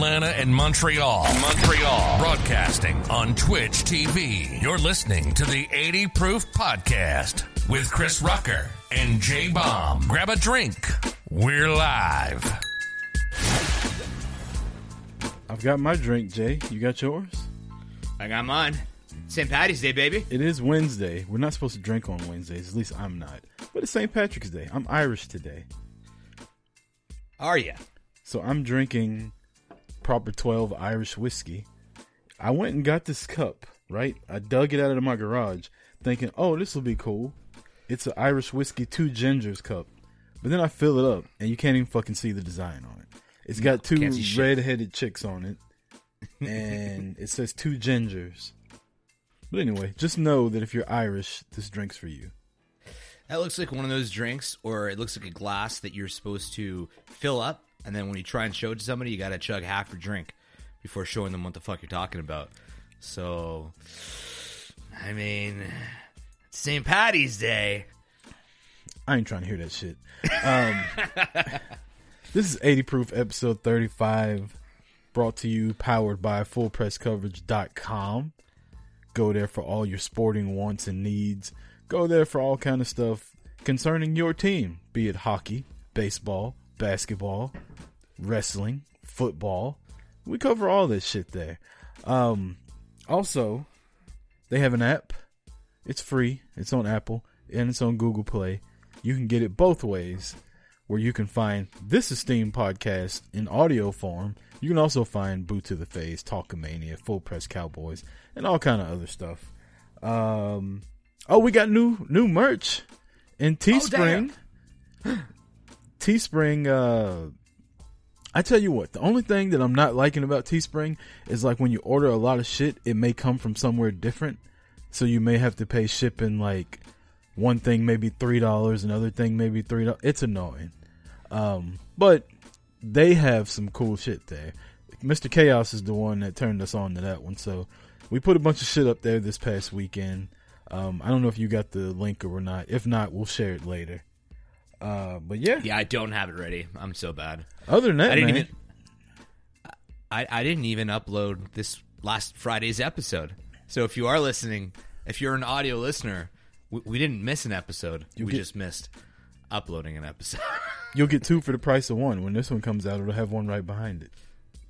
Atlanta and Montreal. Montreal. Broadcasting on Twitch TV. You're listening to the 80 Proof Podcast with Chris Rucker and J Bomb. Grab a drink. We're live. I've got my drink, Jay. You got yours? I got mine. St. Patty's Day, baby. It is Wednesday. We're not supposed to drink on Wednesdays. At least I'm not. But it's St. Patrick's Day. I'm Irish today. Are you? So I'm drinking proper 12 Irish whiskey. I went and got this cup, right? I dug it out of my garage thinking, oh, this will be cool. It's an Irish whiskey two gingers cup. But then I fill it up and you can't even fucking see the design on it. It's got two shit. red-headed chicks on it and it says two gingers. But anyway, just know that if you're Irish, this drink's for you. That looks like one of those drinks, or it looks like a glass that you're supposed to fill up, and then when you try and show it to somebody, you got to chug half your drink before showing them what the fuck you're talking about. So, I mean, St. Patty's Day. I ain't trying to hear that shit. Um, this is 80 Proof episode 35, brought to you, powered by fullpresscoverage.com. Go there for all your sporting wants and needs. Go there for all kind of stuff concerning your team, be it hockey, baseball, basketball, wrestling, football. We cover all this shit there. Um, also, they have an app. It's free. It's on Apple and it's on Google Play. You can get it both ways, where you can find this esteemed podcast in audio form. You can also find Boot to the Face, Talkomania, Full Press Cowboys, and all kind of other stuff. Um, oh, we got new new merch in Teespring. Teespring. Uh, I tell you what, the only thing that I'm not liking about Teespring is like when you order a lot of shit, it may come from somewhere different, so you may have to pay shipping. Like one thing maybe three dollars, another thing maybe three dollars. It's annoying, um, but they have some cool shit there. Mr. Chaos is the one that turned us on to that one, so we put a bunch of shit up there this past weekend. Um, I don't know if you got the link or not. If not, we'll share it later. Uh, but yeah, Yeah, I don't have it ready. I'm so bad. Other than that, I didn't man, even. I, I didn't even upload this last Friday's episode. So if you are listening, if you're an audio listener, we, we didn't miss an episode. We get- just missed uploading an episode. you'll get two for the price of one. When this one comes out, it'll have one right behind it.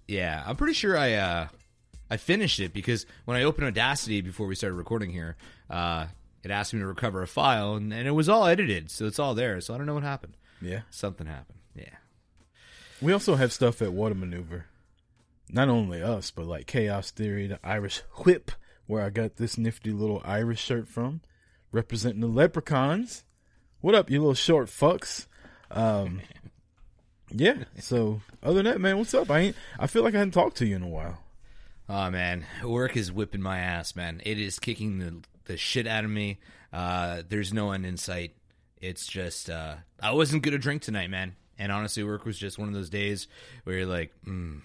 yeah, I'm pretty sure I uh, I finished it because when I opened Audacity before we started recording here, uh, it asked me to recover a file, and, and it was all edited, so it's all there. So I don't know what happened. Yeah. Something happened. Yeah. We also have stuff at Water Maneuver. Not only us, but like Chaos Theory, the Irish Whip, where I got this nifty little Irish shirt from, representing the leprechauns. What up, you little short fucks? Um, yeah. So other than that, man, what's up? I ain't. I feel like I hadn't talked to you in a while. Oh man, work is whipping my ass, man. It is kicking the the shit out of me. Uh, there's no end in sight. It's just uh, I wasn't gonna drink tonight, man. And honestly, work was just one of those days where you're like, mm,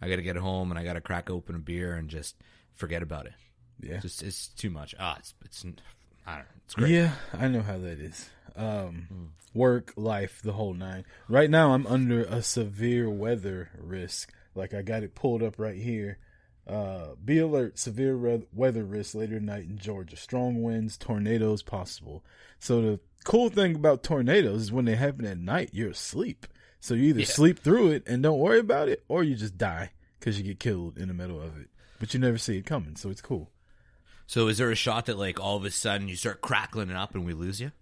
I got to get home and I got to crack open a beer and just forget about it. Yeah. just it's too much. Ah, it's it's I don't know. It's great. Yeah, I know how that is. Um, Work, life, the whole nine. Right now, I'm under a severe weather risk. Like I got it pulled up right here. Uh, be alert: severe re- weather risk later tonight in Georgia. Strong winds, tornadoes possible. So the cool thing about tornadoes is when they happen at night, you're asleep. So you either Yeah. sleep through it and don't worry about it, or you just die because you get killed in the middle of it. But you never see it coming, so it's cool. So is there a shot that like all of a sudden you start crackling it up and we lose you?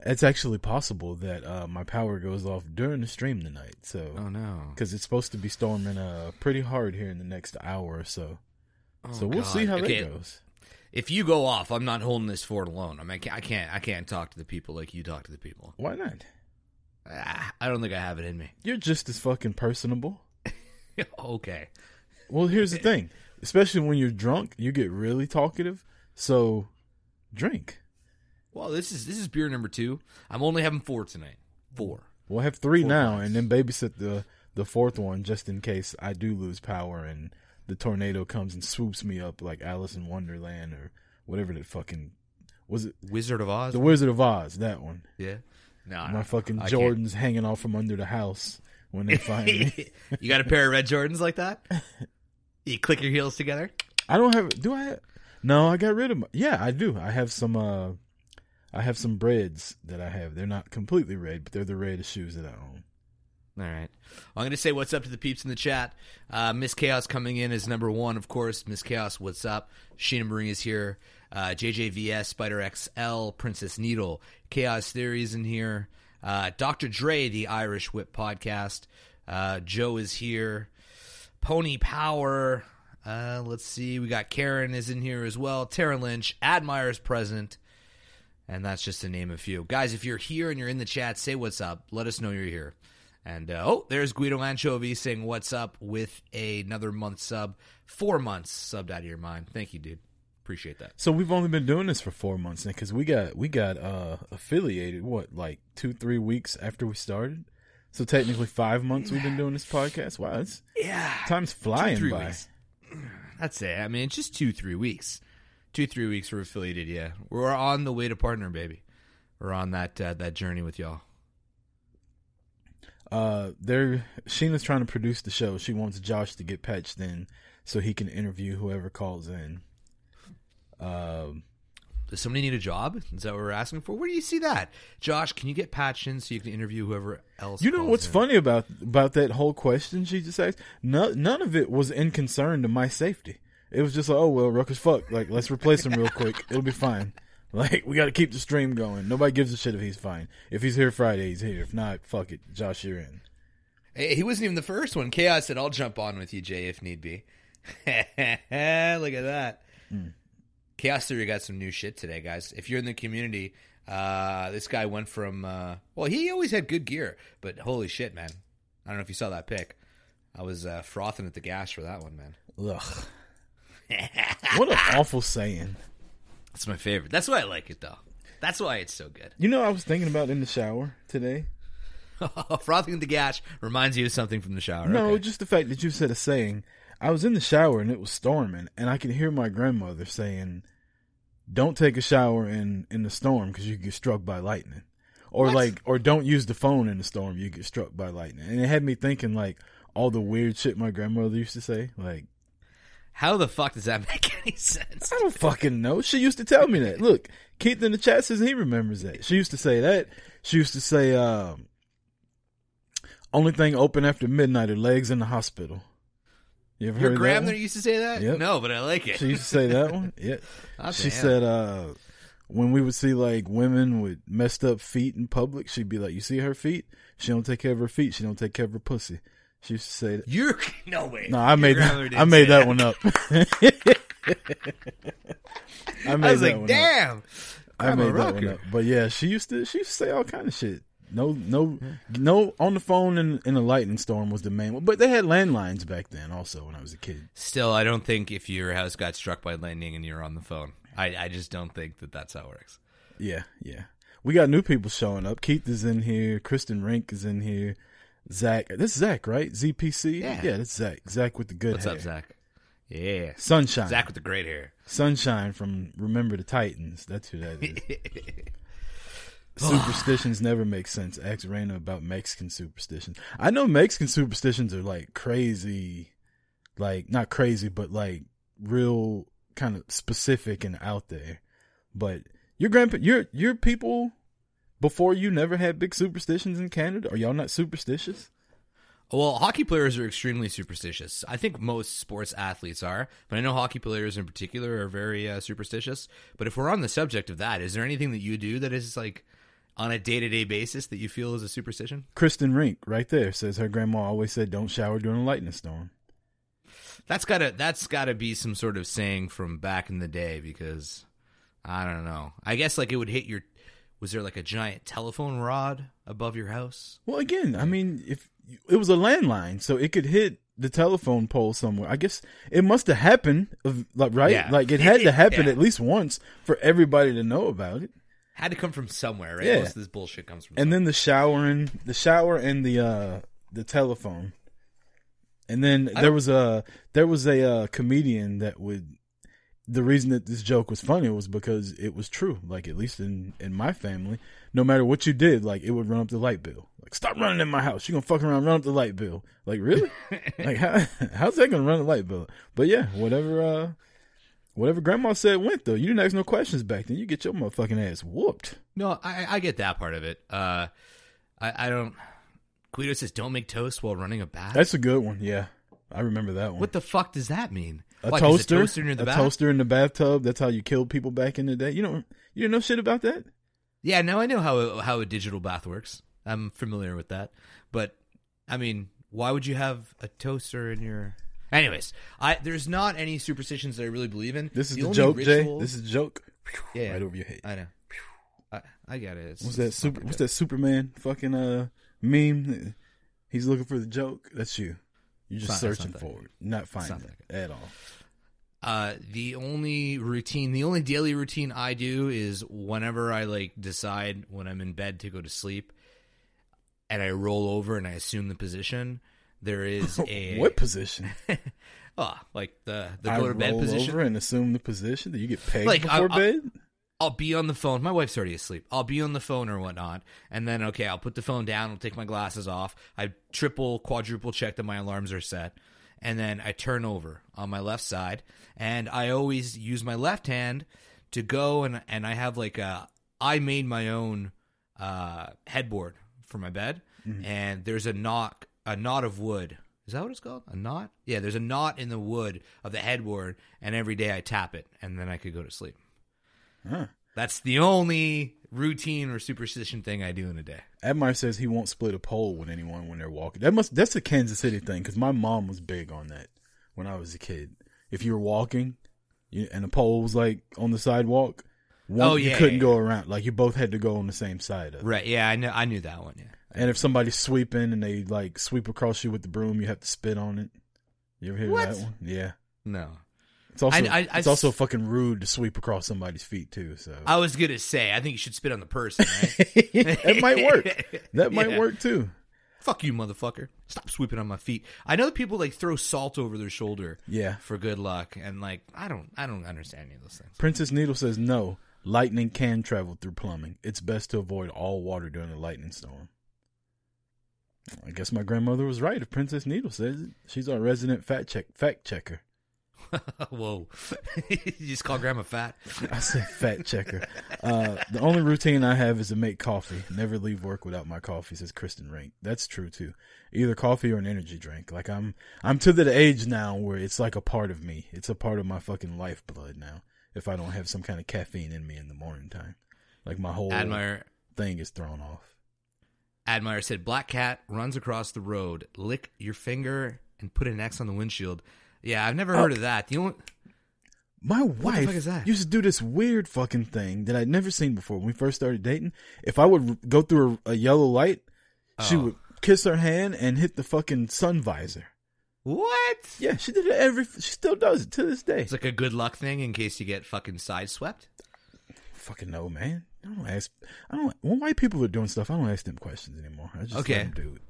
It's actually possible that uh, my power goes off during the stream tonight. So, Oh no. because it's supposed to be storming uh, pretty hard here in the next hour or so. so we'll Oh, God. see how Okay. that goes. If you go off, I'm not holding this fort alone. I mean, I can't, I can't, I can't talk to the people like you talk to the people. Why not? Ah, I don't think I have it in me. You're just as fucking personable. okay. Well, here's the thing. Especially when you're drunk, you get really talkative. So, drink. Well, this is this is beer number two. I'm only having four tonight. Four. We'll have three Four now, pints. and then babysit the the fourth one just in case I do lose power and the tornado comes and swoops me up like Alice in Wonderland or whatever that fucking was it. Wizard of Oz. The Wizard of Oz, that one. Yeah. No, My fucking I can't. Jordans hanging off from under the house when they find me. you got a pair of red Jordans like that? You click your heels together. I don't have. Do I? Have, no, I got rid of. My, yeah, I do. I have some. uh I have some Breds that I have. They're not completely red, but they're the reddest shoes that I own. All right. I'm going to say what's up to the peeps in the chat. Uh, Miss Chaos coming in is number one, of course. Miss Chaos, what's up? Sheena Marie is here. Uh, JJVS, Spider XL, Princess Needle, Chaos Theories in here. Uh, Dr. Dre, the Irish Whip podcast. Uh, Joe is here. Pony Power. Uh, let's see. We got Karen is in here as well. Tara Lynch. Admire's present. And that's just to name a few. Guys, if you're here and you're in the chat, say what's up. Let us know you're here. And uh, oh, there's Guido Anchovy saying what's up with another month sub. Four months subbed out of your mind. Thank you, dude. Appreciate that. So we've only been doing this for four months now because we got we got uh affiliated what like two three weeks after we started. So technically five months we've been doing this podcast. Wow, it's Yeah. time's flying Two, by. weeks. That's it. I mean, it's just two, three weeks. Two, three weeks we're affiliated. Yeah, we're on the way to partner, baby. We're on that uh, that journey with y'all. Uh, they're Sheena's trying to produce the show. She wants Josh to get patched in so he can interview whoever calls in. Um, Does somebody need a job? Is that what we're asking for? Where do you see that, Josh? Can you get patched in so you can interview whoever else? you know what's in? funny about about that whole question she just asked? No, none of it was in concern to my safety. It was just like, oh well, Ruckus fuck. Like, let's replace him real quick. It'll be fine. Like, we got to keep the stream going. Nobody gives a shit if he's fine. If he's here Friday, he's here. If not, fuck it, Josh, you're in. Hey, he wasn't even the first one. Chaos said, "I'll jump on with you, Jay, if need be." Look at that. Chaos Theory got some new shit today, guys. If you're in the community, uh, this guy went from uh, well, he always had good gear, but holy shit, man! I don't know if you saw that pic. I was uh, frothing at the gas for that one, man. Ugh. What an awful saying. That's my favorite. That's why I like it, though. That's why it's so good. You know, I was thinking about in the shower today. frothing the gash reminds you of something from the shower. No, Okay. just the fact that you said a saying. I was in the shower and it was storming, and I could hear my grandmother saying, "Don't take a shower in in the storm because you get struck by lightning," or What? like, or don't use the phone in the storm, you get struck by lightning. And it had me thinking like all the weird shit my grandmother used to say. Like, How the fuck does that make any sense? I don't fucking know. She used to tell me that. Look, Keith in the chat says he remembers that. She used to say that. She used to say, um, "Only thing open after midnight are legs in the hospital." You ever Your heard that grandmother used to say that? Yep. No, but I like it. She used to say that one. Yeah. Oh, she damn. said uh when we would see like women with messed up feet in public, she'd be like, "You see her feet? She don't take care of her feet. She don't take care of her pussy." She used to say that. You're no way. No, I Your made grandmother that. didn't I made say that one up. I made I was that like, one up. damn. I Grandma made that one rocker. up. But yeah, she used to she used to say all kind of shit. No, no, no. On the phone in in a lightning storm was the main one, but they had landlines back then. Also, when I was a kid. Still, I don't think if your house got struck by lightning and you're on the phone, I, I just don't think that that's how it works. Yeah, yeah. we got new people showing up. Keith is in here. Kristen Rink is in here. Zach, this is Zach, right? ZPC. Yeah. yeah, that's Zach. Zach with the good What's hair. up, Zach? Yeah. Sunshine. Zach with the great hair. Sunshine from Remember the Titans. That's who that is. superstitions never make sense. Ask Raina about Mexican superstitions. I know Mexican superstitions are like crazy, like not crazy, but like real kind of specific and out there. But your grandpa, your your people before you never had big superstitions in Canada. Are y'all not superstitious? Well, hockey players are extremely superstitious. I think most sports athletes are, but I know hockey players in particular are very uh, superstitious. But if we're on the subject of that, is there anything that you do that is like on a day to day basis that you feel is a superstition? Kristen Rink, right there, says her grandma always said, "Don't shower during a lightning storm." That's gotta that's gotta be some sort of saying from back in the day because I don't know. I guess like it would hit your. Was there like a giant telephone rod above your house? Well, again, I mean, if it was a landline, so it could hit the telephone pole somewhere. I guess it must have happened, like right, Yeah. like it had to happen Yeah. at least once for everybody to know about it. Had to come from somewhere, right? Yeah. Most of this bullshit comes from. And then the showering, the shower, and the uh the telephone. And then there was a there was a uh, comedian that would. The reason that this joke was funny was because it was true. Like at least in in my family, no matter what you did, like it would run up the light bill. Like stop running in my house. You gonna fuck around, run up the light bill. Like really? like how, how's that gonna run the light bill? But yeah, whatever. uh Whatever grandma said went though. You didn't ask no questions back then. You get your motherfucking ass whooped. No, I, I get that part of it. Uh, I, I don't. Guido says, "Don't make toast while running a bath." That's a good one. Yeah, I remember that one. what the fuck does that mean? A toaster, a toaster near the a toaster in the bathtub. That's how you killed people back in the day. You don't, you didn't know shit about that. Yeah, no, I know how how a digital bath works. I'm familiar with that. But I mean, why would you have a toaster in your? Anyways, I there's not any superstitions that I really believe in. This is the, only joke, ritual- Jay. This is a joke. yeah, right over your head. I know. I, I get it. It's, What's that super? What's that Superman fucking uh meme? He's looking for the joke. That's you. You're just It's not- searching not for it, not finding not it at all. Uh, the only routine, the only daily routine I do is whenever I like decide when I'm in bed to go to sleep, and I roll over and I assume the position. There is a what position? oh, like the the I go to bed roll position. over and assume the position. that you get pegged Like, I- before I- bed? I'll be on the phone. My wife's already asleep. I'll be on the phone or whatnot, and then okay, I'll put the phone down. I'll take my glasses off. I triple, quadruple check that my alarms are set, and then I turn over on my left side, and I always use my left hand to go and and I have like a I made my own uh, headboard for my bed, and there's a knot a knot of wood. Is that what it's called? A knot? Yeah, there's a knot in the wood of the headboard, and every day I tap it, and then I could go to sleep. Huh. That's the only routine or superstition thing I do in a day. Admire says he won't split a pole with anyone when they're walking. That must that's a Kansas City thing because my mom was big on that when I was a kid. If you were walking you, and the pole was like on the sidewalk, one, Oh, you couldn't yeah, go around. Like you both had to go on the same side of it. Right? Yeah, I know. I knew that one. Yeah. And if somebody's sweeping and they like sweep across you with the broom, you have to spit on it. You ever hear What? that one? Yeah. No. It's also I- I- I also fucking rude to sweep across somebody's feet too. So I was gonna say, I think you should spit on the person. Right? it might work. That might Yeah. work too. Fuck you, motherfucker! Stop sweeping on my feet. I know that people like throw salt over their shoulder. Yeah. For good luck, and like I don't, I don't understand any of those things. Princess Needle says no. Lightning can travel through plumbing. It's best to avoid all water during a lightning storm. I guess my grandmother was right. If Princess Needle says it, she's our resident fact check fact checker. Whoa! you just call grandma fat. I said fat checker. Uh, the only routine I have is to make coffee. Never leave work without my coffee, says Kristen Rink. That's true too. Either coffee or an energy drink. Like I'm, I'm to the age now where it's like a part of me. It's a part of my fucking lifeblood now. If I don't have some kind of caffeine in me in the morning time, like my whole Admire thing is thrown off. Admire said, "Black cat runs across the road, lick your finger, and put an X on the windshield." Yeah, I've never oh. heard of that. The only My wife fuck is that? used to do this weird fucking thing that I'd never seen before when we first started dating. If I would go through a, a yellow light, she Oh. would kiss her hand and hit the fucking sun visor. what? Yeah, she did it every. She still does it to this day. It's like a good luck thing in case you get fucking sideswept. Fucking no, man. I don't ask. I don't. When white people are doing stuff, I don't ask them questions anymore. I just Okay. let them do it.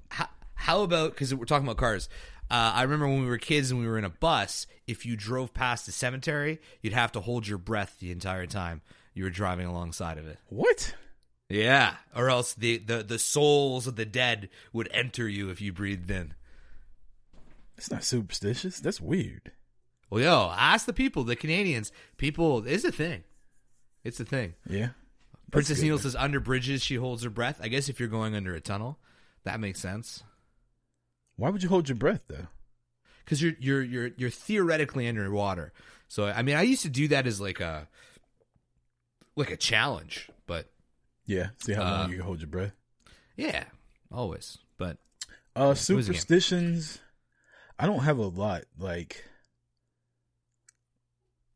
How, about because we're talking about cars? Uh, I remember when we were kids and we were in a bus. If you drove past the cemetery, you'd have to hold your breath the entire time you were driving alongside of it. What? Yeah, or else the the, the souls of the dead would enter you if you breathed in. It's not superstitious. That's weird. Well, yo, ask the people, the Canadians. People, it's a thing. It's a thing. Yeah. Princess Neil says under bridges she holds her breath. I guess if you're going under a tunnel, that makes sense. Why would you hold your breath though? because you're you're you're you're theoretically underwater. So I mean, I used to do that as like a like a challenge, but Yeah. See how Uh, long you can hold your breath. yeah, always. But Uh, it was a game. superstitions. I don't have a lot. Like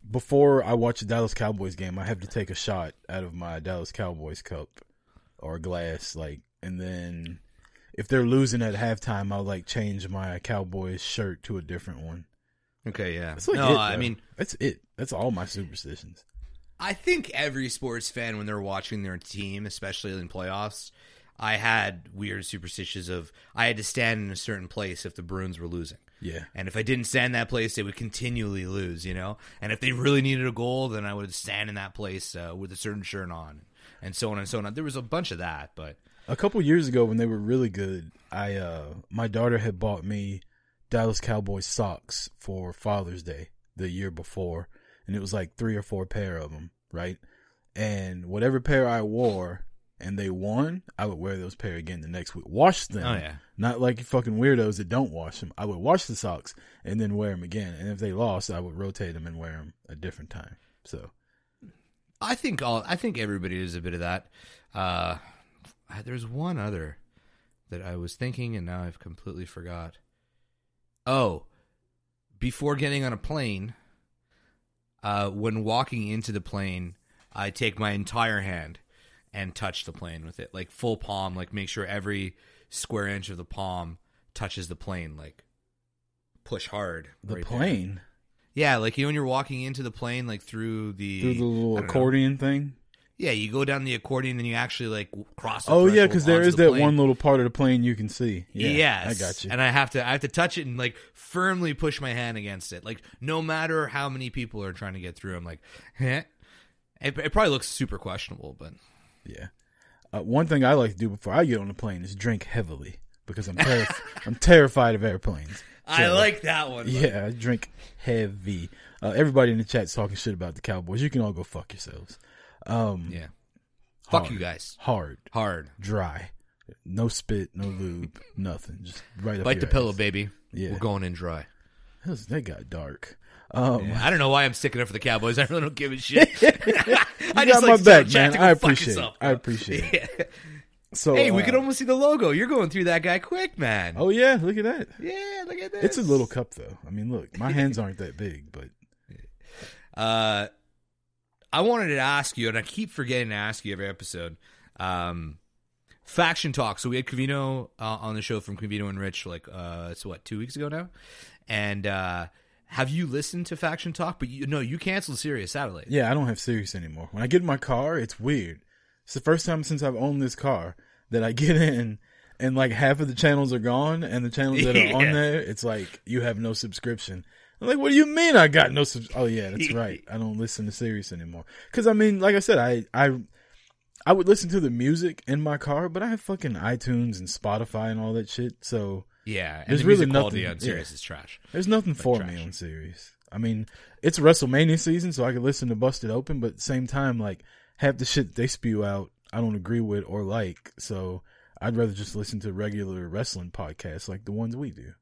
before I watch a Dallas Cowboys game, I have to take a shot out of my Dallas Cowboys cup or glass. Like, and then if they're losing at halftime, I'll like change my Cowboys shirt to a different one. okay, yeah. That's like no, it, I mean, that's it. That's all my superstitions. I think every sports fan, when they're watching their team, especially in playoffs, I had weird superstitions of I had to stand in a certain place if the Bruins were losing. Yeah. And if I didn't stand in that place, they would continually lose, you know? And if they really needed a goal, then I would stand in that place uh, with a certain shirt on, and so on and so on. There was a bunch of that, but A couple years ago, when they were really good, I uh my daughter had bought me Dallas Cowboys socks for Father's Day the year before, and it was like three or four pair of them, right? And whatever pair I wore, and they won, I would wear those pair again the next week. Wash them, Oh, yeah. not like you fucking weirdos that don't wash them. I would wash the socks and then wear them again, and if they lost, I would rotate them and wear them a different time. So I think all I think everybody does a bit of that. Uh, there's one other that I was thinking, and now I've completely forgot. Oh, before getting on a plane, uh, when walking into the plane, I take my entire hand and touch the plane with it, like full palm, like make sure every square inch of the palm touches the plane, like push hard. the right there. plane Yeah, like you know when you're walking into the plane, like through the through the little don't know. accordion thing. Yeah, you go down the accordion and you actually like cross. The Oh yeah, because there is the that plane. one little part of the plane you can see. Yeah, yes, I got you. And I have to, I have to touch it and like firmly push my hand against it. Like no matter how many people are trying to get through, I'm like, eh. It, it probably looks super questionable, but yeah. Uh, one thing I like to do before I get on the plane is drink heavily because I'm terrif- I'm terrified of airplanes. I like that one. Yeah, I drink heavy. Uh, everybody in the chat's talking shit about the Cowboys. You can all go fuck yourselves. Um, yeah. Fuck you guys. Hard, Hard. dry, no spit, no lube, nothing. Just right up Bite the pillow, baby. Yeah. We're going in dry. That, got dark. Um, Yeah, I don't know why I'm sticking up for the Cowboys. I really don't give a shit. I got just my like to back, man. I appreciate it. yourself, I appreciate it. Yeah. So hey, we uh, can almost see the logo. You're going through that guy quick, man. Oh yeah, look at that. yeah, look at that. It's a little cup though. I mean, look, my hands aren't that big, but Uh, I wanted to ask you, and I keep forgetting to ask you every episode. Um, faction talk. So we had Covino uh, on the show from Covino and Rich, like uh, it's what two weeks ago now. And uh, have you listened to faction talk? But you no, you canceled Sirius Satellite. yeah, I don't have Sirius anymore. When I get in my car, it's weird. It's the first time since I've owned this car that I get in and like half of the channels are gone, and the channels that are Yeah. on there, it's like you have no subscription. I'm like, what do you mean I got no subs? Oh yeah, that's right. I don't listen to Sirius anymore. Because I mean, like I said, I I I would listen to the music in my car, but I have fucking iTunes and Spotify and all that shit. So Yeah, and There's the really music quality nothing- on Sirius yeah. is trash. There's nothing for me on Sirius. I mean, it's WrestleMania season, so I can listen to Busted Open, but at the same time, like half the shit they spew out, I don't agree with or like. So I'd rather just listen to regular wrestling podcasts like the ones we do.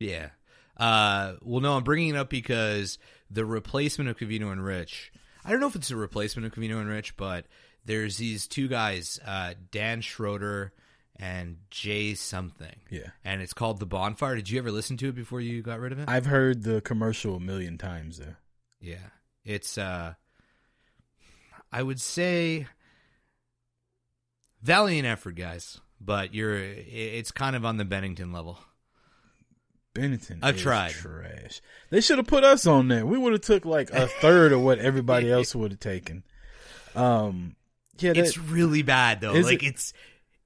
Yeah. Uh, well, no, I'm bringing it up because the replacement of Covino and Rich. I don't know if it's a replacement of Covino and Rich, but there's these two guys, uh, Dan Soder and Jay something. Yeah. And it's called The Bonfire. Did you ever listen to it before you got rid of it? I've heard the commercial a million times though. yeah. It's, uh, I would say valiant effort, guys, but you're, it's kind of on the Bennington level. Bennington. I've is tried. Trash. They should have put us on there. We would have took like a third of what everybody else would have taken. Um, Yeah, that- it's really bad though. Like it? it's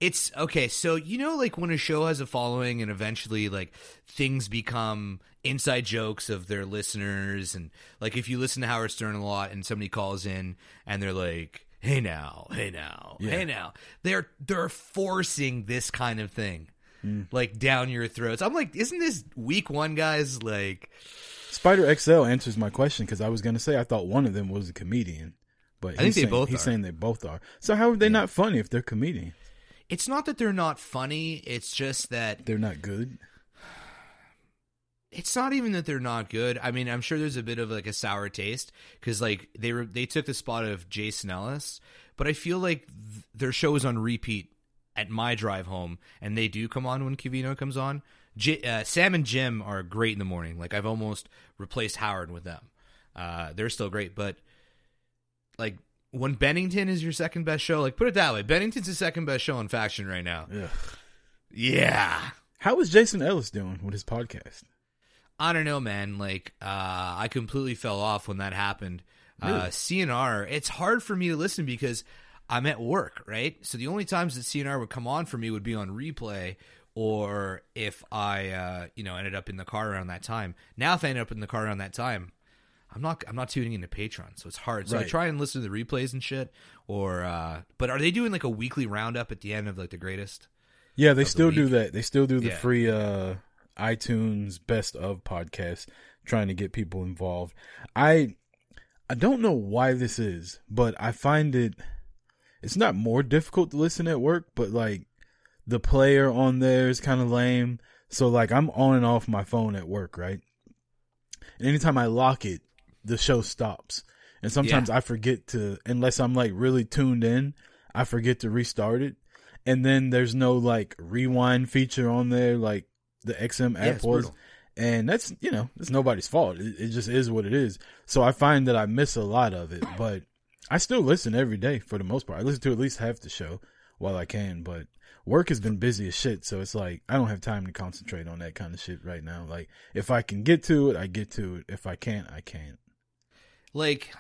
it's okay. So you know, like when a show has a following, and eventually, like things become inside jokes of their listeners, and like if you listen to Howard Stern a lot, and somebody calls in and they're like, "Hey now, hey now, Yeah. hey now," they're they're forcing this kind of thing. Mm. Like down your throats. I'm like, isn't this week one, guys? Like, Spider XL answers my question because I was going to say I thought one of them was a comedian, but I think he's they saying, both He's are. saying they both are. So how are they not funny if they're comedians? it's not that they're not funny. It's just that They're not good. it's not even that they're not good. I mean, I'm sure there's a bit of like a sour taste because like they were they took the spot of Jason Ellis, but I feel like th- their show is on repeat at my drive home, and they do come on when Covino comes on. J- uh, Sam and Jim are great in the morning. Like I've almost replaced Howard with them. Uh, they're still great, but like when Bennington is your second best show, like put it that way, Bennington's the second best show in faction right now. Ugh. Yeah. How is Jason Ellis doing with his podcast? I don't know, man. Like, uh, I completely fell off when that happened. Uh, Really? CNR, it's hard for me to listen because I'm at work, right? So the only times that CNR would come on for me would be on replay or if I, uh, you know, ended up in the car around that time. Now, if I end up in the car around that time, I'm not, I'm not tuning into Patreon, so it's hard. So I try and listen to the replays and shit. Or, uh, but are they doing like a weekly roundup at the end of like the greatest? Yeah, they of the still do that. They still do the Yeah. free uh iTunes best of podcast trying to get people involved. I I don't know why this is, but I find it it's not more difficult to listen at work, but like the player on there is kind of lame. So like I'm on and off my phone at work, right? And anytime I lock it, the show stops. And sometimes I forget to unless I'm like really tuned in, I forget to restart it. And then there's no like rewind feature on there like the XM app it's was. And that's you know, it's nobody's fault. It, it just is what it is. So I find that I miss a lot of it, but I still listen every day for the most part. I listen to at least half the show while I can, but work has been busy as shit, so it's like I don't have time to concentrate on that kind of shit right now. Like if I can get to it, I get to it. If I can't, I can't. like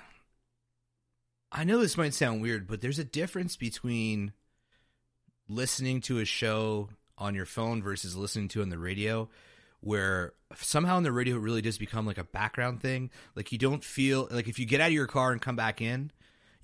I know this might sound weird, but there's a difference between listening to a show on your phone versus listening to it on the radio where somehow on the radio it really does become like a background thing. Like you don't feel like if you get out of your car and come back in,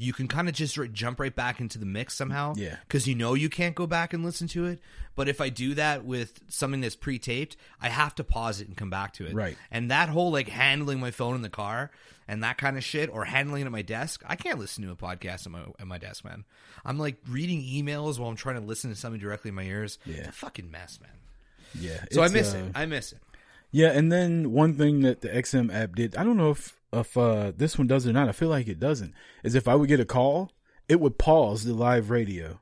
you can kind of just right, jump right back into the mix somehow. Yeah. Because you know you can't go back and listen to it. But if I do that with something that's pre taped, I have to pause it and come back to it. Right. And that whole like handling my phone in the car and that kind of shit, or handling it at my desk, I can't listen to a podcast at my at my desk, man. I'm like reading emails while I'm trying to listen to something directly in my ears. Yeah. It's a fucking mess, man. Yeah. So I miss uh, it. I miss it. Yeah, and then one thing that the XM app did, I don't know if if uh, this one does or not. I feel like it doesn't. Is if I would get a call, it would pause the live radio,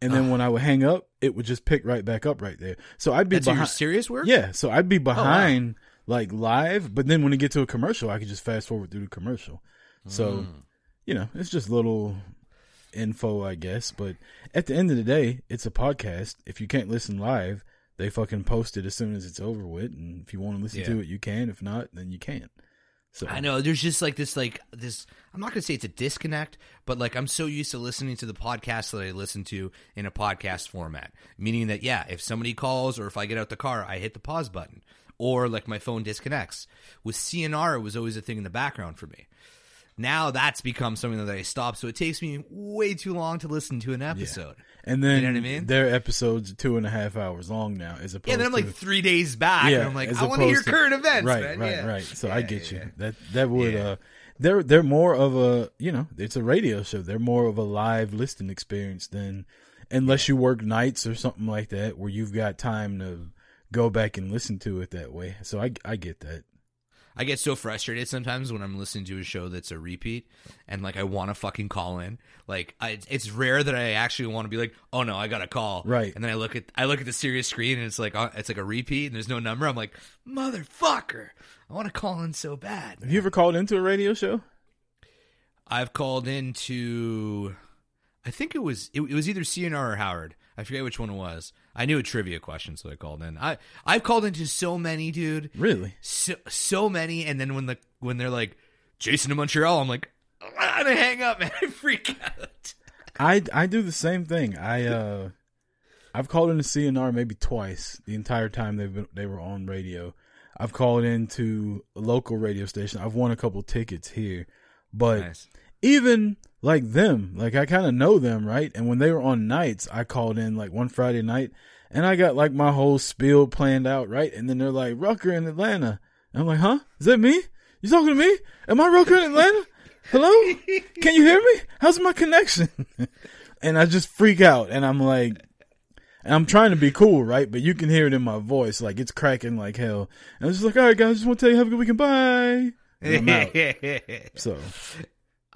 and then when I would hang up, it would just pick right back up right there. So I'd be behind. serious work? Yeah, so I'd be wow. behind like live, but then when it get to a commercial, I could just fast forward through the commercial. So, you know, it's just little info, I guess. But at the end of the day, it's a podcast. If you can't listen live, they fucking post it as soon as it's over with, and if you want to listen to it, you can. If not, then you can't. So I know there's just like this like this I'm not going to say it's a disconnect, but like I'm so used to listening to the podcast that I listen to in a podcast format. Meaning that yeah, if somebody calls or if I get out the car, I hit the pause button or like my phone disconnects. With CNR it was always a thing in the background for me. Now that's become something that I stop, so it takes me way too long to listen to an episode. And then You know what I mean? their episodes are two and a half hours long now, as opposed Yeah, then I'm like to, three days back, and I'm like, I want to hear current events, Right, man. right, Yeah. right. So I get yeah, you. yeah. That that would Yeah. uh, they're they're more of a you know it's a radio show. They're more of a live listening experience than unless you work nights or something like that where you've got time to go back and listen to it that way. So I I get that. I get so frustrated sometimes when I'm listening to a show that's a repeat and like I want to fucking call in. Like I, it's rare that I actually want to be like, "Oh no, I got to call." Right. And then I look at I look at the Sirius screen and it's like uh, it's like a repeat and there's no number. I'm like, "Motherfucker. I want to call in so bad." Have you ever called into a radio show? I've called into I think it was it, it was either CNR or Howard. I forget which one it was. I knew a trivia question, so I called in. I I've called into so many, dude. Really? So so many, and then when the when they're like Jason to Montreal, I'm like, I'm gonna hang up, man. I freak out. I I do the same thing. I uh I've called into CNR maybe twice the entire time they've been they were on radio. I've called into a local radio station. I've won a couple tickets here. But Nice. Even like them, like I kind of know them, right? And when they were on nights, I called in like one Friday night and I got like my whole spiel planned out, right? And then they're like, Rucker in Atlanta. And I'm like, huh? Is that me? You talking to me? Am I Rucker in Atlanta? Hello? Can you hear me? How's my connection? and I just freak out and I'm like, and I'm trying to be cool, right? But you can hear it in my voice, like it's cracking like hell. And I'm just like, all right, guys, just want to tell you, have a good weekend, bye. And I'm out. So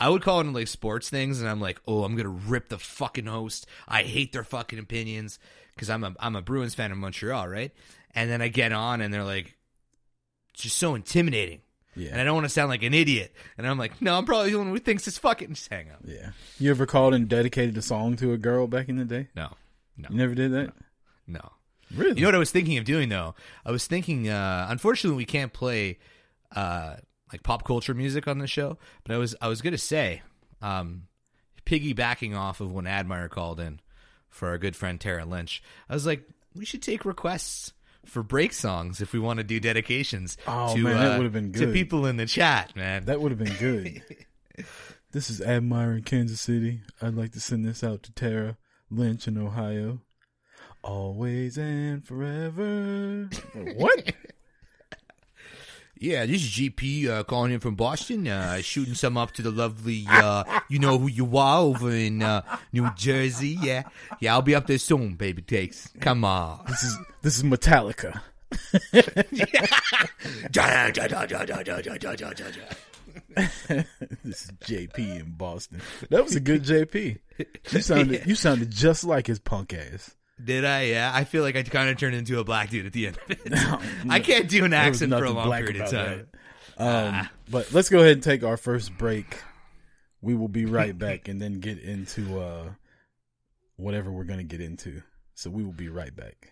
I would call into like sports things, and I'm like, oh, I'm gonna rip the fucking host. I hate their fucking opinions because I'm a I'm a Bruins fan in Montreal, right? And then I get on, and they're like, it's just so intimidating. Yeah. And I don't want to sound like an idiot. And I'm like, no, I'm probably the one who thinks it's fucking. Just hang up. Yeah. You ever called and dedicated a song to a girl back in the day? No. No. You never did that? No. Really? You know what I was thinking of doing though? I was thinking. uh Unfortunately, we can't play uh like pop culture music on the show. But I was I was gonna say, um piggybacking off of when Admire called in for our good friend Tara Lynch. I was like, we should take requests for break songs if we want to do dedications. Oh, to, man, that uh, been to people in the chat, man. That would have been good. this is Admire in Kansas City. I'd like to send this out to Tara Lynch in Ohio. Always and forever. what? Yeah, this is JP uh, calling in from Boston, uh, shooting some up to the lovely, uh, you know who you are over in uh, New Jersey. Yeah, yeah, I'll be up there soon, baby. Takes, come on. This is this is Metallica. this is JP in Boston. That was a good JP. You sounded you sounded just like his punk ass. Did I? Yeah, I feel like I kind of turned into a black dude at the end of it. I can't do an accent for a long period of time. Um, But let's go ahead and take our first break. We will be right back and then get into uh, whatever we're going to get into. So we will be right back.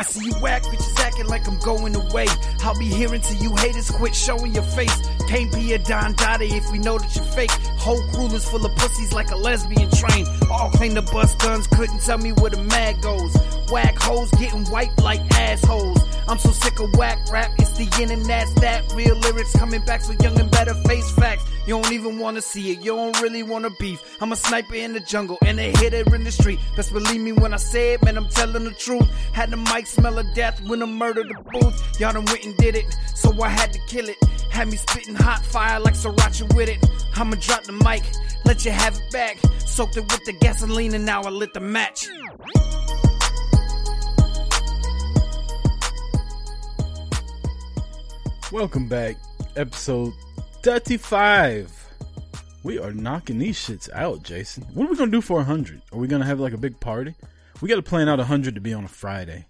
I see you whack bitches acting like I'm going away. I'll be here until you haters quit showing your face. Can't be a Don Dottie if we know that you're fake. Whole crew is full of pussies like a lesbian train. All claim to bust guns, couldn't tell me where the mag goes. Whack hoes getting wiped like assholes. I'm so sick of whack rap, it's the in and that's that. Real lyrics coming back so young and better face facts. You don't even wanna see it, you don't really wanna beef. I'm a sniper in the jungle and a hitter in the street. Best believe me when I say it, man, I'm telling the truth. Had the mic smell of death when I murdered the booth. Y'all done went and did it, so I had to kill it. Had me spitting hot fire like sriracha with it. I'ma drop the mic, let you have it back. Soaked it with the gasoline and now I lit the match. Welcome back, episode 35. We are knocking these shits out, Jason. What are we gonna do for 100? Are we gonna have like a big party? We got to plan out a hundred to be on a Friday.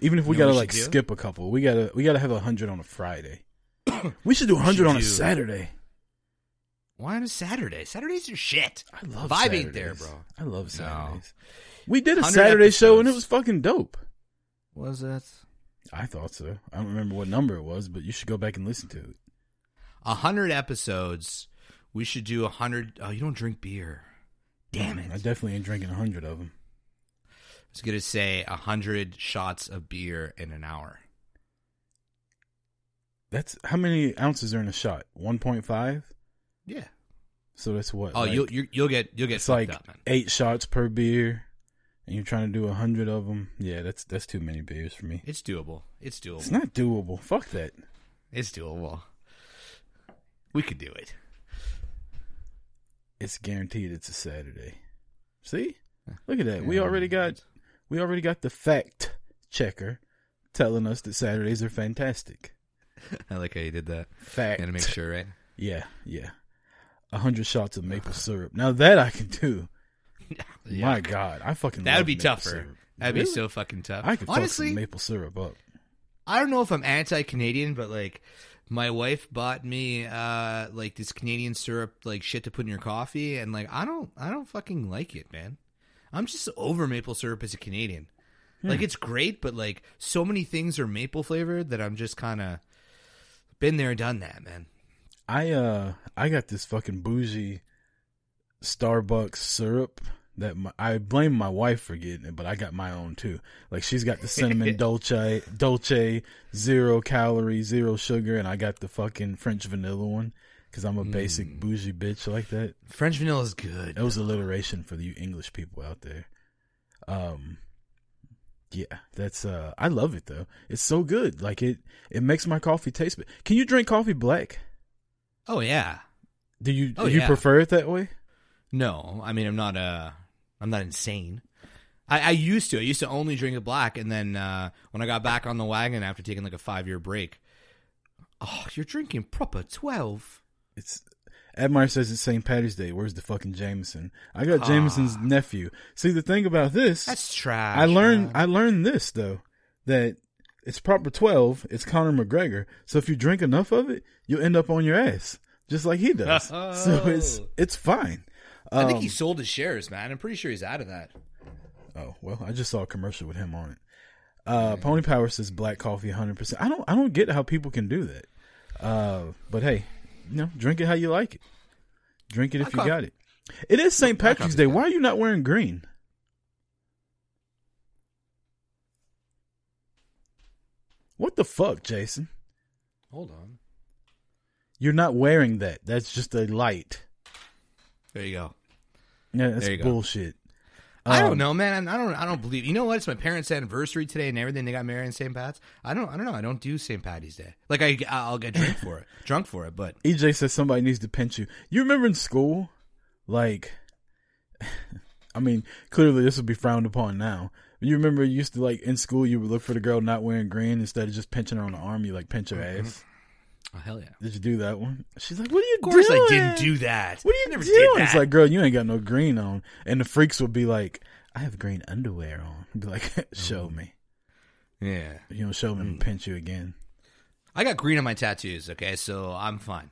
Even if we You know gotta we like do? skip a couple, we gotta we gotta have a hundred on a Friday. we should do a hundred should on a do- Saturday. Why on a Saturday? Saturdays are shit. I love Vibe Saturdays. there, bro. I love No. Saturdays. We did a 100 Saturday show and it was fucking dope. Was it? I thought so. I don't remember what number it was, but you should go back and listen to it. A hundred episodes. We should do a hundred. Oh, you don't drink beer. Damn it! I definitely ain't drinking a hundred of them. I was gonna say a hundred shots of beer in an hour. That's how many ounces are in a shot? One point five. Yeah. So that's what. Oh, like- you'll you'll, you'll get you'll get it's like up, man. eight shots per beer, and you're trying to do a hundred of them. Yeah, that's that's too many beers for me. It's doable. It's doable. It's not doable. Fuck that. It's doable. We could do it. It's guaranteed. It's a Saturday. See, look at that. We already got we already got the fact checker telling us that Saturdays are fantastic. I like how you did that. Fact. Gotta make sure, right? Yeah, yeah. A hundred shots of maple syrup. Now that I can do. My God, I fucking. That would be maple tougher. syrup. That'd be so fucking tough. I could Honestly, fuck some maple syrup up. I don't know if I'm anti-Canadian, but like my wife bought me uh like this Canadian syrup like shit to put in your coffee, and like I don't I don't fucking like it, man. I'm just over maple syrup as a Canadian. Like Hmm. it's great, but like so many things are maple flavored that I'm just kind of been there, done that, man. I uh I got this fucking bougie Starbucks syrup that my, I blame my wife for getting it, but I got my own too. Like she's got the cinnamon dolce, dolce, zero calorie, zero sugar, and I got the fucking French vanilla one because I'm a basic bougie bitch like that. French vanilla is good. That was alliteration for you English people out there. Um, yeah, that's uh, I love it though. It's so good. Like it, it makes my coffee taste. But can you drink coffee black? Oh yeah. Do you Oh, do you yeah. prefer it that way? No, I mean I'm not uh I'm not insane. I, I used to. I used to only drink it black, and then uh, when I got back on the wagon after taking like a five year break, oh, you're drinking proper twelve. It's Admire says it's St. Patty's Day. Where's the fucking Jameson? I got Ah. Jameson's nephew. See the thing about this, That's trash. I learned man. I learned this though that it's proper twelve. It's Conor McGregor. So if you drink enough of it, you'll end up on your ass, just like he does. So it's it's fine. I think Um, he sold his shares, man. I'm pretty sure he's out of that. Oh well, I just saw a commercial with him on it. Uh, Pony Power says black coffee 100. percent I don't I don't get how people can do that. Uh, but hey, you know, drink it how you like it. Drink it if Black you coffee- got it. It is St. Patrick's Day. good. Why are you not wearing green? What the fuck, Jason? Hold on. You're not wearing that. That's just a light. There you go. Yeah, that's go. bullshit. I Um, don't know, man. I don't. I don't believe. You know what? It's my parents' anniversary today and everything. They got married in St. Pat's. I don't. I don't know. I don't do St. Patty's Day. Like I, I'll get drunk for it, drunk for it. But EJ says somebody needs to pinch you. You remember in school, like, I mean, clearly this would be frowned upon now. You remember you used to like in school, you would look for the girl not wearing green instead of just pinching her on the arm. You like pinch her ass. Oh hell yeah. Did you do that one? She's like, "What are you Of course doing?" I didn't do that. What are you never doing? It's like, girl, you ain't got no green on, and the freaks would be like, "I have green underwear on." I'd be like, "Show me." Yeah. You don't show me, Mm. Pinch you again. I got green on my tattoos. Okay, so I'm fine.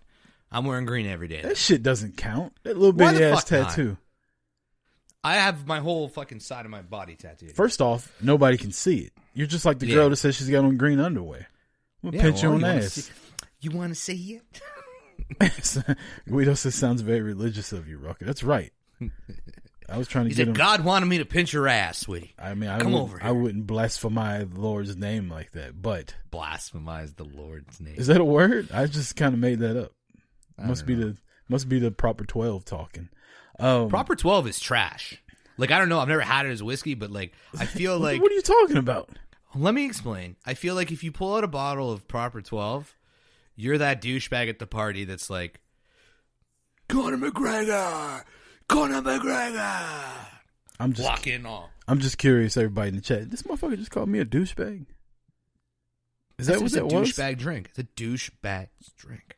I'm wearing green every day. That shit doesn't count. That little bitty ass fuck not? tattoo. I have my whole fucking side of my body tattooed. First off, nobody can see it. You're just like the Yeah. girl that says she's got on green underwear. I'm gonna Yeah, pinch well, you on the ass. see- You want to see it? Guido says sounds very religious of you, Rucker. That's right. I was trying to He get said, him. "God wanted me to pinch your ass, sweetie." I mean, I come wouldn't- over I here. wouldn't blasphemize the Lord's name like that, but Blasphemize the Lord's name. is that a word? I just kind of made that up. I Must be don't the must be the proper twelve talking. Um, Proper twelve is trash. Like I don't know. I've never had it as whiskey, but like I feel like. what are you talking about? Let me explain. I feel like if you pull out a bottle of proper twelve, you're that douchebag at the party that's like, Conor McGregor, Conor McGregor. I'm just Walk in all. I'm just curious, everybody in the chat. This motherfucker just called me a douchebag. Is that It's what a that was? douchebag drink? It's a douchebag drink.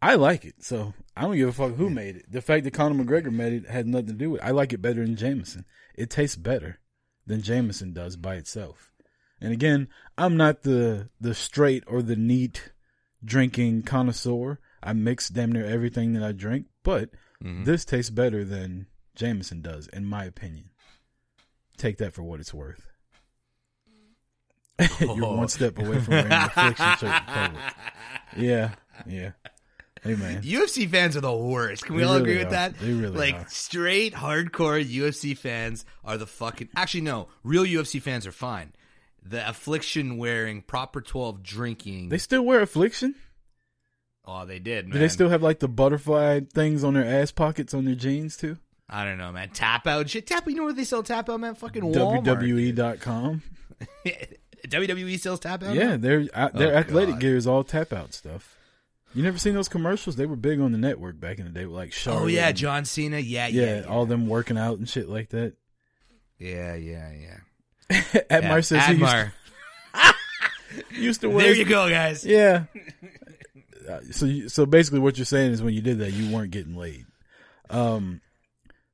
I like it, so I don't give a fuck who made it. The fact that Conor McGregor made it had nothing to do with it. I like it better than Jameson. It tastes better. than Jameson does by itself. And again, I'm not the the straight or the neat drinking connoisseur. I mix damn near everything that I drink, but Mhm. this tastes better than Jameson does, in my opinion. Take that for what it's worth. You're Oh. one step away from wearing the affliction shirt in public. Yeah, yeah. Hey man, UFC fans are the worst. Can we They all really agree with are. that? They really like are. straight hardcore UFC fans are the fucking. Actually, no. Real UFC fans are fine. The affliction wearing, proper twelve drinking. they still wear affliction. oh, they did. Man. Do they still have like the butterfly things on their ass pockets on their jeans too? I don't know, man. Tap out shit. Tap. You know where they sell tap out, man? Fucking Walmart. WWE.com. WWE sells tap out. Yeah, now? their uh, their Oh, athletic God. gear is all tap out stuff. You never seen those commercials? They were big on the network back in the day, like Charlotte. Oh yeah, John Cena. Yeah, yeah, yeah, yeah, all them working out and shit like that. yeah, yeah, yeah. Admar Yeah, says he used to, used to wear. There you go, guys. Yeah. Uh, so you, so basically, what you're saying is when you did that, you weren't getting laid. Um,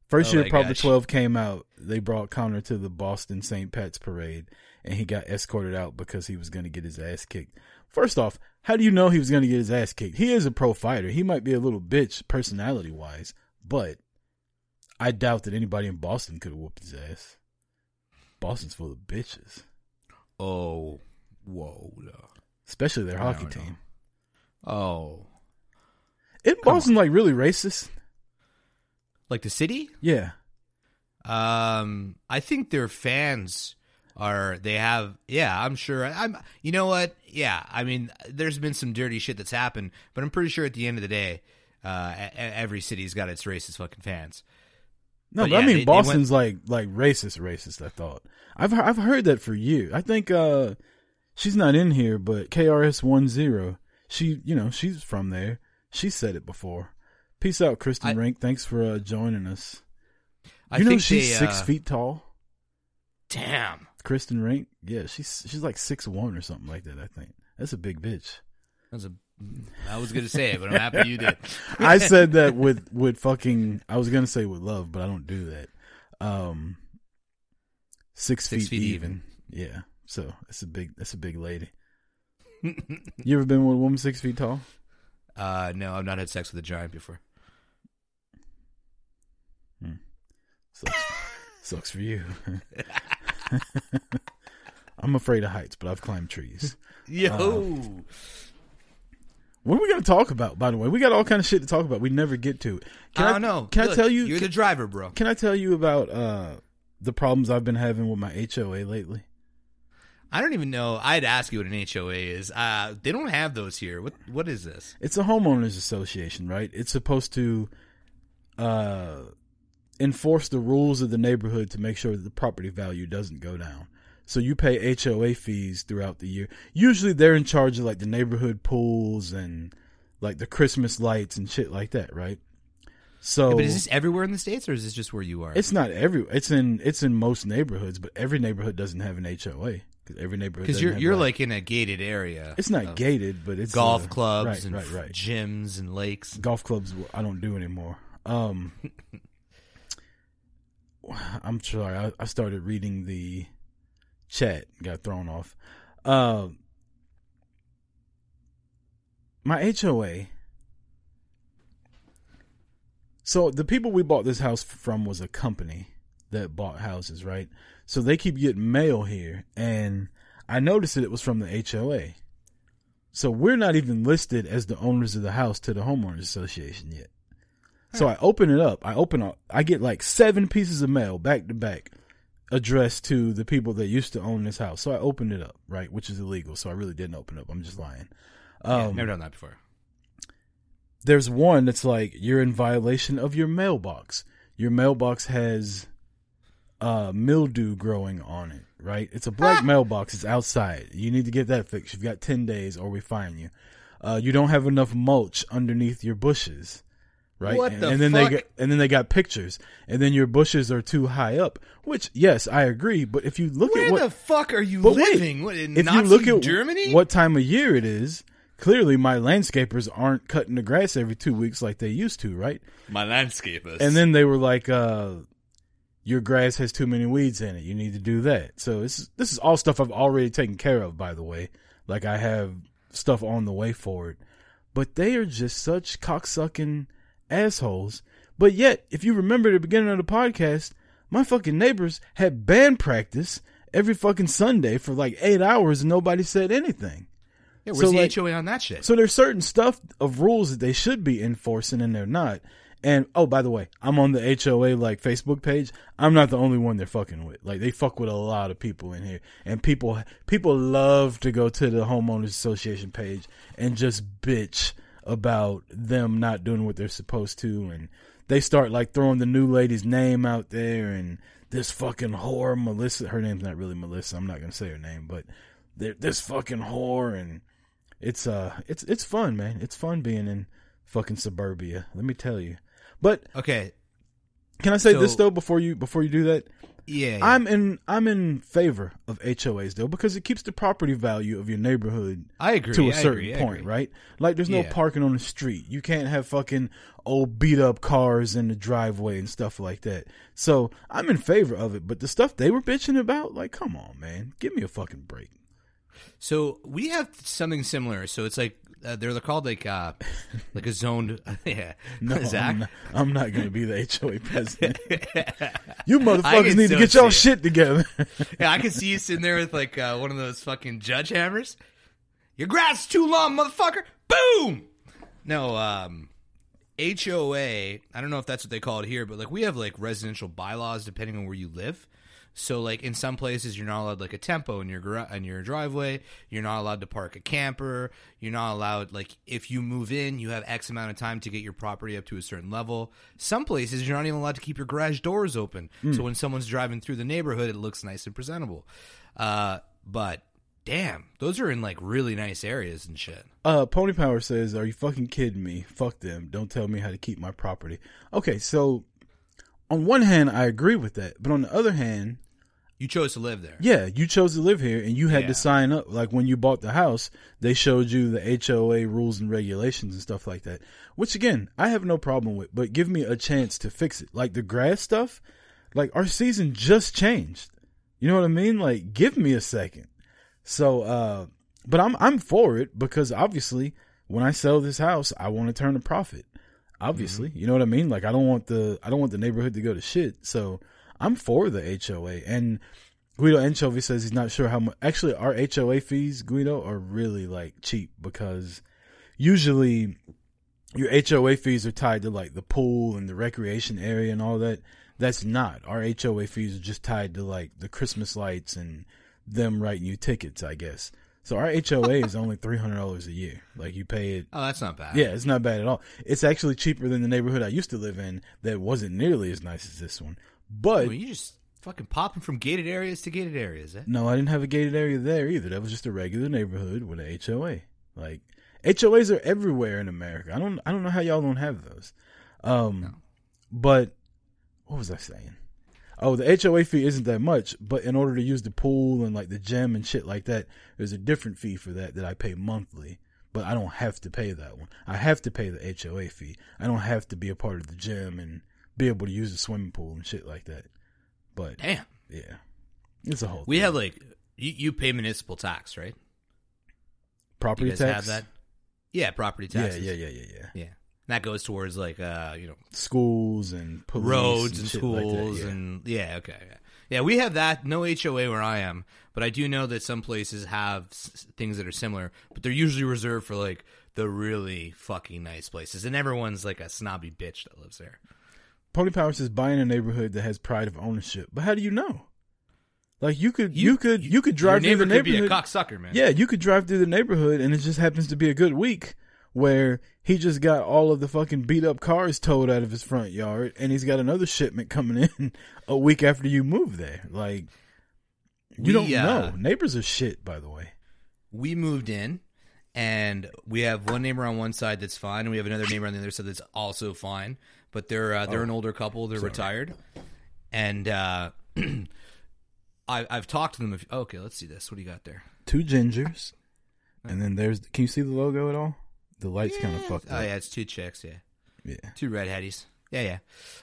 first Oh year Probably gosh. Twelve came out. They brought Conor to the Boston St. Pat's parade, and he got escorted out because he was going to get his ass kicked. First off, how do you know he was going to get his ass kicked? He is a pro fighter. He might be a little bitch personality wise, but I doubt that anybody in Boston could have whooped his ass. Boston's full of bitches, Oh, whoa. especially their hockey know. team. Oh, Isn't Boston like really racist? like the city? Yeah. Um, I think their fans are. They have. Yeah, I'm sure. I'm. You know what? Yeah, I mean, there's been some dirty shit that's happened, but I'm pretty sure at the end of the day, uh, every city's got its racist fucking fans. No, But but, I mean they- they Boston's like like racist, racist. I thought I've I've heard that for you. I think uh she's not in here, but KRS One Zero. She you know she's from there. She said it before. Peace out, Kristen Rink. Thanks for uh, joining us. I you know think she's they, six uh, feet tall. Damn. Kristen Rink. Yeah, she's she's like six one or something like that. I think that's a big bitch. That's a. I was gonna say it, but I'm happy you did. I said that with with fucking. I was gonna say with love, but I don't do that. Um, six, Six feet, feet even. Yeah, so that's a big. That's a big lady. you ever been with a woman six feet tall? Uh, no, I've not had sex with a giant before. Hmm. Sucks, sucks for you. I'm afraid of heights, but I've climbed trees. Yo. Uh, what are we going to talk about? By the way, we got all kind of shit to talk about. We never get to it. Can I don't know. Can I tell you? you're the driver, bro. Can I tell you about uh, the problems I've been having with my HOA lately? I don't even know. I'd ask you what an HOA is. Uh, they don't have those here. What What is this? It's a homeowners association, right? It's supposed to uh, enforce the rules of the neighborhood to make sure that the property value doesn't go down. So you pay HOA fees throughout the year. Usually they're in charge of like the neighborhood pools and like the Christmas lights and shit like that, right? So Yeah, but is this everywhere in the states, or is this just where you are? it's not every it's in it's in most neighborhoods, but every neighborhood doesn't have an HOA because every neighborhood because you're you're like like in a gated area. It's not gated, but it's golf uh, clubs right, and right, right. gyms and lakes. golf clubs I don't do anymore. Um, I'm sorry. I, I started reading the chat, got thrown off. Uh, my HOA. So the people we bought this house from was a company that bought houses, right? So they keep getting mail here, and I noticed that it was from the HOA. So we're not even listed as the owners of the house to the homeowners association yet. So I open it up. I open up. I get like seven pieces of mail back to back addressed to the people that used to own this house. So I opened it up, right, which is illegal. So I really didn't open up. I'm just lying. Yeah, Um, never done that before. there's one that's like you're in violation of your mailbox. Your mailbox has uh mildew growing on it, right? It's a black mailbox. It's outside. You need to get that fixed. You've got 10 days or we fine you. Uh you don't have enough mulch underneath your bushes. Right? What and, the and then fuck? they got, and then they got pictures. And then your bushes are too high up, which yes, I agree, but if you look Where at what the fuck are you but wait, living? What, in if Nazi you look at Germany? what time of year it is, clearly my landscapers aren't cutting the grass every two weeks like they used to, right? My landscapers. And then they were like, uh, your grass has too many weeds in it. You need to do that. So this this is all stuff I've already taken care of, by the way. Like I have stuff on the way for it. But they are just such cocksucking assholes. But yet, if you remember the beginning of the podcast, my fucking neighbors had band practice every fucking Sunday for like eight hours and nobody said anything. Yeah, where's So, the like- HOA on that shit? So there's certain stuff of rules that they should be enforcing and they're not. And oh, by the way, I'm on the HOA like Facebook page. I'm not the only one they're fucking with. Like they fuck with a lot of people in here, and people people love to go to the homeowners association page and just bitch about them not doing what they're supposed to, and they start like throwing the new lady's name out there and this fucking whore Melissa. Her name's not really Melissa. I'm not gonna say her name, but this fucking whore and it's uh it's it's fun, man. It's fun being in fucking suburbia. Let me tell you. But okay, can I say this though before you before you do that? Yeah, yeah. I'm in I'm in favor of HOAs though because it keeps the property value of your neighborhood I agree, to a I certain agree, point, right? Like there's no Yeah. parking on the street. You can't have fucking old beat up cars in the driveway and stuff like that. So I'm in favor of it, but the stuff they were bitching about, like, come on, man, give me a fucking break. So we have something similar. So it's like uh, they're called like uh like a zoned yeah. No, Zach. I'm not, I'm not going to be the HOA president. you motherfuckers need to get y'all it. shit together. yeah, I can see you sitting there with like uh, one of those fucking judge hammers. Your grass is too long, motherfucker. Boom. No, um, HOA. I don't know if that's what they call it here, but like we have like residential bylaws depending on where you live. So like in some places you're not allowed like a tempo in your gar- in your driveway. You're not allowed to park a camper. You're not allowed like if you move in, you have X amount of time to get your property up to a certain level. Some places you're not even allowed to keep your garage doors open. Mm. So when someone's driving through the neighborhood, it looks nice and presentable. Uh, but damn, those are in like really nice areas and shit. Uh, Pony Power says, "Are you fucking kidding me? Fuck them. Don't tell me how to keep my property." Okay, so on one hand, I agree with that, but on the other hand, You chose to live there. yeah, you chose to live here, and you had Yeah. to sign up. Like when you bought the house, they showed you the HOA rules and regulations and stuff like that. Which again, I have no problem with, but give me a chance to fix it. Like the grass stuff, like our season just changed. You know what I mean? Like, give me a second. So, uh, but I'm I'm for it because obviously, when I sell this house, I want to turn a profit. Obviously, you know what I mean. Like, I don't want the I don't want the neighborhood to go to shit. So, I'm for the HOA. And Guido Anchovy says he's not sure how much. Actually, our HOA fees, Guido, are really like cheap because usually your HOA fees are tied to like the pool and the recreation area and all that. That's not. Our HOA fees are just tied to like the Christmas lights and them writing you tickets, I guess. So our HOA is only three hundred dollars a year. Like you pay it. Oh, that's not bad. Yeah, it's not bad at all. It's actually cheaper than the neighborhood I used to live in that wasn't nearly as nice as this one. But Well, you just fucking popping from gated areas to gated areas. Eh? no, I didn't have a gated area there either. That was just a regular neighborhood with a HOA. Like HOAs are everywhere in America. I don't I don't know how y'all don't have those. Um but what was I saying? Oh, the HOA fee isn't that much, but in order to use the pool and like the gym and shit like that, there's a different fee for that that I pay monthly. But I don't have to pay that one. I have to pay the HOA fee. I don't have to be a part of the gym and be able to use the swimming pool and shit like that. But Damn. yeah, it's a whole. We thing. have like you, you pay municipal tax, right? property you guys tax. have that? Yeah, property Yeah, taxes. yeah, yeah, yeah, yeah. Yeah. That goes towards like uh, you know, Schools and roads and and shit like schools yeah. and yeah, okay. Yeah. yeah, we have that. No HOA where I am, but I do know that some places have s- things that are similar, but they're usually reserved for like the really fucking nice places, and everyone's like a snobby bitch that lives there. Pony Power says buy in a neighborhood that has pride of ownership. But how do you know? Like you could you, could you could drive Your neighbor through the could be a neighborhood. cocksucker, man. Yeah, you could drive through the neighborhood and it just happens to be a good week where he just got all of the fucking beat up cars towed out of his front yard and he's got another shipment coming in a week after you move there. Like you We, don't uh, know. Neighbors are shit, by the way. we moved in and we have one neighbor on one side that's fine and we have another neighbor on the other side that's also fine but they're uh, they're Oh. an older couple they're Sorry. retired and uh I, I've talked to them. If, okay, let's see this. What do you got there? Two gingers. And then there's can you see the logo at all? The lights kind of fucked up. Oh up. yeah, it's two chicks. Yeah, Yeah. two redheadies. Yeah, yeah.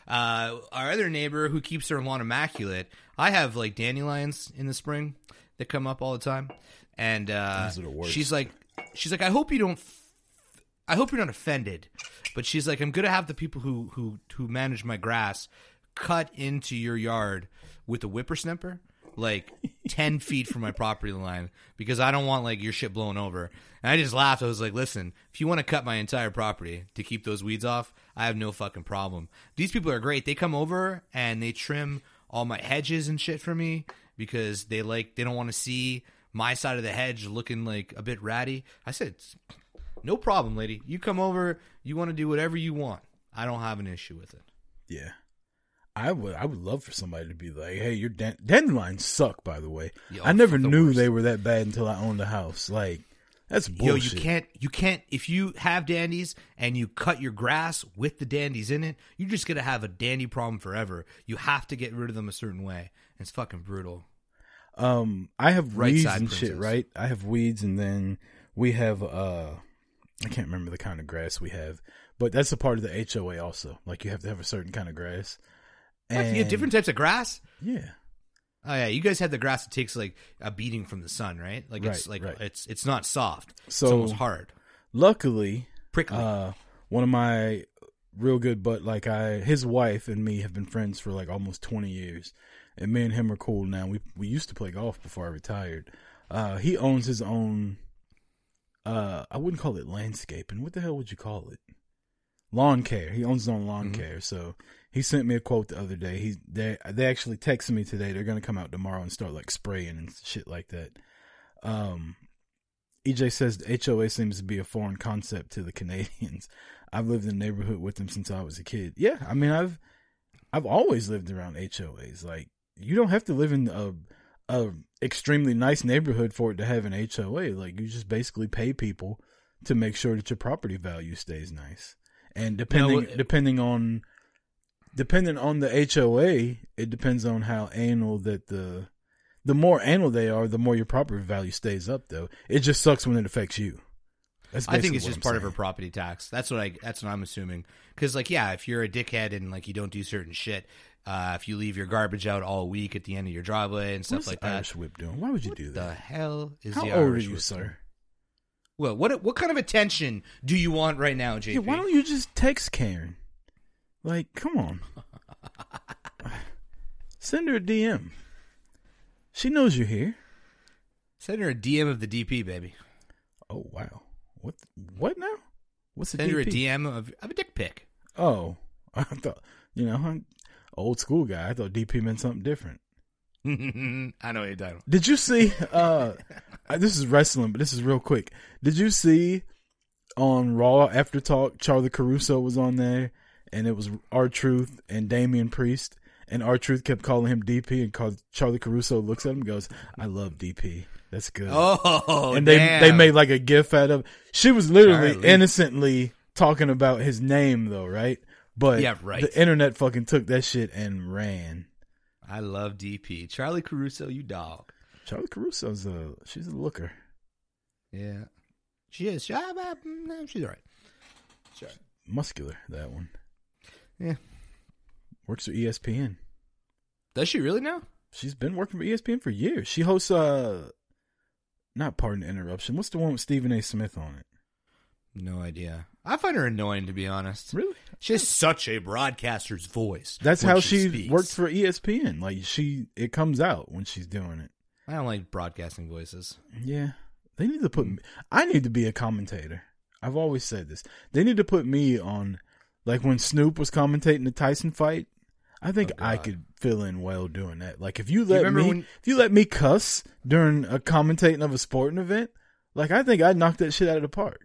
Uh, our other neighbor who keeps her lawn immaculate, I have like dandelions in the spring that come up all the time, and uh, Those are the worst. she's like, she's like, I hope you don't, I hope you're not offended, but she's like, I'm gonna have the people who who who manage my grass cut into your yard with a whippersnapper. Like ten feet from my property line because I don't want like your shit blown over. And I just laughed. I was like, "Listen, if you want to cut my entire property to keep those weeds off, I have no fucking problem. These people are great. They come over and they trim all my hedges and shit for me because they like they don't want to see my side of the hedge looking like a bit ratty. I said, "No problem, lady. You come over. You want to do whatever you want. I don't have an issue with it." Yeah. I would I would love for somebody to be like, "Hey, your dan- dandelions suck." By the way, Yo, I never the knew worst. they were that bad until I owned a house. Like, that's Yo, bullshit. you can't you can't if you have dandies and you cut your grass with the dandies in it, you're just gonna have a dandy problem forever. You have to get rid of them a certain way. It's fucking brutal. Um, I have Right weeds and shit, right? I have weeds, and then we have uh, I can't remember the kind of grass we have, but that's a part of the HOA also. Like, you have to have a certain kind of grass. You have different types of grass? Yeah. Oh yeah, you guys have the grass that takes like a beating from the sun, right? Like it's like right. it's it's not soft. So it's almost hard. Luckily, Prickly. Uh, one of my real good, but like I, his wife and me have been friends for like almost twenty years, and me and him are cool now. We we used to play golf before I retired. Uh, he owns his own. Uh, I wouldn't call it landscaping. What the hell would you call it? Lawn care. He owns his own lawn Mm-hmm. care. So he sent me a quote the other day. He they they actually texted me today. They're gonna come out tomorrow and start like spraying and shit like that. Um, EJ says the HOA seems to be a foreign concept to the Canadians. I've lived in the neighborhood with them since I was a kid. Yeah, I mean I've I've always lived around HOAs. Like you don't have to live in a a extremely nice neighborhood for it to have an HOA. Like you just basically pay people to make sure that your property value stays nice. And depending Now, depending on depending on the HOA, it depends on how anal that the the more anal they are, the more your property value stays up. Though it just sucks when it affects you. I think it's just I'm part of her property tax. That's what I. That's what I'm assuming. Because like, yeah, if you're a dickhead and like you don't do certain shit, uh, if you leave your garbage out all week at the end of your driveway and stuff like that, Irish whip doing? Why would you do that? the hell is How the old Irish are you, whip sir? doing? Well, what what kind of attention do you want right now, JP? Yeah, why don't you just text Karen? Like, come on. Send her a DM. She knows you're here. Send her a DM of the DP, baby. Oh wow. What? What now? What's a Send her a DP? DM of, of a dick pic. Oh, I thought you know, I'm old school guy. I thought DP meant something different. I know what you're Did you see? uh This is wrestling, but this is real quick. Did you see on Raw After Talk? Charly Caruso was on there, and it was R Truth and Damian Priest, and R Truth kept calling him DP, and called Charly Caruso looks at him and goes, "I love DP. That's good." Oh, and they damn. they made like a gif out of. She was literally Charly. innocently talking about his name, though, right? But Yeah, right. The internet fucking took that shit and ran. I love DP. Charly Caruso, you dog. Charly Caruso's a she's a looker. Yeah, she is. She, she's all right. Sure. muscular that one. Yeah. Works for ESPN. Does she really now? She's been working for ESPN for years. She hosts uh not pardon the interruption. What's the one with Stephen A. Smith on it? No idea. I find her annoying, to be honest. Really? She has such a broadcaster's voice. That's how she, speaks. worked for ESPN. Like she it comes out when she's doing it. I don't like broadcasting voices. Yeah. They need to put me I need to be a commentator. I've always said this. They need to put me on like when Snoop was commentating the Tyson fight. I think oh, I could fill in well doing that. Like if you Oh, you let me when- if you let me cuss during a commentating of a sporting event, like I think I'd knock that shit out of the park.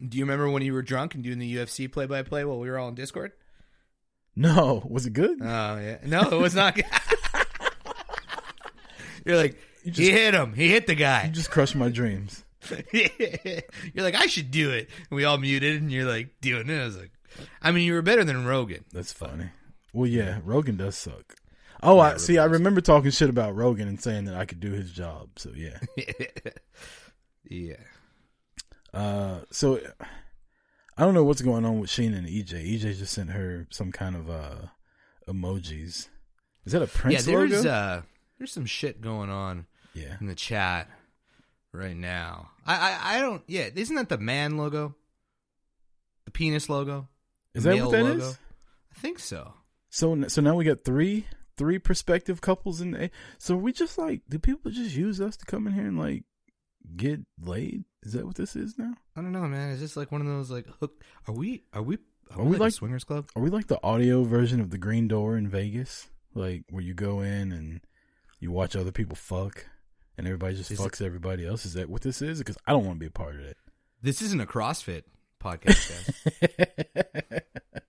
Do you remember when you were drunk and doing the UFC play by play while we were all in Discord? No, was it good? Oh yeah, no, it was not. good. You're like, You he hit him. He hit the guy. You just crushed my dreams. you're like, I should do it. And we all muted, and you're like doing it. I was like, I mean, you were better than Rogan. That's funny. Well, yeah, Rogan does suck. Oh, I see. I remember talking shit about Rogan and saying that I could do his job. So yeah. yeah. Uh, so I don't know what's going on with Sheena and EJ. EJ just sent her some kind of uh emojis. Is that a Prince yeah, there's logo? uh there's some shit going on Yeah. in the chat right now. I, I I don't yeah, isn't that the man logo? The penis logo? Is that what that logo? is? I think so. So so now we got three three prospective couples in the so we just like do people just use us to come in here and like get laid? Is that what this is now? I don't know, man. Is this like one of those like hook are we are we are, Are we, like, like swingers club? Are we like the audio version of the Green Door in Vegas? Like where you go in and you watch other people fuck and everybody just Is fucks everybody else? Is that what this is? Because I don't want to be a part of that. This isn't a CrossFit podcast, guys.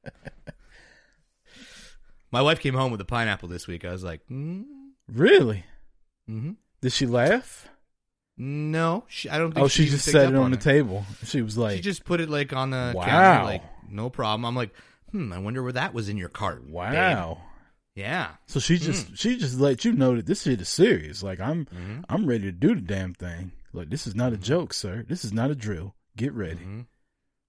My wife came home with a pineapple this week. I was like, mm, Really? mm-hmm. Did she laugh? no, she, I don't think Oh, she even just set it on, on the table. She was like, she just put it like on the Wow. counter, like no problem. I'm like, hmm, I wonder where that was in your cart. babe." "Wow." Yeah. So she just she just let you know that this shit is serious. Like I'm Mhm. I'm ready to do the damn thing. Like this is not a joke, sir. This is not a drill. Get ready. Mhm.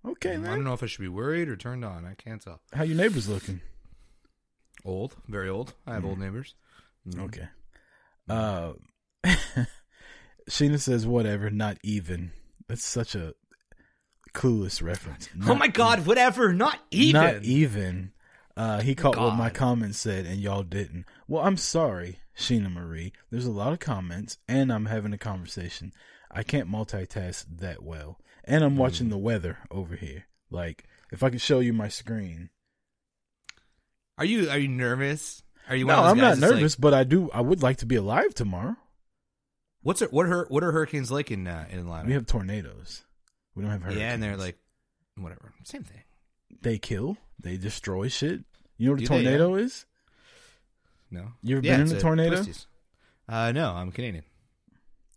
Okay, I don't know if I should be worried or turned on. I can't tell. How your neighbors looking? Old, very old. I have old neighbors. Mhm. Okay. Uh, Sheena says whatever, not even. That's such a clueless reference. oh my god, whatever. Not even. Not even. Uh, he caught what my God. comments said, and y'all didn't. Well, I'm sorry, Sheena Marie. There's a lot of comments, and I'm having a conversation. I can't multitask that well, and I'm watching Mm. the weather over here. Like, if I could show you my screen. Are you are you nervous? Are you? no, one of those I'm not that's like- nervous, but I do. I would like to be alive tomorrow. what's it, what are what are hurricanes like in uh, in Atlanta? We have tornadoes. We don't have hurricanes. yeah, and they're like whatever, same thing. they kill, they destroy shit. You know what a Do they, tornado is? No, You ever Yeah, been in a tornado? twisties. Uh, no, I'm Canadian.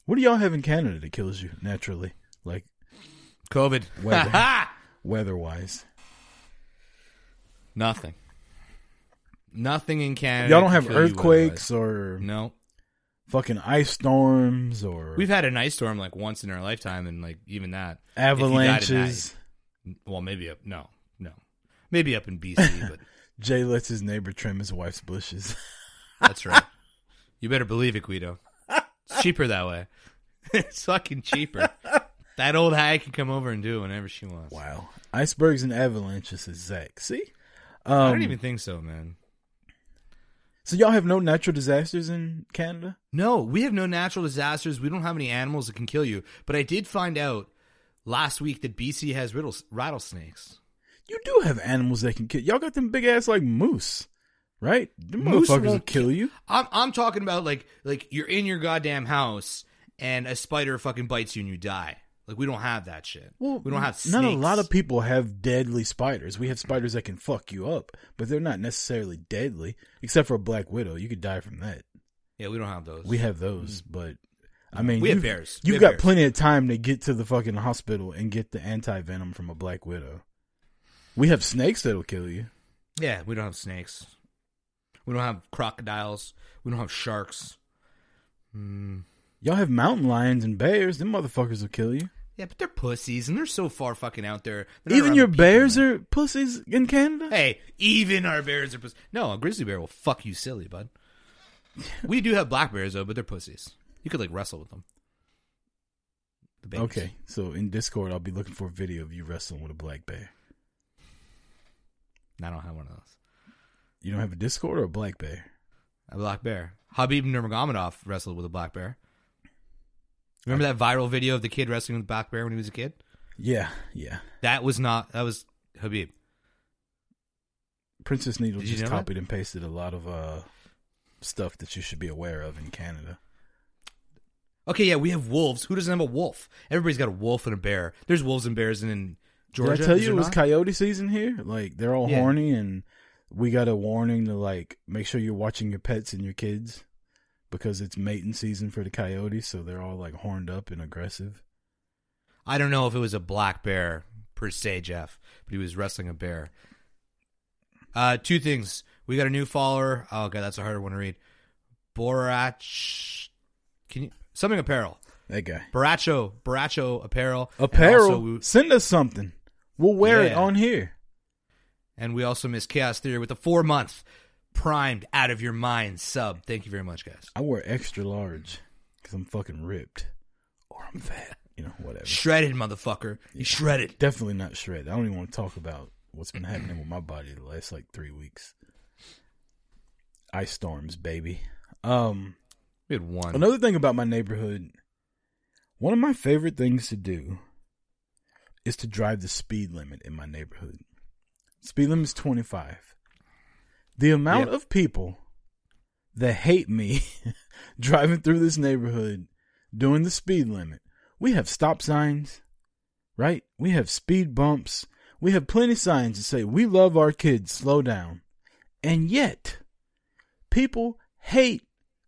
What do y'all have in Canada that kills you naturally, like COVID. weather, weather wise? Nothing. Nothing in Canada. Y'all don't have earthquakes or no. fucking ice storms or We've had an ice storm like once in our lifetime, and like even that if you that, avalanches. well, maybe up. No, no, maybe up in BC, but Jay lets his neighbor trim his wife's bushes. that's right. You better believe it, Guido. It's cheaper that way. it's fucking cheaper. That old hag can come over and do it whenever she wants. wow, icebergs and avalanches, says Zach. See, um, I don't even think so, man. So y'all have no natural disasters in Canada? No, we have no natural disasters. We don't have any animals that can kill you. But I did find out last week that BC has riddles, rattlesnakes. You do have animals that can kill. Y'all got them big ass like moose, right? The Moose motherfuckers will kill you. I'm I'm talking about like like you're in your goddamn house and a spider fucking bites you and you die. Like we don't have that shit. we don't have snakes. Not a lot of people have deadly spiders. We have spiders that can fuck you up, but they're not necessarily deadly. Except for a black widow, you could die from that. Yeah, we don't have those. We have those, but I mean, We have you've- bears. You've have got bears. plenty of time to get to the fucking hospital and get the anti venom from a black widow. We have snakes that'll kill you. Yeah, we don't have snakes. We don't have crocodiles. We don't have sharks. Mm. Y'all have mountain lions and bears. Them motherfuckers will kill you. Yeah, but they're pussies and they're so far fucking out there. Even your people, bears are pussies in Canada. Hey, even our bears are pussies. No, a grizzly bear will fuck you silly, bud. We do have black bears though, but they're pussies. You could like wrestle with them. The. Okay, so in Discord, I'll be looking for a video of you wrestling with a black bear. I don't have one of those. You don't have a Discord or a black bear? A black bear. Habib Nurmagomedov wrestled with a black bear. Remember that viral video of the kid wrestling with a black bear when he was a kid? Yeah, yeah. That was not. That was Habib. Princess Needle Did you just know copied and pasted a lot of uh, stuff that you should be aware of in Canada. Okay, yeah, we have wolves. Who doesn't have a wolf? Everybody's got a wolf and a bear. There's wolves and bears in, Georgia. Did I tell you it was not? coyote season here? Like they're all Yeah. horny, and we got a warning to like make sure you're watching your pets and your kids because it's mating season for the coyotes. So they're all like horned up and aggressive. I don't know if it was a black bear per se, Jeff, but he was wrestling a bear. Uh, two things. We got a new follower. Oh god, that's a harder one to read. Borach, can you something apparel? That guy. Baracho, Baracho apparel. Apparel. we- Send us something. We'll wear it on here. And we also miss Chaos Theory with a four month primed out of your mind sub. Thank you very much, guys. I wear extra large because I'm fucking ripped, or I'm fat. You know, whatever. Shredded, motherfucker. You shredded. Definitely not shredded. I don't even want to talk about what's been happening with my body the last like three weeks. Ice storms, baby. Um, we had one. Another thing about my neighborhood, one of my favorite things to do is to drive the speed limit in my neighborhood. Speed limit is 25. The amount Yep. of people that hate me driving through this neighborhood doing the speed limit. We have stop signs, right? We have speed bumps. We have plenty of signs that say, we love our kids, slow down. And yet, people hate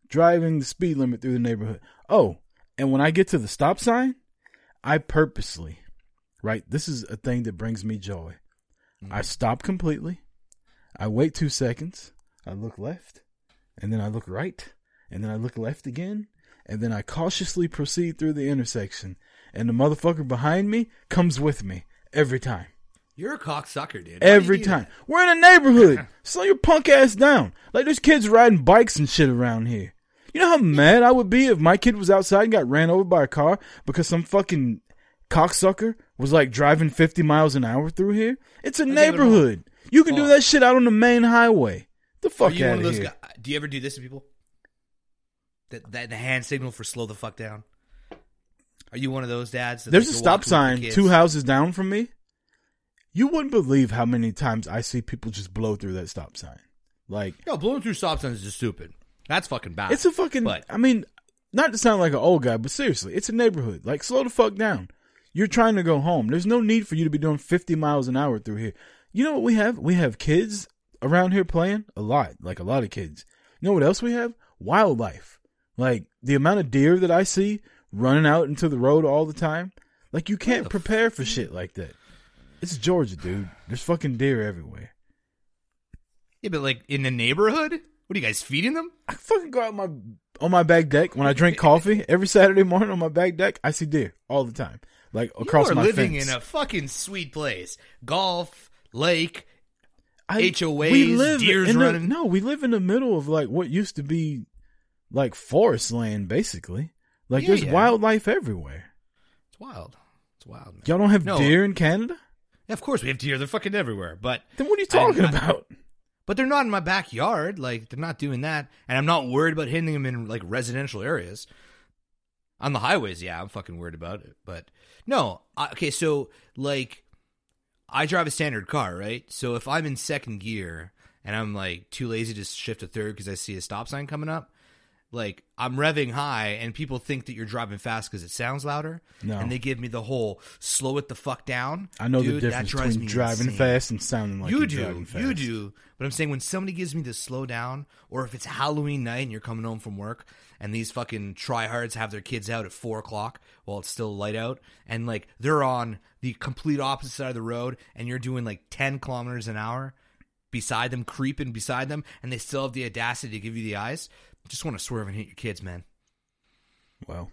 driving the speed limit through the neighborhood. Oh, and when I get to the stop sign, I purposely, right? This is a thing that brings me joy. I mm. stop completely. I wait two seconds. I look left, and then I look right, and then I look left again, and then I cautiously proceed through the intersection. And the motherfucker behind me comes with me every time. You're a cocksucker, dude. Why do you Every do time. that? We're in a neighborhood. Slow your punk ass down. Like there's kids riding bikes and shit around here. You know how mad I would be if my kid was outside and got ran over by a car because some fucking cocksucker was like driving 50 miles an hour through here? It's a neighborhood. You can do that shit out on the main highway. The Are fuck you out one of of those here. guys? Do you ever do this to people? That, that the hand signal for slow the fuck down. Are you one of those dads? That, There's like, a you're stop walking with sign your two kids? houses down from me. You wouldn't believe how many times I see people just blow through that stop sign. Like No, blowing through stop signs is just stupid. That's fucking bad. It's a fucking. But I mean, not to sound like an old guy, but seriously, it's a neighborhood. Like, slow the fuck down. You're trying to go home. There's no need for you to be doing 50 miles an hour through here. You know what we have? We have kids around here playing a lot, like a lot of kids. You know what else we have? Wildlife. Like the amount of deer that I see running out into the road all the time. Like you can't prepare for shit like that. It's Georgia, dude. There's fucking deer everywhere. yeah, but like in the neighborhood, what are you guys feeding them? I fucking go out my on my back deck when I drink coffee every Saturday morning on my back deck. I see deer all the time, like across you are my living fence. in a fucking sweet place. Golf, lake, I- HOAs, we live deers in the- running. no, we live in the middle of like what used to be like forest land, basically. Like Yeah, there's yeah. wildlife everywhere. It's wild. It's wild. Man. Y'all don't have No. deer in Canada? Yeah, of course we have deer. They're fucking everywhere. But Then what are you talking I- about? But they're not in my backyard. Like they're not doing that, and I'm not worried about hitting them in like residential areas. On the highways, yeah, I'm fucking worried about it. But no, I, okay. So like, I drive a standard car, right? So if I'm in second gear and I'm like too lazy to shift to third because I see a stop sign coming up, like I'm revving high, and people think that you're driving fast because it sounds louder. No. and they give me the whole slow it the fuck down. I know Dude, the that difference drives between me driving insane fast and sounding like you you're do, driving fast. you do. But I'm saying when somebody gives me the slow down, or if it's Halloween night and you're coming home from work, and these fucking tryhards have their kids out at four o'clock while it's still light out, and like they're on the complete opposite side of the road, and you're doing like ten kilometers an hour beside them, creeping beside them, and they still have the audacity to give you the eyes. Just want to swerve and hit your kids, man. Well,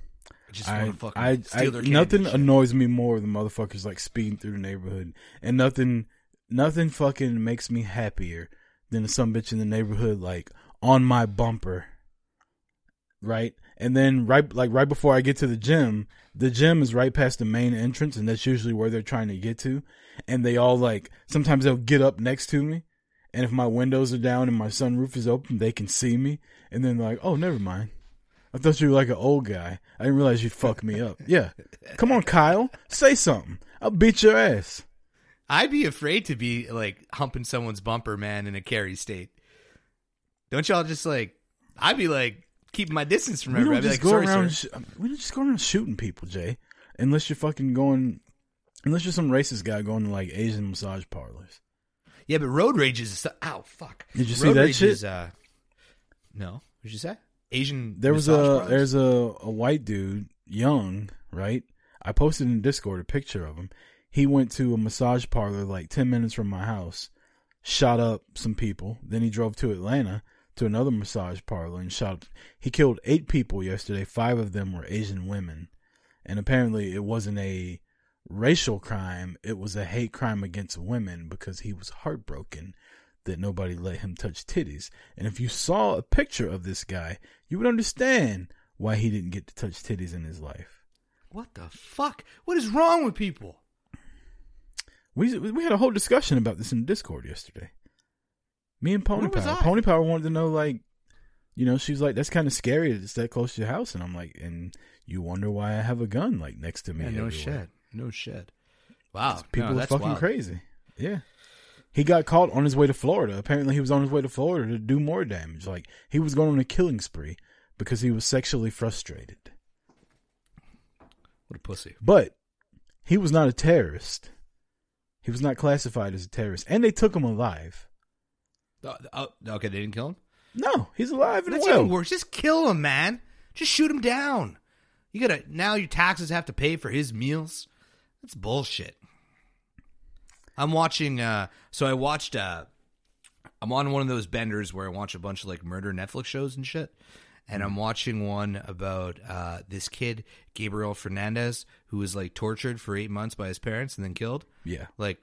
I just I, want to fucking I, steal I- their nothing annoys me more than motherfuckers like speeding through the neighborhood, and nothing, nothing fucking makes me happier than some bitch in the neighborhood like on my bumper, right? And then right, like right before I get to the gym, the gym is right past the main entrance, and that's usually where they're trying to get to. And they all like sometimes they'll get up next to me, and if my windows are down and my sunroof is open, they can see me, and then like, "Oh, never mind." I thought you were like an old guy. I didn't realize you'd fuck me up. Yeah. Come on, Kyle. Say something. I'll beat your ass. I'd be afraid to be like humping someone's bumper, man, in a carry state. Don't y'all just like? I'd be like keeping my distance from everybody. go like, sorry, around. Sh- we don't just go around shooting people, Jay. Unless you're fucking going. Unless you're some racist guy going to like Asian massage parlors. Yeah, but road rage is. Ow, fuck. Did you see road that rage shit? Is, uh, no, what'd you say? Asian. There was a parlors? there's a a white dude, young, right? I posted in Discord a picture of him. He went to a massage parlor like ten minutes from my house, shot up some people. Then he drove to Atlanta to another massage parlor and shot. He killed eight people yesterday. Five of them were Asian women, and apparently it wasn't a racial crime, it was a hate crime against women because he was heartbroken that nobody let him touch titties. And if you saw a picture of this guy, you would understand why he didn't get to touch titties in his life. What the fuck? What is wrong with people? We we had a whole discussion about this in Discord yesterday. Me and Pony Power. I? Pony Power wanted to know, like, you know, she's like, "That's kind of scary. that It's that close to your house," and I'm like, "And you wonder why I have a gun like next to me?" Yeah, no shit. No shit. Wow. People no, are fucking wild. crazy. Yeah. He got caught on his way to Florida. Apparently, he was on his way to Florida to do more damage. Like he was going on a killing spree because he was sexually frustrated. What a pussy. But he was not a terrorist. He was not classified as a terrorist, and they took him alive. Uh, uh, okay, they didn't kill him? No, he's alive and That's well. even worse. Just kill him, man. Just shoot him down. You gotta now your taxes have to pay for his meals. That's bullshit. I'm watching uh so I watched uh I'm on one of those benders where I watch a bunch of like murder Netflix shows and shit. And I'm watching one about uh this kid, Gabriel Fernandez, who was like tortured for eight months by his parents and then killed. Yeah. Like,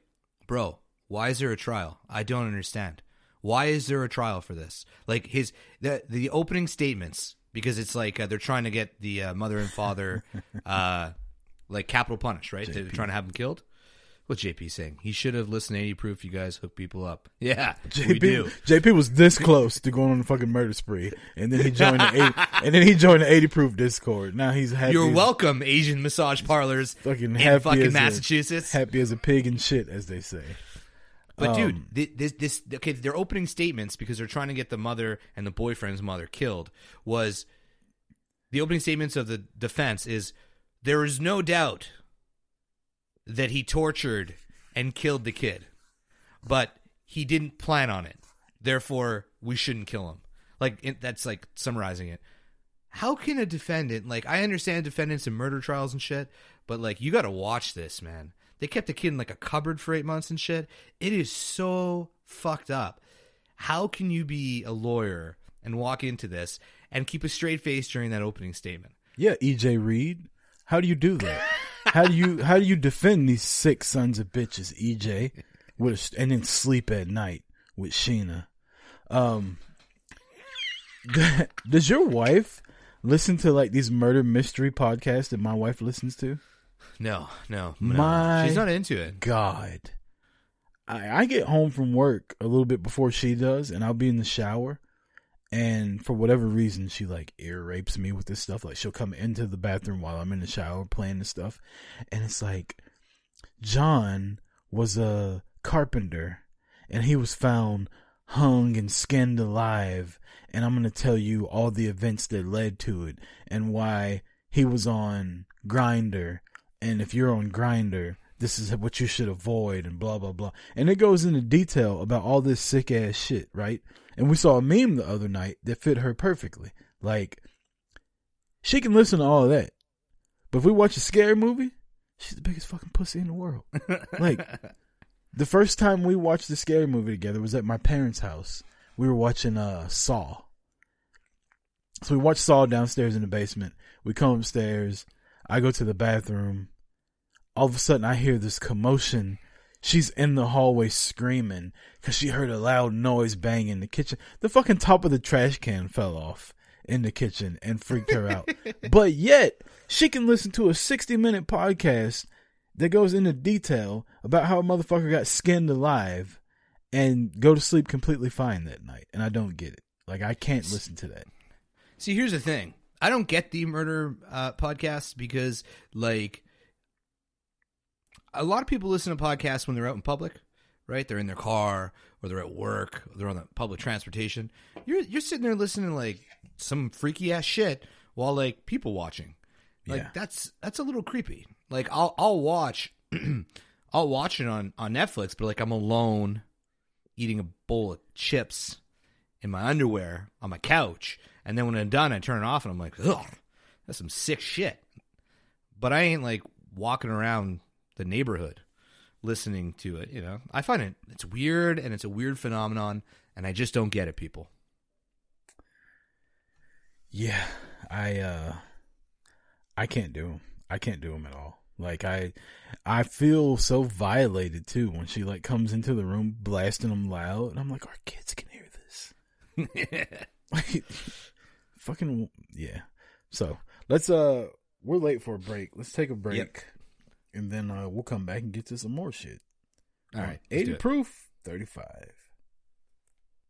bro, why is there a trial? I don't understand. Why is there a trial for this? Like his the the opening statements because it's like uh, they're trying to get the uh, mother and father uh like capital punish, right? They're trying to have them killed. What's JP saying? He should have listened to 80 proof. You guys hook people up. Yeah, we do. JP, JP was this close to going on a fucking murder spree, and then he joined the 80, and then he joined the eighty proof Discord. Now he's happy. You're welcome, Asian massage parlors Fucking in happy fucking as a- Massachusetts. happy as a pig in shit, as they say. But Um, dude, thi- this this okay, their opening statements because they're trying to get the mother and the boyfriend's mother killed was the opening statements of the defense is there is no doubt that he tortured and killed the kid, but he didn't plan on it. Therefore, we shouldn't kill him. Like that's like summarizing it. How can a defendant like I understand defendants in murder trials and shit, but like you got to watch this, man. They kept the kid in like a cupboard for eight months and shit. It is so fucked up. How can you be a lawyer and walk into this and keep a straight face during that opening statement? Yeah, EJ Reed. How do you do that? how do you how do you defend these sick sons of bitches, EJ, with and then sleep at night with Sheena? Um, does your wife listen to like these murder mystery podcasts that my wife listens to? No, no, no. My she's not into it. God, I, I get home from work a little bit before she does, and I'll be in the shower. And for whatever reason, she like ear rapes me with this stuff. Like she'll come into the bathroom while I'm in the shower playing this stuff, and it's like John was a carpenter, and he was found hung and skinned alive. And I'm gonna tell you all the events that led to it, and why he was on Grindr. And if you're on Grindr, this is what you should avoid, and blah blah blah. And it goes into detail about all this sick ass shit, right? And we saw a meme the other night that fit her perfectly. Like, she can listen to all of that. But if we watch a scary movie, she's the biggest fucking pussy in the world. like, the first time we watched the scary movie together was at my parents' house. We were watching uh Saw. So we watched Saw downstairs in the basement. We come upstairs. I go to the bathroom. All of a sudden, I hear this commotion. She's in the hallway screaming because she heard a loud noise bang in the kitchen. The fucking top of the trash can fell off in the kitchen and freaked her out. but yet, she can listen to a 60 minute podcast that goes into detail about how a motherfucker got skinned alive and go to sleep completely fine that night. And I don't get it. Like, I can't listen to that. See, here's the thing. I don't get the murder uh, podcasts because, like, a lot of people listen to podcasts when they're out in public, right? They're in their car or they're at work, or they're on the public transportation. You're you're sitting there listening to like some freaky ass shit while like people watching. Like Yeah. that's that's a little creepy. Like I'll I'll watch I'll watch it on on Netflix, but like I'm alone eating a bowl of chips in my underwear on my couch, and then when I'm done, I turn it off and I'm like, ugh, that's some sick shit. But I ain't like walking around the neighborhood listening to it. You know, I find it it's weird and it's a weird phenomenon, and I just don't get it, people. Yeah, I uh I can't do them. I can't do them at all. Like I, I feel so violated too when she like comes into the room blasting them loud, and I'm like, our kids can hear this. like, fucking yeah. So let's uh, we're late for a break. Let's take a break, Yep. And then uh, we'll come back and get to some more shit. All right, let's eighty proof, thirty five.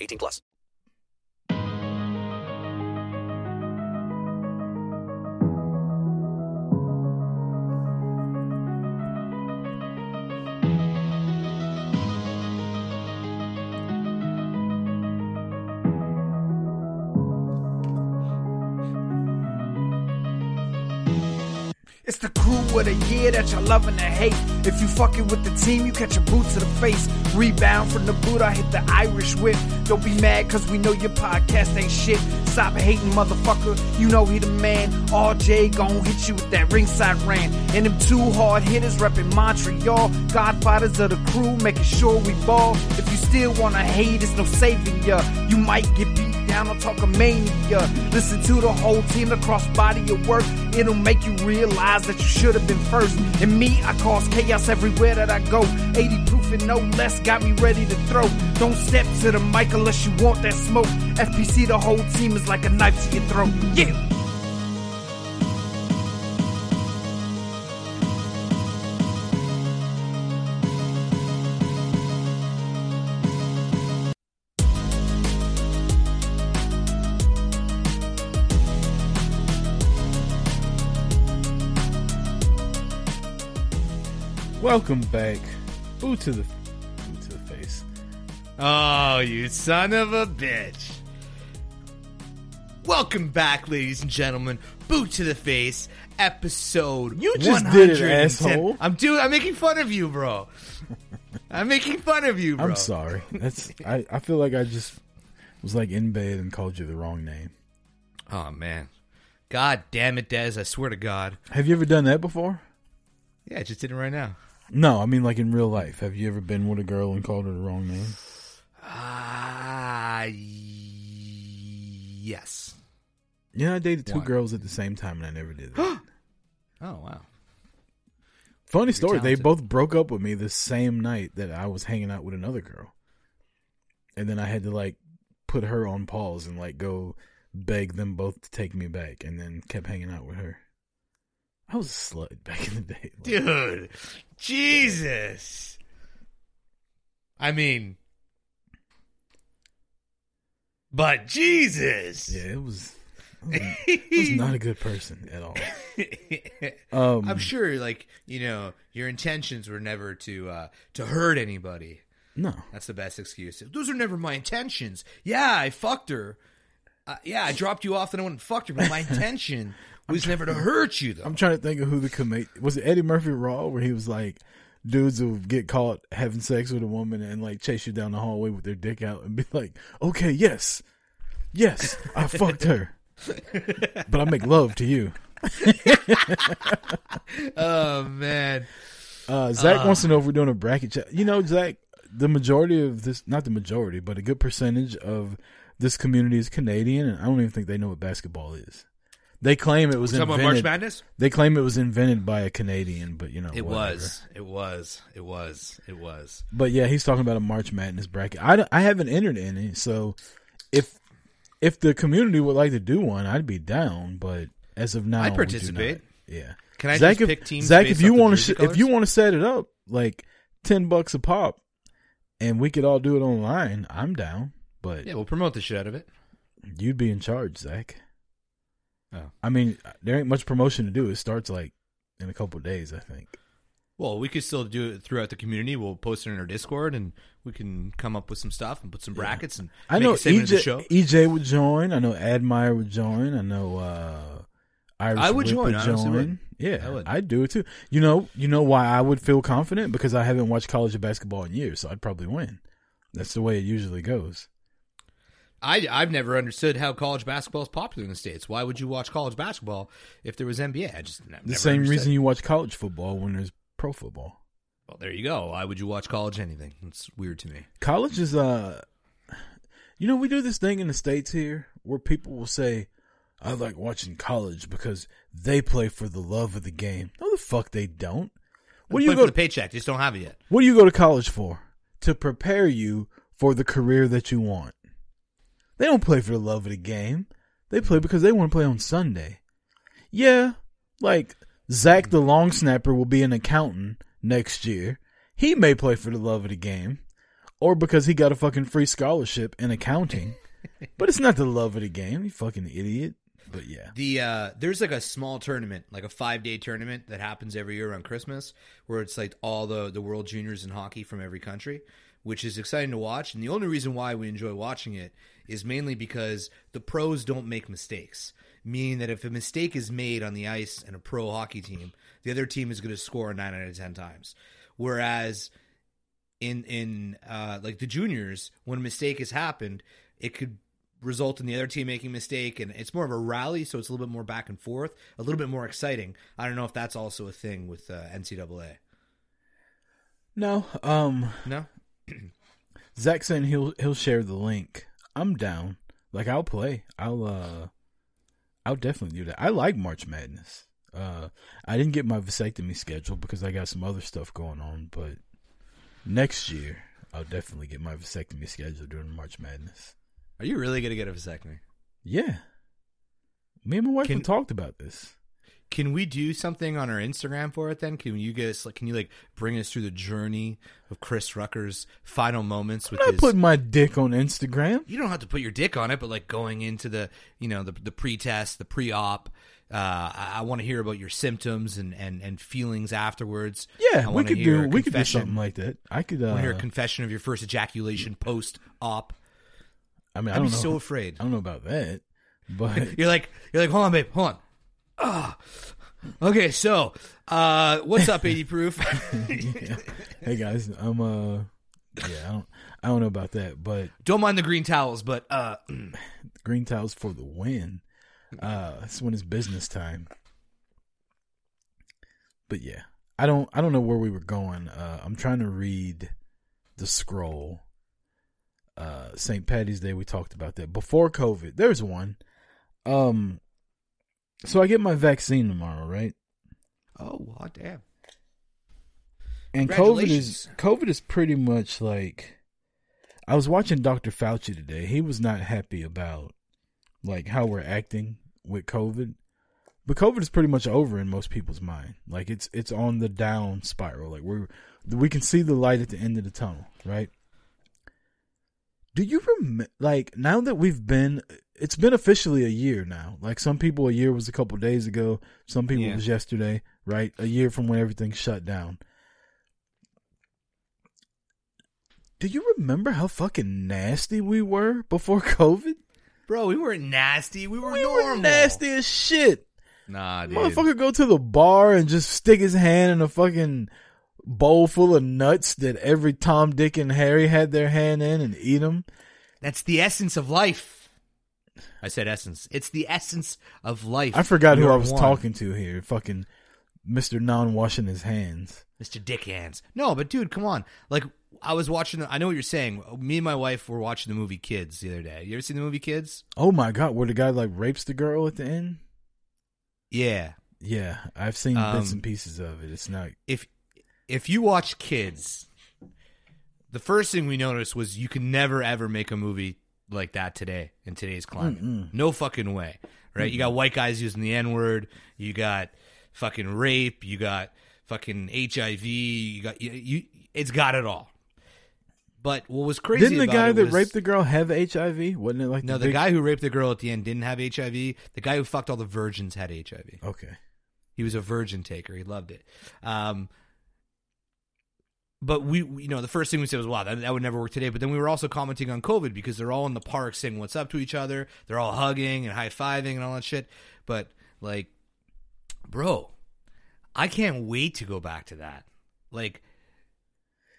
18 plus. It's the crew of the year that you're loving to hate. If you fucking with the team, you catch a boot to the face. Rebound from the boot, I hit the Irish whip. Don't be mad, cause we know your podcast ain't shit. Stop hating, motherfucker. You know he the man. RJ gon' hit you with that ringside rant. And them two hard hitters reppin' Montreal. Godfathers of the crew, making sure we ball. If you still wanna hate, it's no saving ya. You might get beat down talking mania. Listen to the whole team across body of work. It'll make you realize that you should have been first. And me, I cause chaos everywhere that I go. 80 proof and no less got me ready to throw. Don't step to the mic unless you want that smoke. FPC, the whole team is like a knife to your throat. Yeah. Welcome back. Boot to the boot to the face. Oh, you son of a bitch. Welcome back, ladies and gentlemen. Boot to the face, episode. You just did it, asshole. I'm doing. I'm making fun of you, bro. I'm making fun of you, bro. I'm sorry. That's I, I feel like I just was like in bed and called you the wrong name. Oh man, God damn it, Des! I swear to God. Have you ever done that before? Yeah, I just did it right now. No, I mean like in real life. Have you ever been with a girl and called her the wrong name? Ah, yes. You know, I dated two One. girls at the same time and I never did that. Oh wow. Funny story, they both broke up with me the same night that I was hanging out with another girl. And then I had to like put her on pause and like go beg them both to take me back and then kept hanging out with her. I was a slut back in the day. Like, Dude, Jesus. I mean, but Jesus. Yeah, it was. I was not a good person at all. Um, I'm sure, like you know, your intentions were never to uh, to hurt anybody. No, That's the best excuse. Those are never my intentions. Yeah, I fucked her. Uh, yeah, I dropped you off and I went and fucked her, but my intention was never to hurt you, though. I'm trying to think of who the comedian was. It Eddie Murphy Raw, where he was like, dudes will get caught having sex with a woman and like chase you down the hallway with their dick out and be like, "Okay, yes, yes, I fucked her, but I make love to you." oh man, Uh, Zach Uh. wants to know if we're doing a bracket chat. You know, Zach, the majority of this, not the majority, but a good percentage of this community is Canadian, and I don't even think they know what basketball is. They claim it was We're invented. March Madness? They claim it was invented by a Canadian, but you know, it whatever. was, it was, it was, it was. But yeah, he's talking about a March Madness bracket. I, I haven't entered any, so if if the community would like to do one, I'd be down. But as of now, do participate. Yeah. Can I Zach, just if, pick teams Zach, if you want to, if you want to set it up like ten bucks a pop, and we could all do it online, I'm down. But Yeah, we'll promote the shit out of it. you'd be in charge, Zach. Oh. I mean, there ain't much promotion to do. It starts like in a couple of days, I think. Well, we could still do it throughout the community. We'll post it in our Discord, and we can come up with some stuff and put some brackets and I know a segment of the EJ. EJ would join. I know Admire would join. I know uh, Irish I would Whip join, Would join. would. Yeah, I would. I'd do it too. You know, you know why I would feel confident because I haven't watched college basketball in years, so I'd probably win. That's the way it usually goes. I I've never understood how college basketball is popular in the states. Why would you watch college basketball if there was NBA? I just The same understood. reason you watch college football when there's pro football. Well, there you go. Why would you watch college anything? It's weird to me. College is uh you know, we do this thing in the States here where people will say, I like watching college because they play for the love of the game. No the fuck they don't. What do you go for the paycheck? Just don't have it yet. What do you go to college for? To prepare you for the career that you want. They don't play for the love of the game. They play because they want to play on Sunday. Yeah, like Zach the long snapper will be an accountant next year. He may play for the love of the game or because he got a fucking free scholarship in accounting. but it's not the love of the game, you fucking idiot. But yeah. The uh, there's like a small tournament, like a five day tournament that happens every year around Christmas, where it's like all the the world juniors in hockey from every country, which is exciting to watch. And the only reason why we enjoy watching it is mainly because the pros don't make mistakes. Meaning that if a mistake is made on the ice in a pro hockey team, the other team is going to score nine out of ten times. Whereas in in uh, like the juniors, when a mistake has happened, it could result in the other team making a mistake, and it's more of a rally, so it's a little bit more back and forth, a little bit more exciting. I don't know if that's also a thing with uh, NCAA. No, um No, Zach saying he'll he'll share the link. I'm down. Like I'll play. I'll uh I'll definitely do that. I like March Madness. Uh I didn't get my vasectomy scheduled because I got some other stuff going on, but next year I'll definitely get my vasectomy scheduled during March Madness. are you really going to get a vasectomy? Yeah. Me and my wife Can- have talked about this. Can we do something on our Instagram for it then? Can you guys like? Can you like bring us through the journey of Chris Rucker's final moments with I'm not his? putting my dick on Instagram. you don't have to put your dick on it, but like going into the you know the the pre-test, the pre-op. Uh, I, I want to hear about your symptoms and, and, and feelings afterwards. Yeah, we could do we could do something like that. I could uh want to hear a confession of your first ejaculation post-op. I mean, I I'd be know. so afraid. I don't know about that. But You're like, you're like, hold on, babe, hold on. Ah, okay. So, uh, what's up, eighty proof? hey guys, I'm uh yeah, I don't I don't know about that, but Don't mind the green towels, but uh, green towels for the win. Uh it's when it's business time. But yeah. I don't I don't know where we were going. Uh I'm trying to read the scroll. Uh St. Patty's Day we talked about that. Before COVID, there's one. Um so I get my vaccine tomorrow, right? oh, what damn. And COVID is COVID is pretty much like I was watching Dr. Fauci today. He was not happy about like how we're acting with COVID. But COVID is pretty much over in most people's mind. Like it's it's on the down spiral. Like we're we can see the light at the end of the tunnel, right? Do you remember like now that we've been it's been officially a year now. Like some people a year was a couple days ago, some people Yeah. it was yesterday, right? A year from when everything shut down. Do you remember how fucking nasty we were before COVID? Bro, we weren't nasty. We were We normal. were nasty as shit. Nah, dude. Motherfucker go to the bar and just stick his hand in a fucking bowl full of nuts that every Tom, Dick, and Harry had their hand in and eat them. That's the essence of life. I said essence. It's the essence of life. I forgot who I was one. talking to here. Fucking Mr. Non washing his hands. Mr. Dick Hands. No, but dude, come on. Like I was watching. I know what you're saying. Me and my wife were watching the movie Kids the other day. You ever seen the movie Kids? Oh my god, where the guy like rapes the girl at the end? Yeah. Yeah, I've seen Um, bits and pieces of it. It's not. If if you watch Kids, the first thing we noticed was you can never ever make a movie like that today in today's climate. Mm-mm. No fucking way. Right? You got white guys using the N word. You got fucking rape. You got fucking HIV. You got you. you it's got it all. But what was crazy? Didn't the guy that was- raped the girl have HIV? Wasn't it like No, the big- guy who raped the girl at the end didn't have HIV. The guy who fucked all the virgins had HIV. Okay. He was a virgin taker. He loved it. Um, but we, you know, the first thing we said was, "Wow, that, that would never work today." But then we were also commenting on COVID because they're all in the park saying what's up to each other. They're all hugging and high fiving and all that shit. But like, bro, I can't wait to go back to that. Like,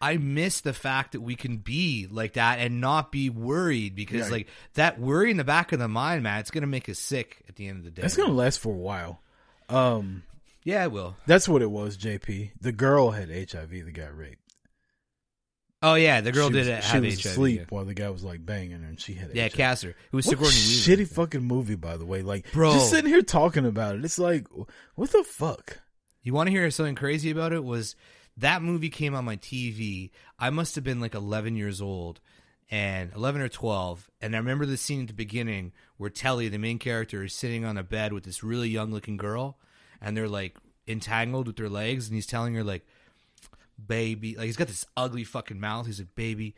I miss the fact that we can be like that and not be worried because, Yeah. like, that worry in the back of the mind, man, it's gonna make us sick at the end of the day. That's gonna last for a while. Um, yeah, it will. That's what it was, JP. The girl had HIV that got raped. Oh yeah, the girl she did was, have She was HIV. asleep yeah. while the guy was like banging her, and she had it. Yeah, HIV. Casser. It was What a Sigourney shitty fucking movie, by the way. Like, Bro. just sitting here talking about it, it's like, what the fuck? You want to hear something crazy about it? Was that movie came on my TV? I must have been like 11 years old, and 11 or 12, and I remember the scene at the beginning where Telly, the main character, is sitting on a bed with this really young looking girl, and they're like entangled with their legs, and he's telling her like, "Baby," like he's got this ugly fucking mouth. He's like, "Baby."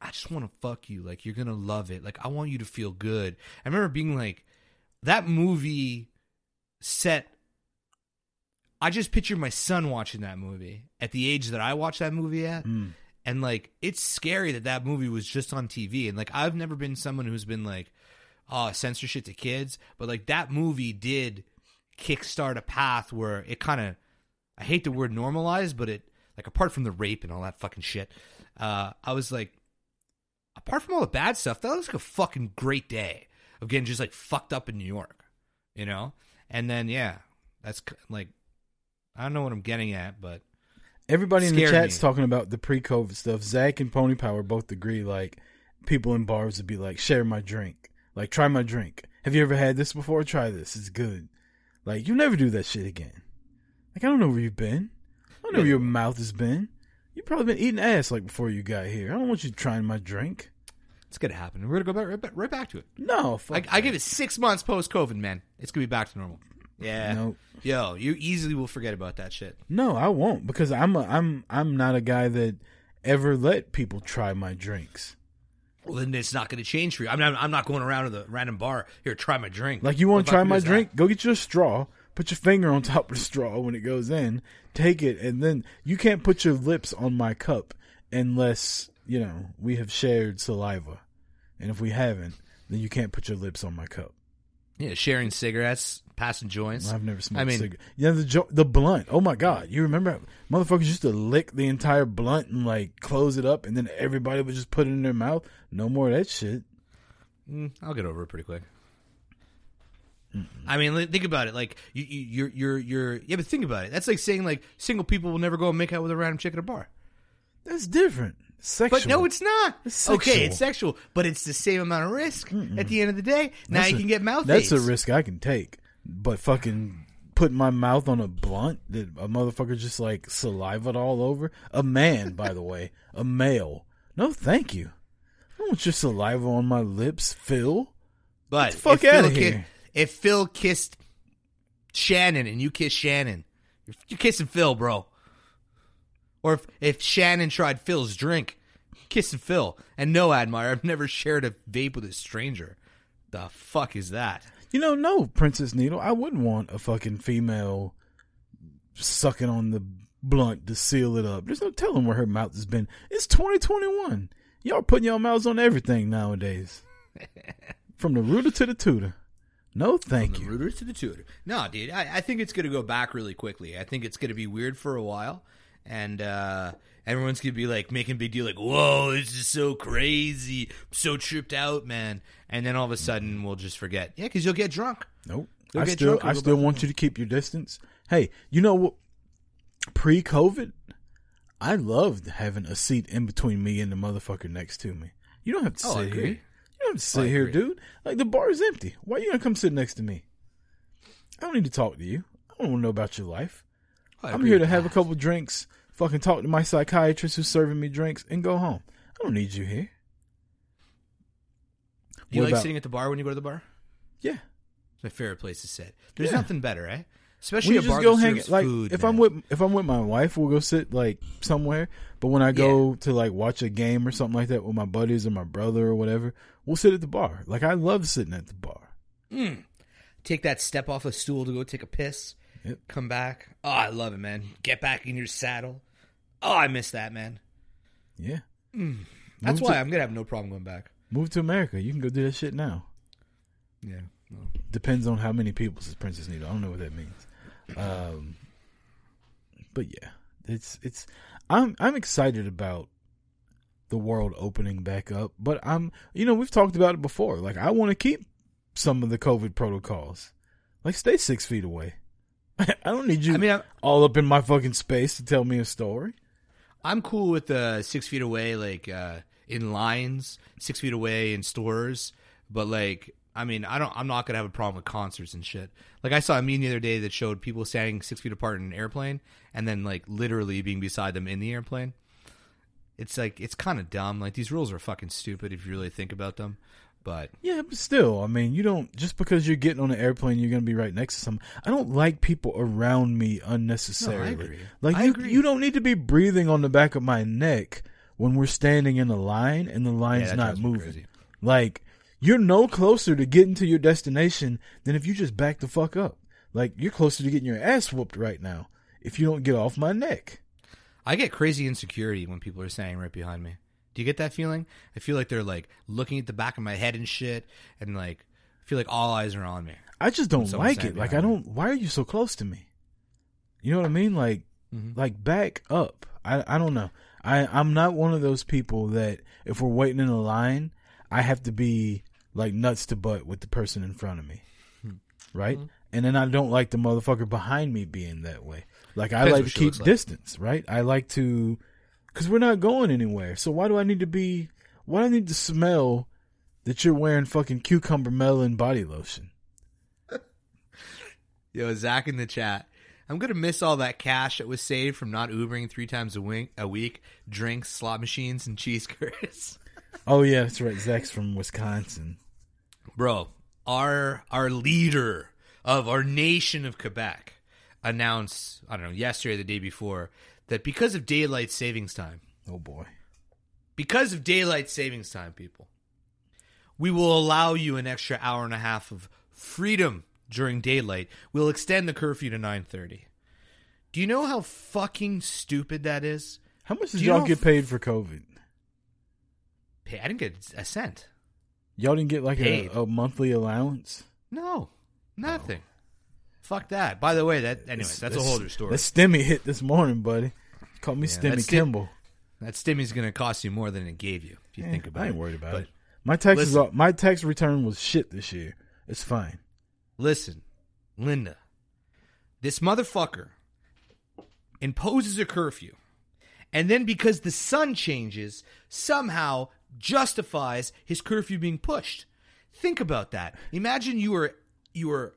I just want to fuck you. Like, you're to love it. Like, I want you to feel good. I remember being like, that movie set I just picture my son watching that movie at the age that I watched that movie at. Mm. And like, it's scary that that movie was just on TV. And like, I've never been someone who's been like, oh, censor shit to kids. But like, that movie did kickstart a path where it kind of, I hate the word normalized, but it, like, apart from the rape and all that fucking shit, uh, I was like, apart from all the bad stuff, that was like a fucking great day of getting just like fucked up in New York, you know? And then, yeah, that's like, I don't know what I'm getting at, but Everybody in the chat's me. talking about the pre-COVID stuff. Zach and Pony Power both agree. Like, people in bars would be like, "Share my drink." Like, try my drink. Have you ever had this before? Try this. It's good. Like, you never do that shit again. Like, I don't know where you've been. I don't know where your mouth has been. You've probably been eating ass like before you got here. I don't want you trying my drink. It's gonna happen. We're gonna go back right back, right back to it. No, I, fuck I give it six months post COVID, man. It's gonna be back to normal. Yeah. Nope. Yo, you easily will forget about that shit. No, I won't because I'm a, I'm I'm not a guy that ever let people try my drinks. Well, then it's not gonna change for you. I'm not. I'm not going around to the random bar here. Try my drink. Like you want to try my drink? Go get you a straw. Put your finger on top of the straw when it goes in. Take it, and then you can't put your lips on my cup unless you know we have shared saliva. And if we haven't, then you can't put your lips on my cup. Yeah, sharing cigarettes, passing joints. I've never smoked I mean, cigarette. Yeah, the jo- the blunt. Oh my god, you remember motherfuckers used to lick the entire blunt and like close it up, and then everybody would just put it in their mouth. No more of that shit. Mm, I'll get over it pretty quick. I mean, think about it. Like you, you, you're, you're, you're. Yeah, but think about it. That's like saying like single people will never go and make out with a random chick at a bar. That's different. Sexual. But no, it's not. It's Okay, it's sexual, but it's the same amount of risk. At the end of the day, now That's you a- can get mouth. That's AIDS. a risk I can take. But fucking putting my mouth on a blunt that a motherfucker just like salivaed all over. A man, by the way, a male. No, thank you. I don't want your saliva on my lips, Phil. But fuck out of here. If Phil kissed Shannon and you kiss Shannon, you're, kissing Phil, bro. Or if, if Shannon tried Phil's drink, kissing Phil. And no, Admire, I've never shared a vape with a stranger. The fuck is that? You know, no, Princess Needle. I wouldn't want a fucking female sucking on the blunt to seal it up. There's no telling where her mouth has been. It's 2021. Y'all putting your mouths on everything nowadays. From the rooter to the tutor. No, thank From you. the rooter to the tutor. No, dude, I, I think it's going to go back really quickly. I think it's going to be weird for a while, and uh, everyone's going to be like making big deal, like, "Whoa, this is so crazy, I'm so tripped out, man!" And then all of a sudden, we'll just forget. Yeah, because you'll get drunk. Nope. You'll I get still, drunk I still want you to keep your distance. Hey, you know what? Pre-COVID, I loved having a seat in between me and the motherfucker next to me. You don't have to Oh, sit here. You don't have to sit here, dude. Like the bar is empty. Why you gonna come sit next to me? I don't need to talk to you. I don't want to know about your life. I I'm here to have a couple drinks, fucking talk to my psychiatrist who's serving me drinks, and go home. I don't need you here. Do you What like about- sitting at the bar when you go to the bar? Yeah. It's my favorite place to sit. There's Yeah. nothing better, eh? Especially we just go hang like food. if man. I'm with if I'm with my wife, we'll go sit like somewhere. But when I go to like watch a game or something like that with my buddies or my brother or whatever, we'll sit at the bar. Like I love sitting at the bar. Mm. Take that step off a stool to go take a piss. Yep. Come back. Oh, I love it, man. Get back in your saddle. Oh, I miss that, man. Yeah. Mm. That's why to- I'm gonna have no problem going back. Move to America. You can go do that shit now. Yeah. Depends on how many people says Princess Needle. I don't know what that means. Um, but yeah, it's it's I'm I'm excited about the world opening back up, but I'm you know we've talked about it before. Like I want to keep some of the COVID protocols. Like stay six feet away. I don't need you I mean, I'm- all up in my fucking space to tell me a story. I'm cool with the six feet away, like uh, in lines, six feet away in stores. But like, I mean, I don't. I'm not gonna have a problem with concerts and shit. Like, I saw a meme the other day that showed people standing six feet apart in an airplane, and then like literally being beside them in the airplane. It's like it's kind of dumb. Like these rules are fucking stupid if you really think about them. But Yeah, but still, I mean, you don't just because you're getting on an airplane, you're gonna be right next to some. I don't like people around me unnecessarily. agree. Like I you, agree. you don't need to be breathing on the back of my neck when we're standing in a line and the line's that not moving. Like you're no closer to getting to your destination than if you just back the fuck up. Like you're closer to getting your ass whooped right now if you don't get off my neck. I get crazy insecurity when people are standing right behind me. Do you get that feeling? I feel like they're like looking at the back of my head and shit, and like I feel like all eyes are on me. I just don't like it. Like I don't. Why are you so close to me? You know what I mean? Like, Mm-hmm. like back up. I I don't know. I I'm not one of those people that if we're waiting in a line, I have to be like nuts to butt with the person in front of me, Hmm. right? Mm-hmm. And then I don't like the motherfucker behind me being that way. Like I like to keep looks like. distance, right? I like to, because we're not going anywhere. So why do I need to be? Why do I need to smell that you're wearing fucking cucumber melon body lotion? Yo, Zach in the chat. I'm gonna miss all that cash that was saved from not Ubering three times a week, a week drinks, slot machines, and cheese curds. Oh yeah, that's right. Zach's from Wisconsin. Bro, our our leader of our nation of Quebec announced, I don't know, yesterday or the day before, that because of daylight savings time, Oh boy. because of daylight savings time, people, we will allow you an extra hour and a half of freedom during daylight. We'll extend the curfew to 9:30. Do you know how fucking stupid that is? How much Do did you y'all know get paid for COVID? I didn't get a cent. Y'all didn't get like a, a monthly allowance. No, nothing. Fuck that. By the way, that anyways, that's, a whole other story. That stimmy hit this morning, buddy. Call me Yeah, Stimmy that stim- Kimball. That stimmy's going to cost you more than it gave you. If you Eh, think about it, I it, ain't worried about But it. My taxes, listen. are, my tax return was shit this year. It's fine. Listen, Linda, this motherfucker imposes a curfew, and then because the sun changes, somehow justifies his curfew being pushed. Think about that. Imagine you were you were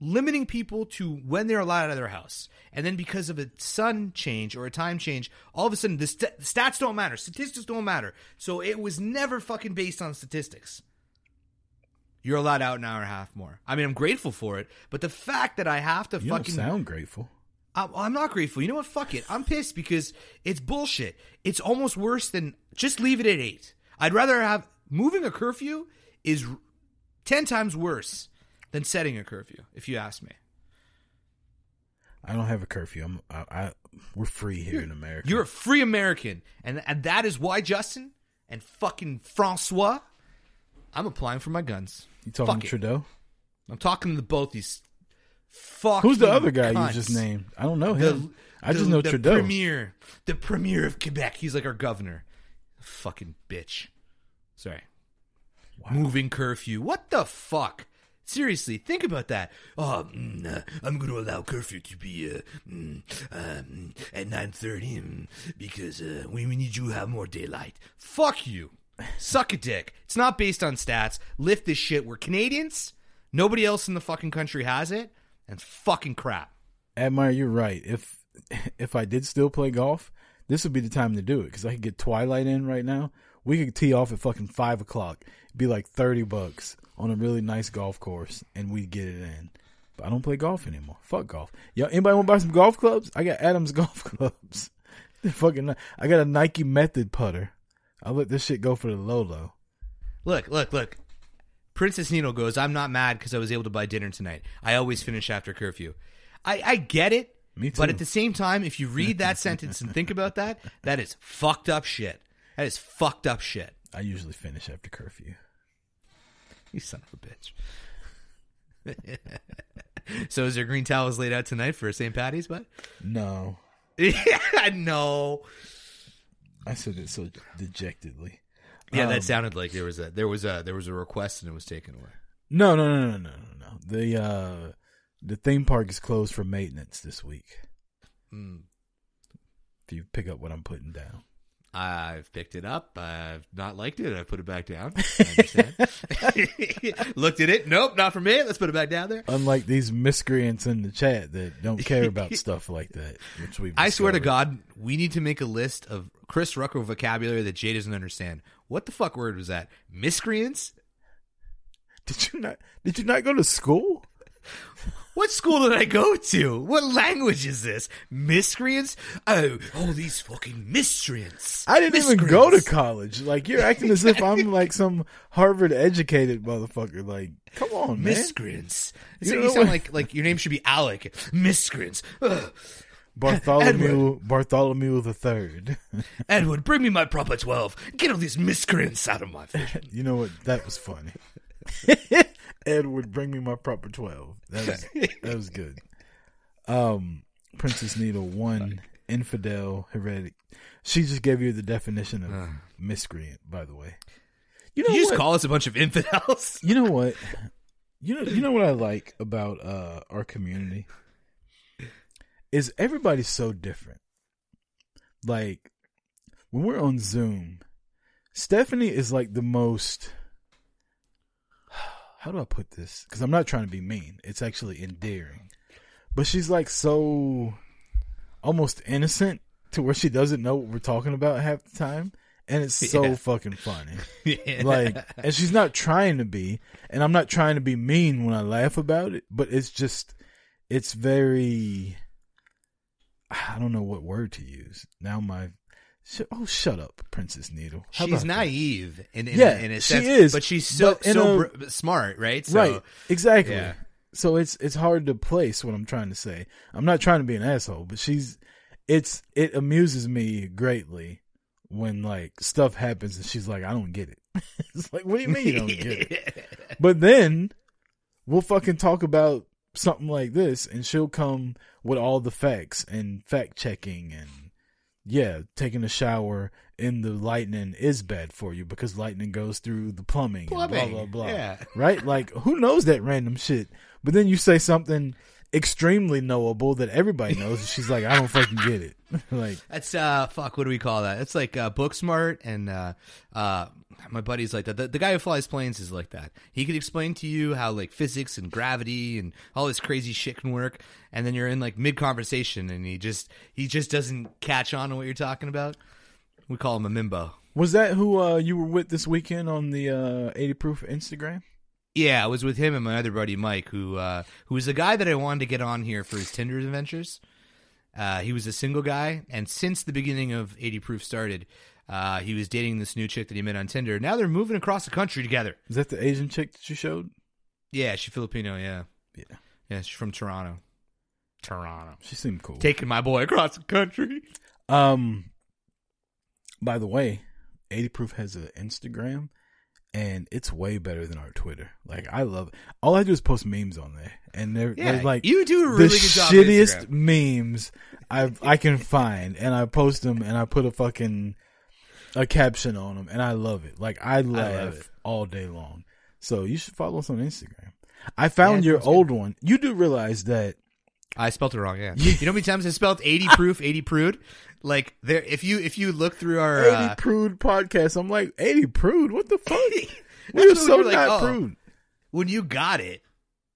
limiting people to when they're allowed out of their house, and then because of a sun change or a time change, all of a sudden the st- stats don't matter, statistics don't matter. So it was never fucking based on statistics you're allowed out an hour and a half more. I mean, I'm grateful for it, but the fact that I have to You fucking sound grateful. I'm not grateful. You know what? Fuck it. I'm pissed because it's bullshit. It's almost worse than just leave it at eight. I'd rather have moving a curfew is ten times worse than setting a curfew. If you ask me, I don't have a curfew. I'm, I, I we're free here in America. you're a free American, and and that is why Justin and fucking Francois, I'm applying for my guns. you talking Fuck to it. Trudeau? I'm talking to both these. fuck. Who's the other guy cunts. you just named? I don't know The- him. I the- just know the Trudeau. Premier, the premier of Quebec. He's like our governor. Fucking bitch. Sorry. Moving curfew. What the fuck? Seriously, think about that. Oh, mm, uh, I'm going to allow curfew to be uh, mm, um, at 9:30 mm, because uh, we, we need you to have more daylight. Fuck you. Suck a dick. It's not based on stats. Lift this shit. We're Canadians. Nobody else in the fucking country has it. And it's fucking crap. Admire, you're right. If if I did still play golf, this would be the time to do it because I could get Twilight in right now. We could tee off at fucking five o'clock. It'd be like thirty bucks on a really nice golf course, and we'd get it in. But I don't play golf anymore. Fuck golf. Yo, anybody want to buy some golf clubs? I got Adams golf clubs. They're fucking. I got a Nike Method putter. I'll let this shit go for the low low. Look, look, look. Princess Nino goes, I'm not mad because I was able to buy dinner tonight. I always finish after curfew. I, I get it. Me But at the same time, if you read that sentence and think about that, that is fucked up shit. That is fucked up shit. I usually finish after curfew. You son of a bitch. so is there green towels laid out tonight for St. Patty's, bud? No, yeah, no. I said it so dejectedly. Yeah, Um, that sounded like there was a there was a there was a request and it was taken away. No, no, no, no, no, no, no. The uh, the theme park is closed for maintenance this week. Mm. If you pick up what I'm putting down. I've picked it up. I've not liked it. I put it back down. I understand. Looked at it. Nope, not for me. Let's put it back down there. Unlike these miscreants in the chat that don't care about stuff like that, which we I swear to God, we need to make a list of Chris Rucker vocabulary that Jay doesn't understand. What the fuck word was that? Miscreants? Did you not? Did you not go to school? What school did I go to? What language is this? Miscreants? Oh, all these fucking miscreants. I didn't even go to college. Like you're acting as if I'm like some Harvard educated motherfucker. Like, come on, man. Miscreants. You you sound like like your name should be Alec. Miscreants. Ugh. Bartholomew Bartholomew the Third. Edward, bring me my proper twelve. Get all these miscreants out of my vision. you know what? That was funny. Edward, bring me my proper twelve. That was that was good. Um, Princess Needle one infidel heretic. She just gave you the definition of miscreant. By the way, you know you just what? call us a bunch of infidels. You know what? You know you know what I like about uh our community is everybody's so different. Like when we're on Zoom, Stephanie is like the most how do I put this? Cuz I'm not trying to be mean. It's actually endearing. But she's like so almost innocent to where she doesn't know what we're talking about half the time. And it's so Yeah. fucking funny. Yeah. Like, and she's not trying to be, and I'm not trying to be mean when I laugh about it, but it's just, it's very, I don't know what word to use. Now my, oh, shut up, Princess Needle. How She's that? naive in, in, Yeah, in a she is, but she's so but so a- br- smart, right? So, right, exactly. Yeah. So it's it's hard to place what I'm trying to say. I'm not trying to be an asshole, but she's it's it amuses me greatly when like stuff happens and she's like, I don't get it. it's like, what do you mean you don't get it? But then we'll fucking talk about something like this and she'll come with all the facts and fact checking and yeah, taking a shower in the lightning is bad for you because lightning goes through the plumbing, Plumbing, blah blah blah. yeah. Right? Like who knows that random shit? But then you say something extremely knowable that everybody knows and she's like, I don't fucking get it. like That's uh fuck. What do we call that? It's like uh, book smart and uh uh my buddy's like that. The, the guy who flies planes is like that. He could explain to you how like physics and gravity and all this crazy shit can work, and then you're in like mid conversation and he just he just doesn't catch on to what you're talking about. We call him a mimbo. was that who uh, you were with this weekend on the uh, 80 proof Instagram? Yeah, I was with him and my other buddy Mike, who uh, who was the guy that I wanted to get on here for his Tinder adventures. Uh, he was a single guy, and since the beginning of 80 Proof started, uh, he was dating this new chick that he met on Tinder. Now they're moving across the country together. Is that the Asian chick that you showed? Yeah, she's Filipino. Yeah, Yeah. yeah, she's from Toronto. Toronto. She seemed cool. Taking my boy across the country. Um. By the way, 80 Proof has an Instagram, and it's way better than our Twitter. Like I love. All I do is post memes on there, and they're, Yeah, they're like you do a the really good job shittiest memes I I can find, and I post them, and I put a fucking a caption on them, and I love it. Like I laugh it. all day long. So you should follow us on Instagram. I found Yeah, your sounds good. old one. You do realize that I spelled it wrong. Yeah. You know how many times I spelled 80 Proof, 80 Prude? Like there, if you if you look through our 80 uh, prude podcast. I'm like 80 prude. What the fuck? That's We're so we were like, not oh. prude. when you got it,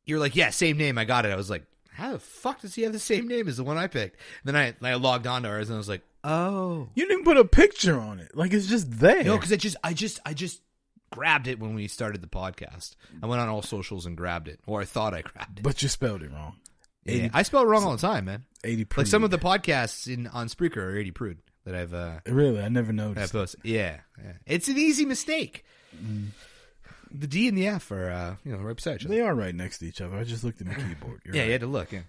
you're like, yeah, same name. I got it. I was like, how the fuck does he have the same name as the one I picked? And then I, I logged on to ours and I was like, oh, You didn't put a picture on it. Like it's just there. no, because I just, I just, I just grabbed it when we started the podcast. I went on all socials and grabbed it, or I thought I grabbed it. but you spelled it wrong. yeah, I spell it wrong all the time, man. 80 prude. Like some of the podcasts in on Spreaker are 80 Prude that I've uh, Really, I never that I noticed. Yeah, yeah, it's an easy mistake. The D and the F are, uh, you know, right beside each other. They are right next to each other. I just looked at my keyboard. You're yeah, right. you had to look. Yeah.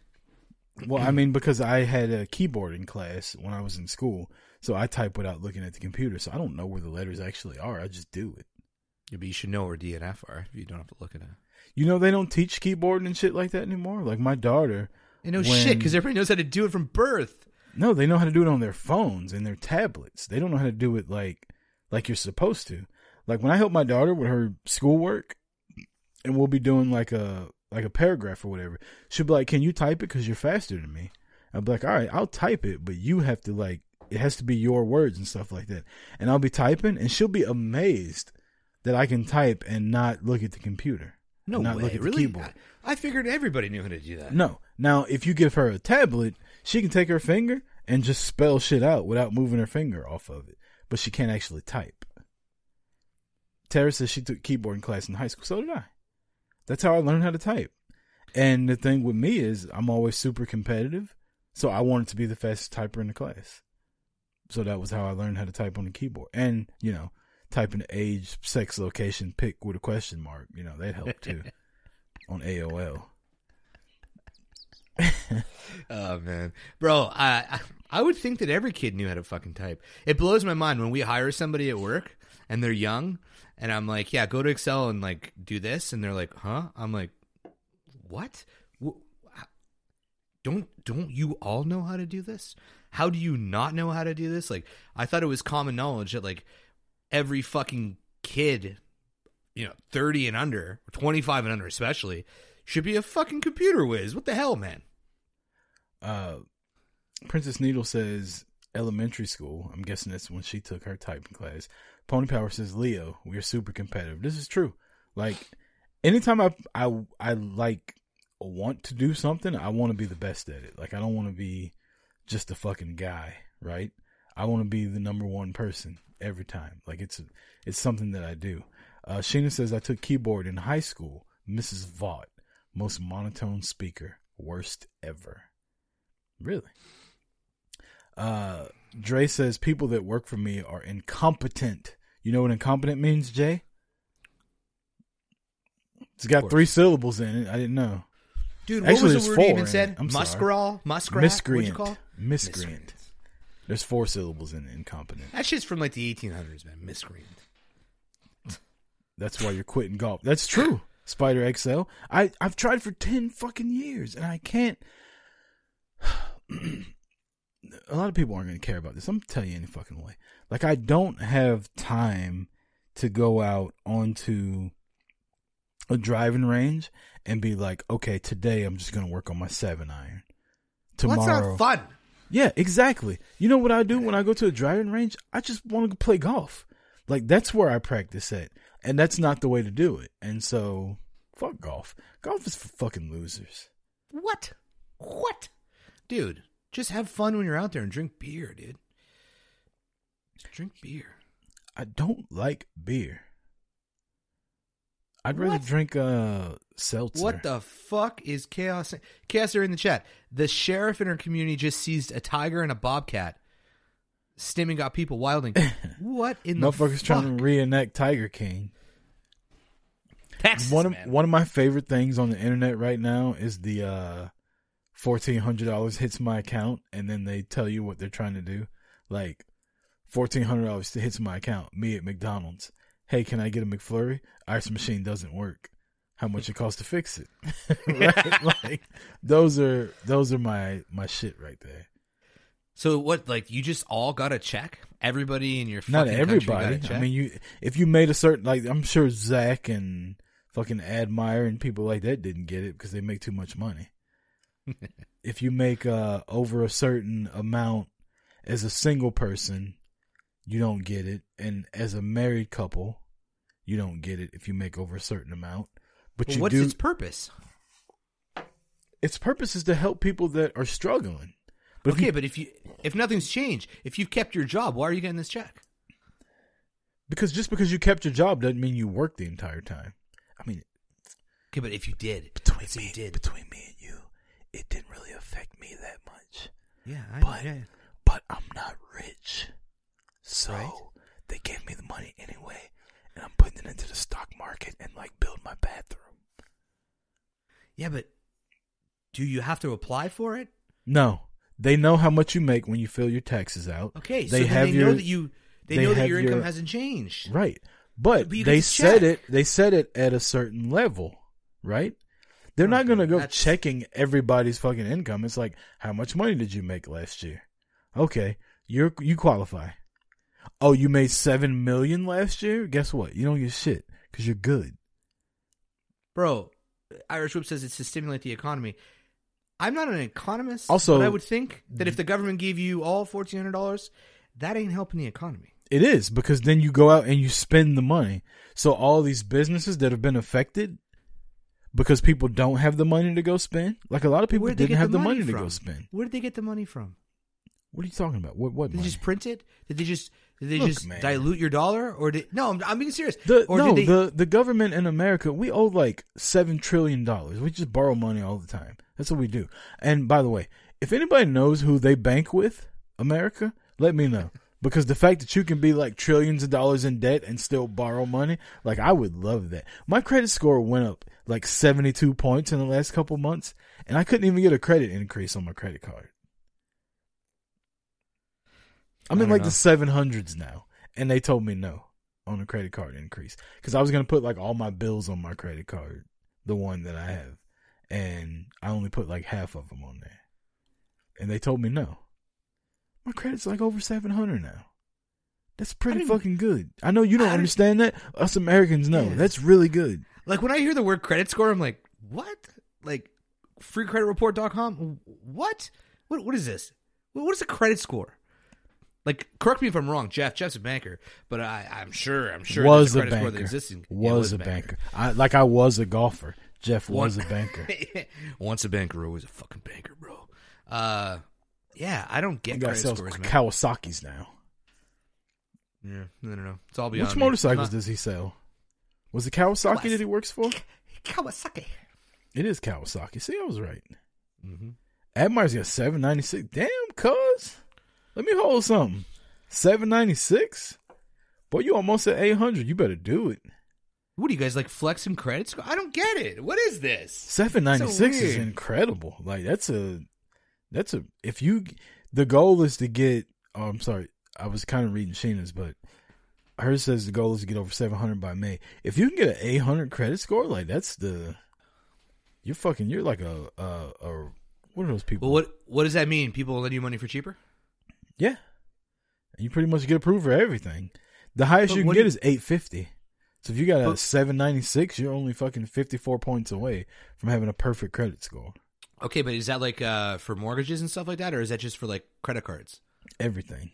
Well, I mean, because I had a keyboarding class when I was in school, so I type without looking at the computer. So I don't know where the letters actually are. I just do it. Yeah, but you should know where D and F are. If you don't have to look at it. You know, they don't teach keyboarding and shit like that anymore. Like my daughter. You know when- shit because everybody knows how to do it from birth. No, they know how to do it on their phones and their tablets. They don't know how to do it like like you're supposed to. Like when I help my daughter with her schoolwork, and we'll be doing like a like a paragraph or whatever. She'll be like, "Can you type it? Because you're faster than me." I'll be like, "All right, I'll type it, but you have to like it has to be your words and stuff like that." And I'll be typing, and she'll be amazed that I can type and not look at the computer. No not way, look at the really? keyboard. I, I figured everybody knew how to do that. No. Now, if you give her a tablet, she can take her finger and just spell shit out without moving her finger off of it, but she can't actually type. Tara says she took keyboarding class in high school. So did I. That's how I learned how to type. And the thing with me is I'm always super competitive, so I wanted to be the fastest typer in the class. So that was how I learned how to type on the keyboard. And, you know, typing the age, sex, location, pick with a question mark, you know, that helped too on AOL. oh man, bro, I- I would think that every kid knew how to fucking type. It blows my mind when we hire somebody at work and they're young, and I'm like, yeah, go to Excel and like do this, and they're like, huh? I'm like, what? Don't don't you all know how to do this? How do you not know how to do this? Like, I thought it was common knowledge that like every fucking kid, you know, 30 and under, or 25 and under especially, should be a fucking computer whiz. What the hell, man? Uh, Princess Needle says elementary school. I'm guessing that's when she took her typing class. Pony Power says Leo. We are super competitive. This is true. Like anytime I I I like want to do something, I want to be the best at it. Like I don't want to be just a fucking guy, right? I want to be the number one person every time. Like it's it's something that I do. Uh, Sheena says I took keyboard in high school. Mrs. Vaught, most monotone speaker, worst ever. Really? Uh, Dre says people that work for me are incompetent. You know what incompetent means, Jay? It's got three syllables in it. I didn't know. Dude, what Actually, was the word you four even said? Eh? Muskrat? Muskrat? Miscreant. What'd you call? Miscreant. There's four syllables in incompetent. That shit's from like the 1800s, man. Miscreant. That's why you're quitting golf. That's true. Spider XL. I I've tried for ten fucking years and I can't. A lot of people aren't going to care about this. I'm gonna tell you any fucking way. Like I don't have time to go out onto a driving range and be like, okay, today I'm just going to work on my seven iron. Well, Tomorrow, that's not fun. yeah, exactly. You know what I do when I go to a driving range? I just want to play golf. Like that's where I practice at, and that's not the way to do it. And so, fuck golf. Golf is for fucking losers. What? What? Dude, just have fun when you're out there and drink beer, dude. Drink beer. I don't like beer. I'd rather What? drink uh seltzer. What the fuck is chaos? Chaos are in the chat. The sheriff in her community just seized a tiger and a bobcat. Stimming got people wilding. what in the Motherfuckers fuck? trying to reenact Tiger King. Texas, one of man. one of my favorite things on the internet right now is the uh fourteen hundred dollars hits my account and then they tell you what they're trying to do. Like fourteen hundred dollars hits my account, me at McDonald's. Hey, can I get a McFlurry? Ice machine doesn't work. How much it costs to fix it? right? Like those are those are my my shit right there. So what? Like you just all got a check? Everybody in your Not fucking got a everybody. I mean, you if you made a certain like, I'm sure Zach and fucking Admire and people like that didn't get it because they make too much money. if you make uh over a certain amount as a single person, you don't get it, and as a married couple, you don't get it if you make over a certain amount. But Well, you what's do. its purpose? its purpose is to help people that are struggling. But if okay, you- but if you if nothing's changed, if you've kept your job, why are you getting this check? because just because you kept your job doesn't mean you worked the entire time. I mean, Okay, but if you did, between me, you did. between me and you, it didn't really affect me that much. Yeah, I, But yeah. but I'm not rich, so they gave me the money anyway, and I'm putting it into the stock market and like build my bathroom. Yeah, but do you have to apply for it? No, they know how much you make when you fill your taxes out. Okay, they so have they your, know that you they, know that your income hasn't changed. Right. But, But they said it they said it at a certain level, right? They're not going to go that's- checking everybody's fucking income. It's like, how much money did you make last year? Okay, you're you qualify. Oh, you made seven million last year. Guess what? You don't get shit because you're good. Bro, Irish Whip says it's to stimulate the economy. I'm not an economist. Also- but I would think that if the government gave you all fourteen hundred dollars, that ain't helping the economy. It is because then you go out and you spend the money. So all these businesses that have been affected because people don't have the money to go spend, like a lot of people Where'd didn't have the, the money, money to go spend. Where did they get the money from? What are you talking about? What what Did they money? just print it? Did they just did they Look, just man. dilute your dollar, or did no? I'm, I'm being serious. The, or no, did they? the the government in America, we owe like seven trillion dollars. We just borrow money all the time. That's what we do. And by the way, if anybody knows who they bank with, America, let me know. Because the fact that you can be like trillions of dollars in debt and still borrow money, like I would love that. My credit score went up like seventy two points in the last couple months, and I couldn't even get a credit increase on my credit card. I'm in like know. the seven hundreds now, and they told me no on a credit card increase because I was gonna put like all my bills on my credit card, the one that I have, and I only put like half of them on there, and they told me no. My credit's like over seven hundred now. That's pretty fucking good. I know you don't I didn't- understand that. Us Americans know Yeah. that's really good. like when I hear the word credit score, I'm like, what? Like freecreditreport.com? What? What? What is this? What is a credit score? Like, correct me if I'm wrong, Jeff. Jeff's a banker, but I, I'm sure, I'm sure was a banker. in- Yeah, Was, a banker. I like I was a golfer. Jeff was a banker. Once a banker, always a fucking banker, bro. Uh, yeah, I don't get got sells scores, man. Kawasaki's now. yeah, no, no, no. It's all beyond Which me. motorcycles not- does he sell? Was it Kawasaki that he works for? Kawasaki. It is Kawasaki. See, I was right. Mhm. Admire's got seven ninety six. Damn, cuz. Let me hold something. Seven ninety six. Boy, you almost at eight hundred. You better do it. What do you guys like flexing credit score? I don't get it. What is this? Seven ninety six is incredible. Like that's a that's a if you the goal is to get oh I'm sorry, I was kind of reading Sheena's, but hers says the goal is to get over seven hundred by May. If you can get an eight hundred credit score, like that's the you're fucking you're like a a, a what are those people? Well, what what does that mean? People will lend you money for cheaper? Yeah. You pretty much get approved for everything. The highest But you can get you- is 850. So if you got a 796, you're only fucking 54 points away from having a perfect credit score. Okay, but is that like uh, for mortgages and stuff like that, or is that just for like credit cards? Everything.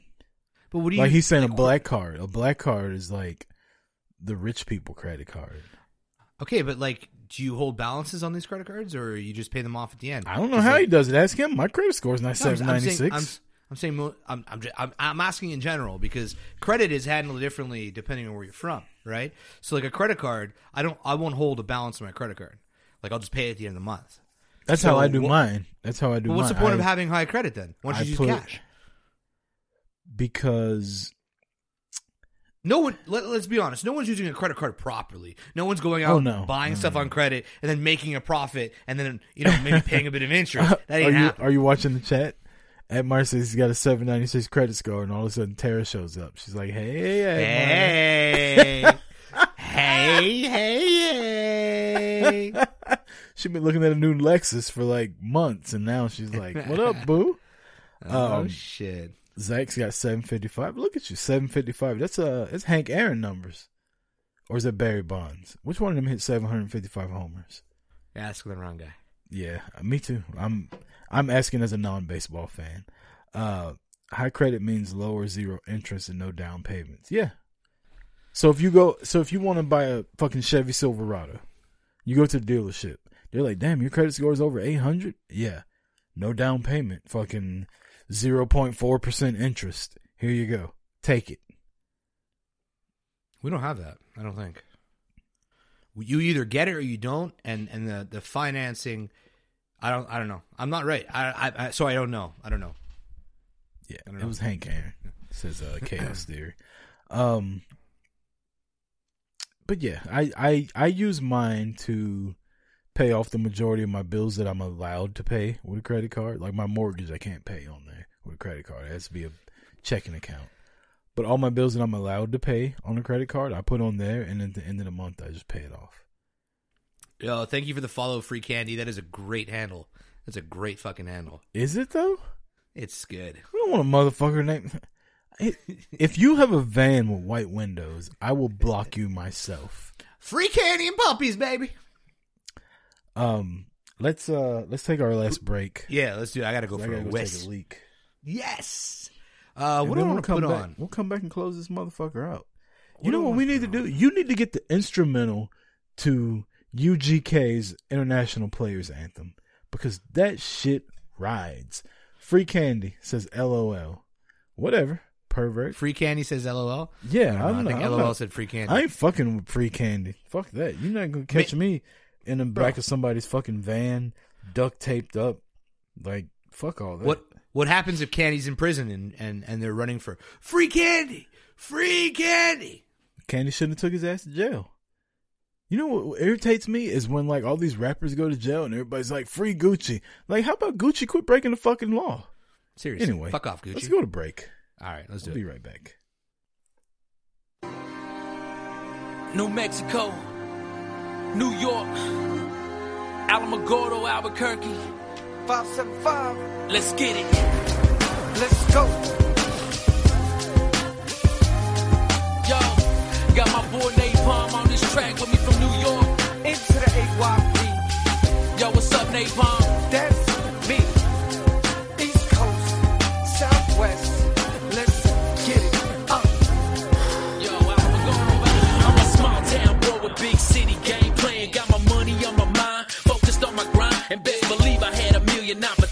But what do you Like he's saying like, a black card. A black card is like the rich people credit card. Okay, but like, do you hold balances on these credit cards, or you just pay them off at the end? I don't know how like- he does it. Ask him. My credit score is not No, I'm- I'm 796. I'm, saying mo- I'm I'm, ju- I'm I'm asking in general because credit is handled differently depending on where you're from, right? So like a credit card, I don't I won't hold a balance on my credit card. Like I'll just pay it at the end of the month. That's So how I do what- mine. That's how I do But what's mine. the point I- of having high credit then? Why don't I you use put- cash? Because No one. Let, us be honest. No one's using a credit card properly. No one's going oh, out Oh, no. buying No, stuff no, on credit and then making a profit and then you know maybe paying a bit of interest. That are ain't you happening. are you watching the chat? Admire says he's got a 796 credit score, and all of a sudden Tara shows up. She's like, "Hey, Admire." Hey, hey, hey! She's been looking at a new Lexus for like months, and now she's like, "What up, boo?" Oh, shit. Zach's got 755. Look at you, 755. That's uh, that's Hank Aaron numbers, or is that Barry Bonds? Which one of them hit 755 homers? Ask the wrong guy. Yeah, me too. I'm I'm asking as a non-baseball fan. Uh, high credit means lower zero interest and no down payments. Yeah. So if you go, so if you want to buy a fucking Chevy Silverado, you go to the dealership. They're like, "Damn, your credit score is over 800." Yeah. No down payment. Fucking 0.4% interest. Here you go. Take it. We don't have that. I don't think. You either get it or you don't, and and the the financing. I don't. I don't know. I'm not right. I, I, I so I don't know. I don't know. Yeah, don't it was Hank Aaron. Says uh, Chaos Theory. Um, but yeah, I, I I use mine to pay off the majority of my bills that I'm allowed to pay with a credit card. Like my mortgage, I can't pay on there with a credit card. It has to be a checking account. But all my bills that I'm allowed to pay on a credit card, I put on there, and at the end of the month, I just pay it off. Yo, thank you for the follow, free candy. That is a great handle. That's a great fucking handle. Is it though? It's good. We don't want a motherfucker name. If you have a van with white windows, I will block you myself. Free candy and puppies, baby. Um, let's uh let's take our last break. Yeah, let's do. it. I gotta go I for gotta a go take a leak. Yes. Uh, And what do I want to come put back, on? We'll come back and close this motherfucker out. What you know what we need to do? You need to get the instrumental to UGK's International Players Anthem because that shit rides. Free candy says LOL. Whatever. Pervert. Free candy says LOL. Yeah, I, don't know. I'm I think I'm LOL not- said free candy. I ain't fucking with free candy. Fuck that. You're not gonna catch me in the back of somebody's fucking van, duct taped up. Like fuck all that. What What happens if Candy's in prison and, and, and they're running for free candy? Free candy. Candy shouldn't have took his ass to jail. You know what irritates me is when like all these rappers go to jail and everybody's like free Gucci. Like how about Gucci quit breaking the fucking law? Seriously. Anyway, Fuck off, Gucci. Let's go to break. All right, let's do We'll it. be right back. New Mexico, New York, Alamogordo, Albuquerque. 575. Let's get it. Let's go. Yo, got my boy Napalm on this track with me from New York. Into the AYP. Yo, what's up, Napalm? That's me. East Coast, Southwest. Let's get it. up. Yo, Alamogordo, I'm a small town boy with big city game playing. Got my money on my mind, focused on my grind. And best believe I had a million opportunities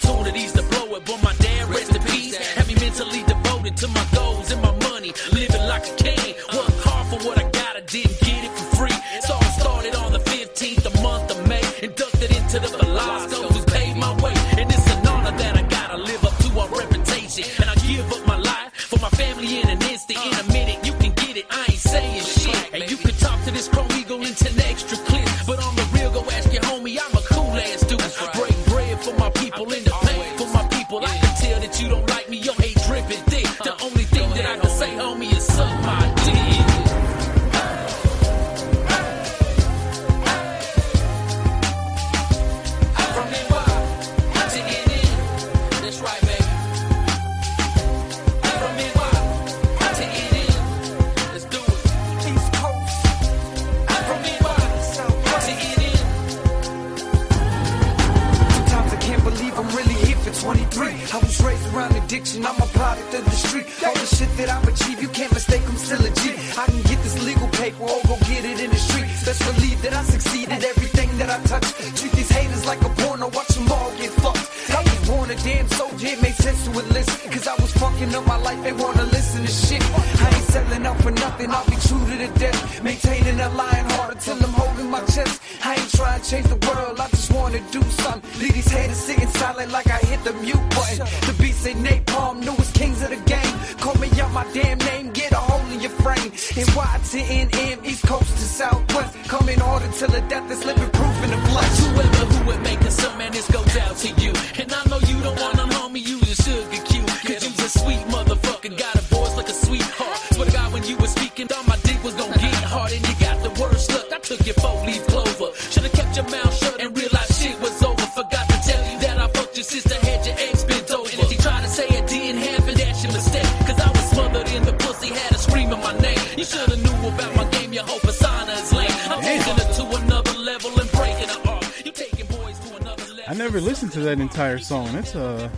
song. It's uh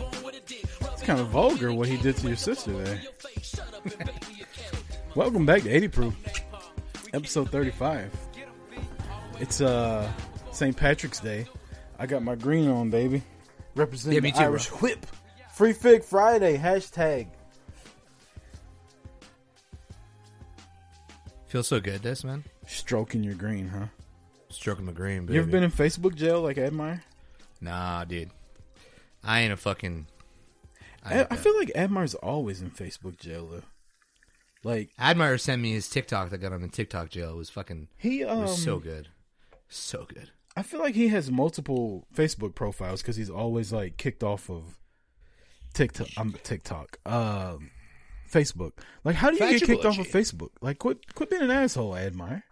it's kind of vulgar what he did to your sister there. Welcome back to 80 Proof, episode 35. It's uh St. Patrick's Day. I got my green on, baby. Representing Yeah, the too, Irish bro. Whip. Free Fig Friday, hashtag. Feels so good, this man. Stroking your green, huh? Stroking my green, baby. You ever been in Facebook jail like Ed Admire? Nah, dude. I ain't a fucking. I, I feel like Admire's always in Facebook jail though. Like Admire sent me his TikTok that got him in TikTok jail. It was fucking. He, it was so um, good, so good. I feel like he has multiple Facebook profiles because he's always like kicked off of TikTok. I'm TikTok. Um, Facebook. Like, how do you get kicked off of. Facebook? Like, quit quit being an asshole. I admire.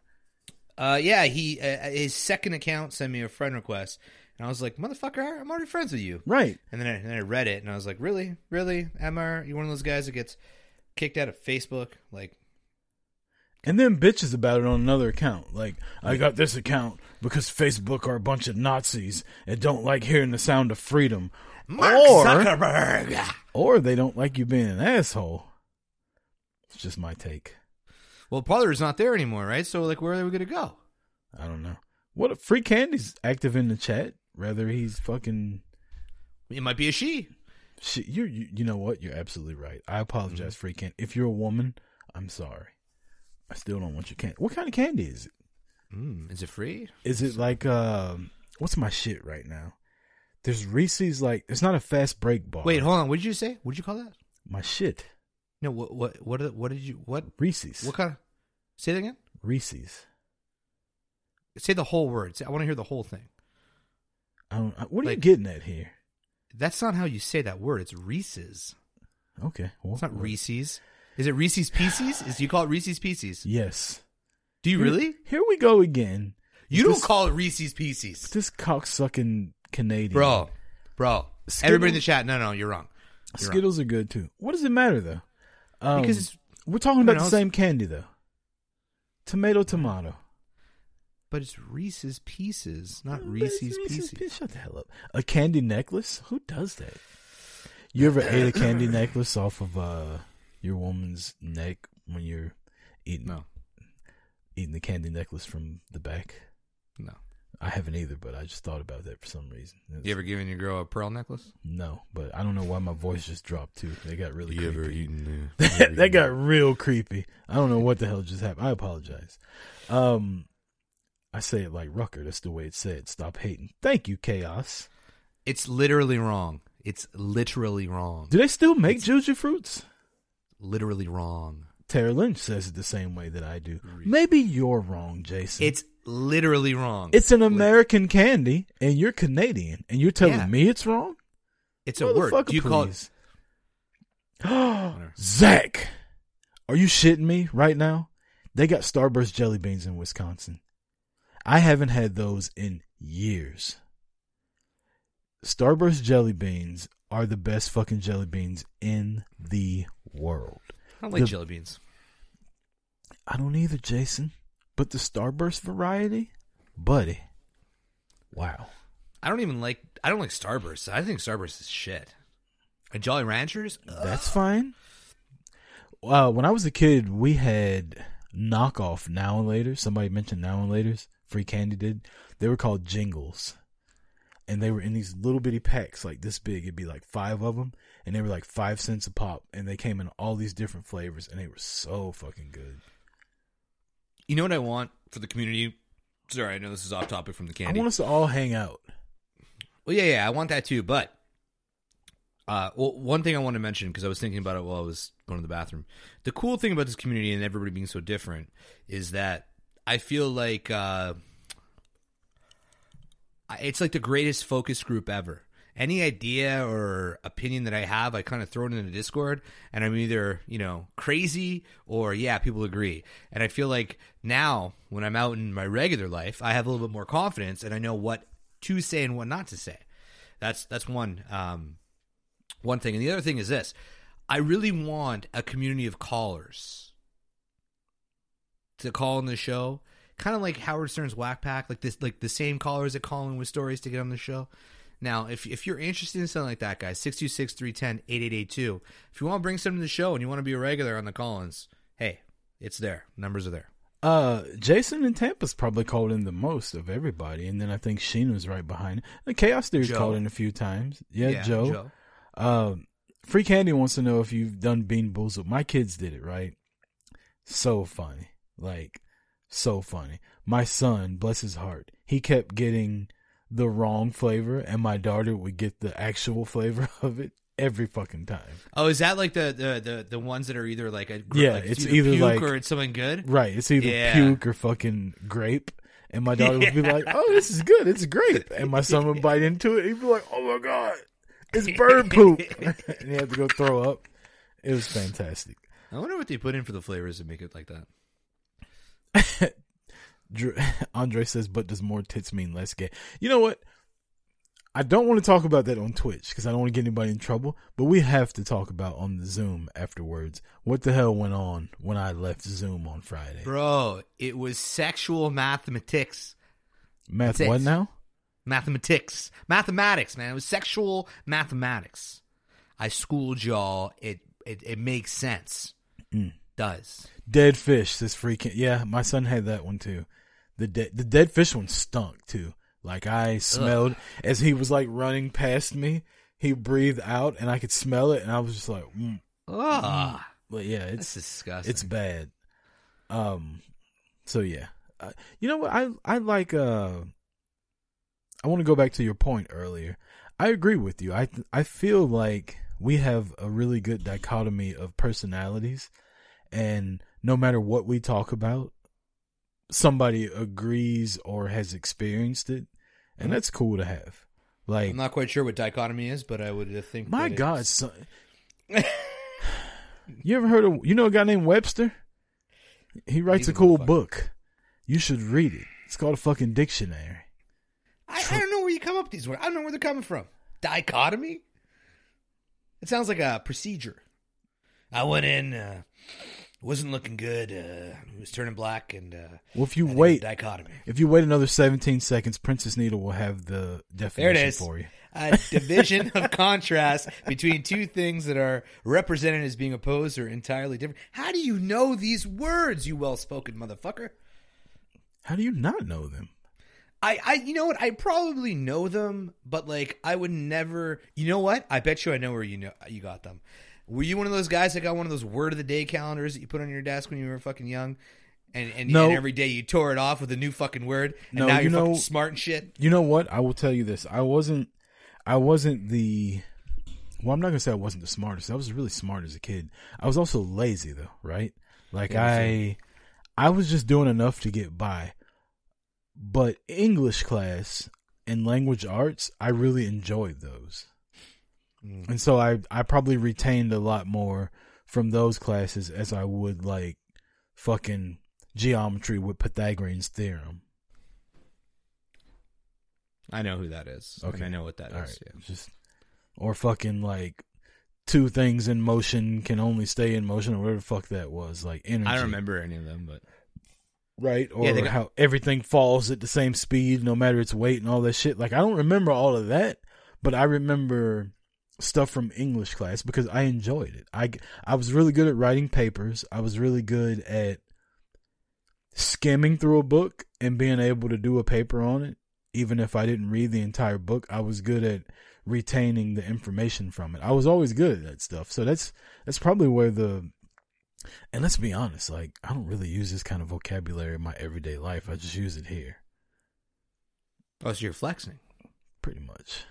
Uh, yeah, he uh, his second account sent me a friend request, And I was like, motherfucker, I'm already friends with you. Right. And then I, and then I read it and I was like, really? Really? Emma, you one of those guys that gets kicked out of Facebook? Like, And then bitches about it on another account. Like, I got this account because Facebook are a bunch of Nazis and don't like hearing the sound of freedom. Mark or, Zuckerberg. Or they don't like you being an asshole. It's just my take. well, Parler's not there anymore, right? So, like, where are we going to go? I don't know. What if Free Candy's active in the chat? Rather he's fucking It might be a she. She, you, you, you know what? You're absolutely right. I apologize, Free Candy. If you're a woman, I'm sorry. I still don't want your candy. What kind of candy is it? Mm, is it free? Is it like um what's my shit right now? There's Reese's like it's not a fast break bar. Wait, hold on. What did you say? What did you call that? My shit. No, what, what, what, did- what did you, what? Reese's. What kind of, say that again? Reese's. Say the whole word. Say- I want to hear the whole thing. I don't, what are Like- you getting at here? That's not how you say that word. It's Reese's. Okay. Well, It's not Reese's. Is it Reese's Pieces? Is you call it Reese's Pieces? Yes. Do you Here- really? Here we go again. You don't call it Reese's Pieces, This cocksucking Canadian. bro. Bro, Skittles- everybody in the chat. No, no, you're wrong. You're wrong. Skittles are good too. What does it matter though? Um, Because we're talking about don't the same candy though. Tomato, tomato. But it's Reese's Pieces, not But Reese's it's Pieces. Pieces. Shut the hell up. A candy necklace? Who does that? You ever ate a candy necklace off of uh your woman's neck when you're eating No. eating the candy necklace from the back? No. I haven't either, but I just thought about that for some reason. It's- You ever given your girl a pearl necklace? No, but I don't know why my voice just dropped too. They got really You creepy. ever eaten? that, that got real creepy. I don't know what the hell just happened. I apologize. Um, I say it like Rucker. That's the way it's said. Stop hating. Thank you, Chaos. It's literally wrong. It's literally wrong. Do they still make Juju fruits? Literally wrong. Tara Lynch says it the same way that I do. Maybe you're wrong, Jason. It's literally wrong. it's an American candy, and you're Canadian, and you're telling Yeah. me it's wrong. It's a word. Do you call it? please. Zach, are you shitting me right now? They got Starburst jelly beans in Wisconsin. I haven't had those in years. Starburst jelly beans are the best fucking jelly beans in the world. I don't like The- jelly beans. I don't either, Jason. But the Starburst variety, buddy. Wow. I don't even like. I don't like Starburst. I think Starburst is shit. And Jolly Ranchers. That's fine. Uh, when I was a kid, we had knockoff now and later. Somebody mentioned now and later's. Free Candy did. They were called jingles, and they were in these little bitty packs like this big. It'd be like five of them, and they were like five cents a pop, and they came in all these different flavors, and they were so fucking good. You know what I want for the community? Sorry, I know this is off topic from the candy. I want us to all hang out. Well, yeah, yeah, I want that too. But uh, well, one thing I want to mention because I was thinking about it while I was going to the bathroom. The cool thing about this community and everybody being so different is that I feel like uh, it's like the greatest focus group ever. Any idea or opinion that I have, I kind of throw it in the Discord, and I'm either you know crazy or yeah, people agree. And I feel like now when I'm out in my regular life, I have a little bit more confidence, and I know what to say and what not to say. That's that's one um, one thing, and the other thing is this: I really want a community of callers to call in the show, kind of like Howard Stern's Wack Pack, like this, like the same callers that call in with stories to get on the show. Now, if if you're interested in something like that, guys, 626-310-8882. If you want to bring something to the show and you want to be a regular on the call-ins, hey, it's there. Numbers are there. Uh, Jason in Tampa's probably called in the most of everybody, and then I think Sheena's right behind. The Chaos Theory's Joe. called in a few times. Yeah, Yeah, Joe. Joe. Um, Free Candy wants to know if you've done Bean Boozled. My kids did it, right? So funny, like so funny. My son, bless his heart, he kept getting the wrong flavor, and my daughter would get the actual flavor of it every fucking time. Oh, is that like the the the, the ones that are either like a Yeah, like it's either puke like- or it's something good, Right. It's either Yeah. puke or fucking grape. And my daughter would be like, "Oh, this is good. It's grape." And my son would bite into it. He'd be like, "Oh my god, it's bird poop!" and he had to go throw up. It was fantastic. I wonder what they put in for the flavors to make it like that. Dr- Andre says, "But does more tits mean less gay?" You know what? I don't want to talk about that on Twitch because I don't want to get anybody in trouble. But we have to talk about on the Zoom afterwards what the hell went on when I left Zoom on Friday. Bro, it was sexual mathematics. Math what now? Mathematics. Mathematics, man. It was sexual mathematics. I schooled y'all. It it, it makes sense. Mm. Does. Dead fish. This freaking yeah. My son had that one too. The dead the dead fish one stunk too. Like I smelled as he was like running past me. He breathed out and I could smell it, and I was just like, mm, Ugh. mm. but yeah, it's That's disgusting. It's bad. Um. So yeah, uh, you know what? I I like. Uh, I want to go back to your point earlier. I agree with you. I I feel like we have a really good dichotomy of personalities, and no matter what we talk about, somebody agrees or has experienced it, and that's cool to have. Like I'm not quite sure what dichotomy is, but I would think. my God, son. you ever heard of you know a guy named Webster? He writes He's a a cool book. You should read it. It's called a fucking dictionary. I, I don't know where you come up with these words. I don't know where they're coming from. Dichotomy. It sounds like a procedure. I went in. Uh, wasn't looking good. Uh, it was turning black, and uh, Well, if you wait, dichotomy. if you wait another seventeen seconds, Princess Needle will have the There definition it is. for you. A division of contrast between two things that are represented as being opposed or entirely different. How do you know these words, you well-spoken motherfucker? How do you not know them? I, I, you know what? I probably know them, but like, I would never. You know what? I bet you I know where you know you got them. Were you one of those guys that got one of those word of the day calendars that you put on your desk when you were fucking young, and and, No. and every day you tore it off with a new fucking word, and No, now you you're fucking smart and shit. You know what? I will tell you this. I wasn't. I wasn't the. Well, I'm not gonna say I wasn't the smartest. I was really smart as a kid. I was also lazy though, right? Like Yeah, I, I was just doing enough to get by. But English class and language arts, I really enjoyed those, Mm. and so I I probably retained a lot more from those classes as I would like fucking geometry with Pythagorean's theorem. I know who that is. Okay. I know what that is. All right. yeah. Just or fucking like two things in motion can only stay in motion or whatever the fuck that was like energy. I don't remember any of them, but right or Yeah, got- how everything falls at the same speed no matter its weight and all that shit. Like I don't remember all of that, but I remember stuff from English class because I enjoyed it. I I was really good at writing papers. I was really good at skimming through a book and being able to do a paper on it even if I didn't read the entire book. I was good at retaining the information from it. I was always good at that stuff. So that's that's probably where the and let's be honest, like I don't really use this kind of vocabulary in my everyday life. I just use it here. oh, so you're flexing. Pretty much.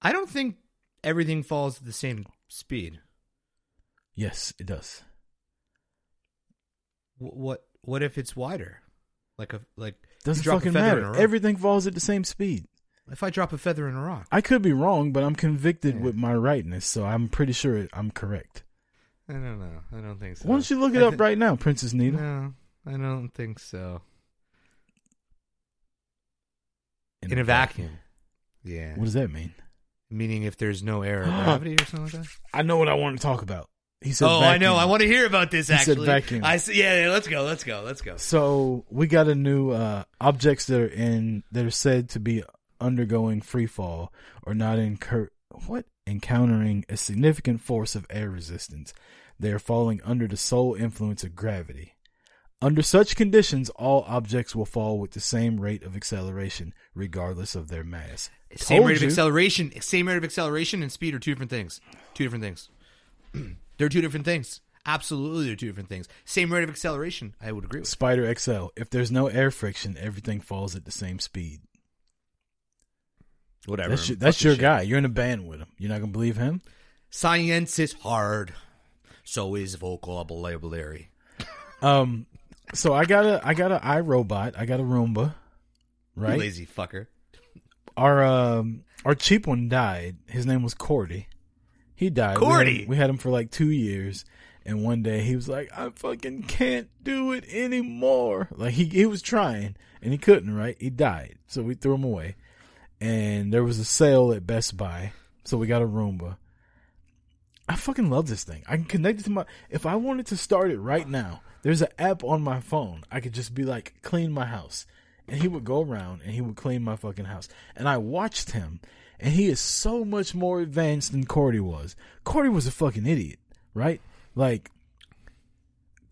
I don't think everything falls at the same speed. Yes, it does. Wh- What what if it's wider? Like a like Doesn't fucking matter. Everything falls at the same speed. If I drop a feather in a rock, I could be wrong, but I'm convicted Yeah. with my rightness, so I'm pretty sure I'm correct. I don't know. I don't think so. Why don't you look it I up right now, Princess Nina? No, I don't think so. In In, a a vacuum. Yeah. What does that mean? Meaning if there's no air or gravity or something like that. I know what I want to talk about. He said Oh, I know. I want to hear about this. He said Actually, vacuum. I see. Yeah, yeah. Let's go. Let's go. Let's go. So we got a new uh, objects that are in that are said to be undergoing free fall or not incur what encountering a significant force of air resistance. They are falling under the sole influence of gravity. Under such conditions, all objects will fall with the same rate of acceleration, regardless of their mass. Same Told rate of acceleration. Same rate of acceleration and speed are two different things. Two different things. they're two different things. Absolutely, they're two different things. Same rate of acceleration. I would agree with. Spider XL. If there's no air friction, everything falls at the same speed. Whatever. That's your, that's your guy. You're in a band with him. You're not gonna believe him. Science is hard. So is vocabulary. Um, so I got a I got a iRobot. I got a Roomba. Right. You lazy fucker. Our um our cheap one died. His name was Cordy. He died. We had Cordy? him- We had him for like two years, and one day he was like, "I fucking can't do it anymore." Like he he was trying and he couldn't. Right. He died. So we threw him away. and there was a sale at Best Buy, so we got a Roomba. I fucking love this thing. I can connect it to my. If I wanted to start it right now, there's an app on my phone. I could just be like, clean my house, and he would go around and he would clean my fucking house. And I watched him, and he is so much more advanced than Cordy was. Cordy was a fucking idiot, right? Like,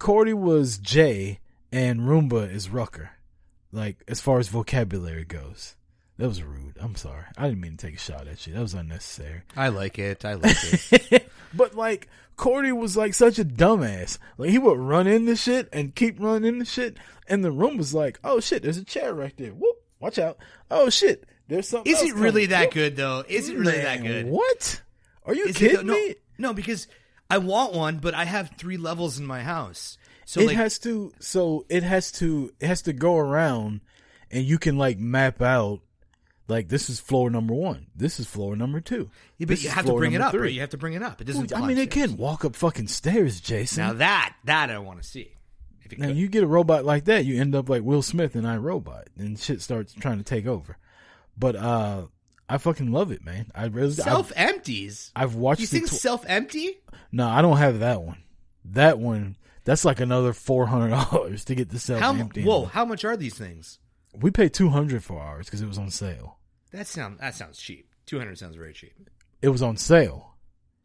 Cordy was Jay, and Roomba is Rucker. Like, as far as vocabulary goes. That was rude. I'm sorry. I didn't mean to take a shot at you. That was unnecessary. I like it. I like it. but like Cordy was like such a dumbass. Like he would run into shit and keep running into shit, and the room was like, "Oh shit, there's a chair right there. Whoop, watch out. Oh shit, there's something." Is it really coming. that Whoop. good though? Is it really that good? What? Are you Is kidding though? No, me? No, because I want one, but I have three levels in my house. So it like, has to. So it has to. It has to go around, and you can like map out. Like this is floor number one. This is floor number two. Yeah, but you have to bring it up. three. Right? You have to bring it up. It doesn't. Well, I mean, it stairs. can walk up fucking stairs, Jason. Now that that I want to see. Now could. you get a robot like that, you end up like Will Smith and I Robot, and shit starts trying to take over. But uh I fucking love it, man. I really self empties. I've watched You think tw- self empty? No, I don't have that one. That one, that's like another four hundred dollars to get the self empty. whoa? How much are these things? We paid two hundred for ours because it was on sale. That sound that sounds cheap. Two hundred sounds very cheap. It was on sale.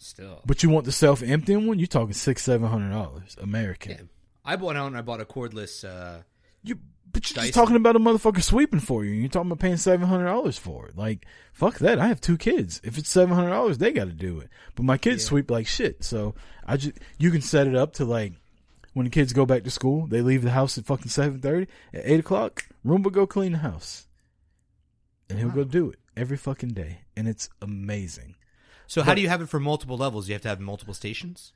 Still, But you want the self emptying one? You're talking six, seven hundred dollars American. I bought out and I bought a cordless. Uh, you, but you're talking about a motherfucker sweeping for you. and You're talking about paying seven hundred dollars for it. Like fuck that. I have two kids. If it's seven hundred dollars, they got to do it. But my kids sweep like shit. So I just you can set it up to like when the kids go back to school, they leave the house at fucking seven thirty. At eight o'clock, Roomba go clean the house, and he'll go do it every fucking day, and it's amazing. so how do you have it for multiple levels? You have to have multiple stations.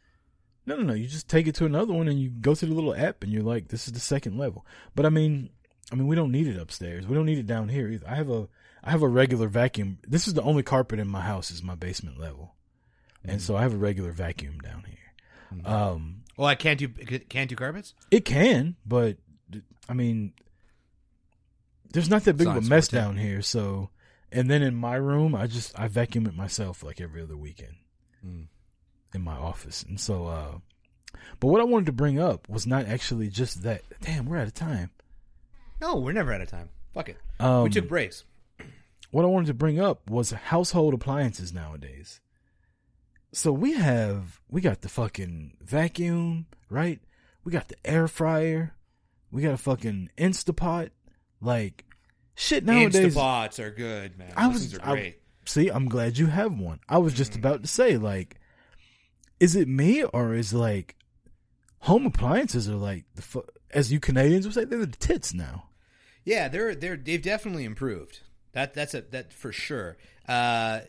No, no, no. You just take it to another one and you go to the little app and you're like, this is the second level. But I mean, I mean, we don't need it upstairs. We don't need it down here either. I have a, I have a regular vacuum. This is the only carpet in my house is my basement level, and so I have a regular vacuum down here. Um, Oh, I can't do can't do carpets. it can, but I mean, there's not that big of a mess down here. So, and then in my room, I just I vacuum it myself like every other weekend Mm. in my office. And so, uh, but what I wanted to bring up was not actually just that. Damn, we're out of time. No, we're never out of time. Fuck it. Um, we took breaks. What I wanted to bring up was household appliances nowadays. So we have we got the fucking vacuum, right? We got the air fryer. We got a fucking Instapot. Like shit nowadays. Instapots are good, man. I was I- great. see, I'm glad you have one. I was just about to say, like, is it me or is like home appliances are like the fu- as you Canadians would say they're the tits now. Yeah, they're they're they've definitely improved. That that's a that for sure. Uh,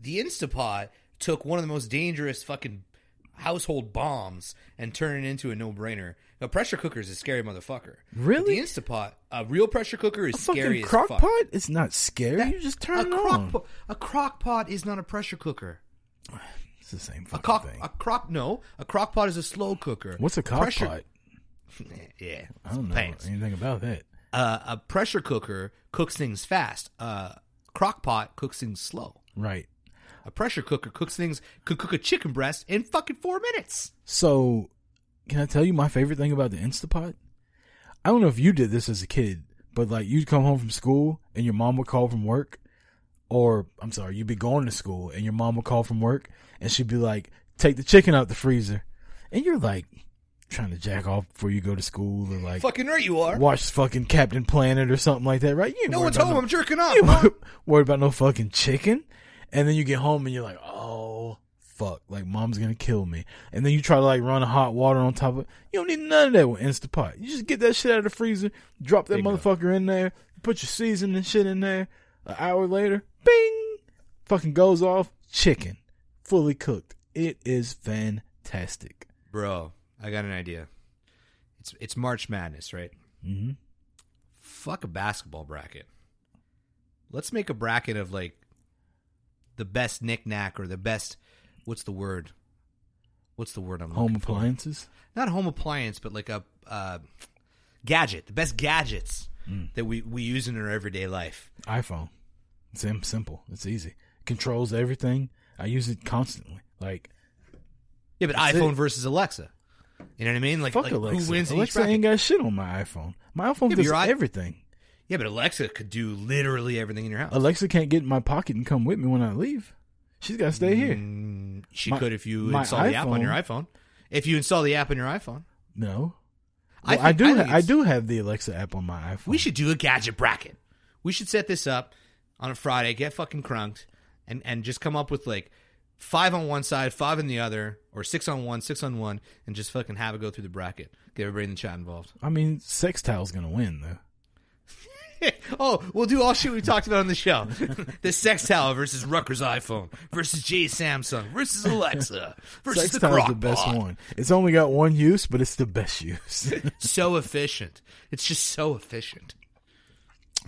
the Instapot took one of the most dangerous fucking household bombs and turned it into a no brainer. A pressure cooker is a scary motherfucker. Really? The Instapot, a real pressure cooker is A scary fucking as crock fuck. pot? It's not scary. you just turn a it crock on. po- a crock pot is not a pressure cooker. It's the same A fucking crock thing. a crock no, a crock pot is a slow cooker. What's a crock Pressure- pot? yeah, I don't know Thanks. anything about that. Uh, a pressure cooker cooks things fast. Uh, crock pot cooks things slow. Right. A pressure cooker cooks things could cook a chicken breast in fucking four minutes. So, can I tell you my favorite thing about the Instapot? I don't know if you did this as a kid, but like you'd come home from school and your mom would call from work, or I'm sorry, you'd be going to school and your mom would call from work and she'd be like, "Take the chicken out the freezer," and you're like trying to jack off before you go to school or like Fucking right you are. watch fucking Captain Planet or something like that, right? You No one's about home. I'm jerking off. You Mom. worried about no fucking chicken. And then you get home and you're like, oh fuck, like mom's gonna kill me. And then you try to like run hot water on top of it. You don't need none of that with Instapot. You just get that shit out of the freezer, drop that motherfucker in there, put your seasoning shit in there. An hour later, bing, fucking goes off. Chicken, fully cooked. It is fantastic. Bro, I got an idea. It's it's March Madness, right? Mm-hmm. Fuck a basketball bracket. Let's make a bracket of like the best knickknack or the best. What's the word? What's the word I'm Home looking for? appliances. Not home appliance, but like a uh, gadget. The best gadgets Mm. that we we use in our everyday life. iPhone. It's sim- simple. It's easy. Controls everything. I use it constantly. Like Yeah, but That's iPhone it. versus Alexa. You know what I mean? Like, fuck like Alexa. who wins in each Alexa bracket? ain't got shit on my iPhone. My iPhone Yeah, but does your i- everything. Yeah, but Alexa could do literally everything in your house. Alexa can't get in my pocket and come with me when I leave. She's got to stay here. Mm, She My- could if you install the app on your iPhone. If you install the app on your iPhone. No. I Well, I, think- do. I ha- I, do have the Alexa app on my iPhone. We should do a gadget bracket. We should set this up on a Friday, get fucking crunked, and, and just come up with like five on one side, five on the other, or six on one, six on one, and just fucking have it go through the bracket. Get everybody in the chat involved. I mean, Sextile's gonna win though. oh, we'll do all shit we talked about on the show. the Sextile versus Rucker's iPhone versus Jay Samsung versus Alexa versus the Sextile's Crock the best Pot. one. It's only got one use, but it's the best use. so efficient. It's just so efficient.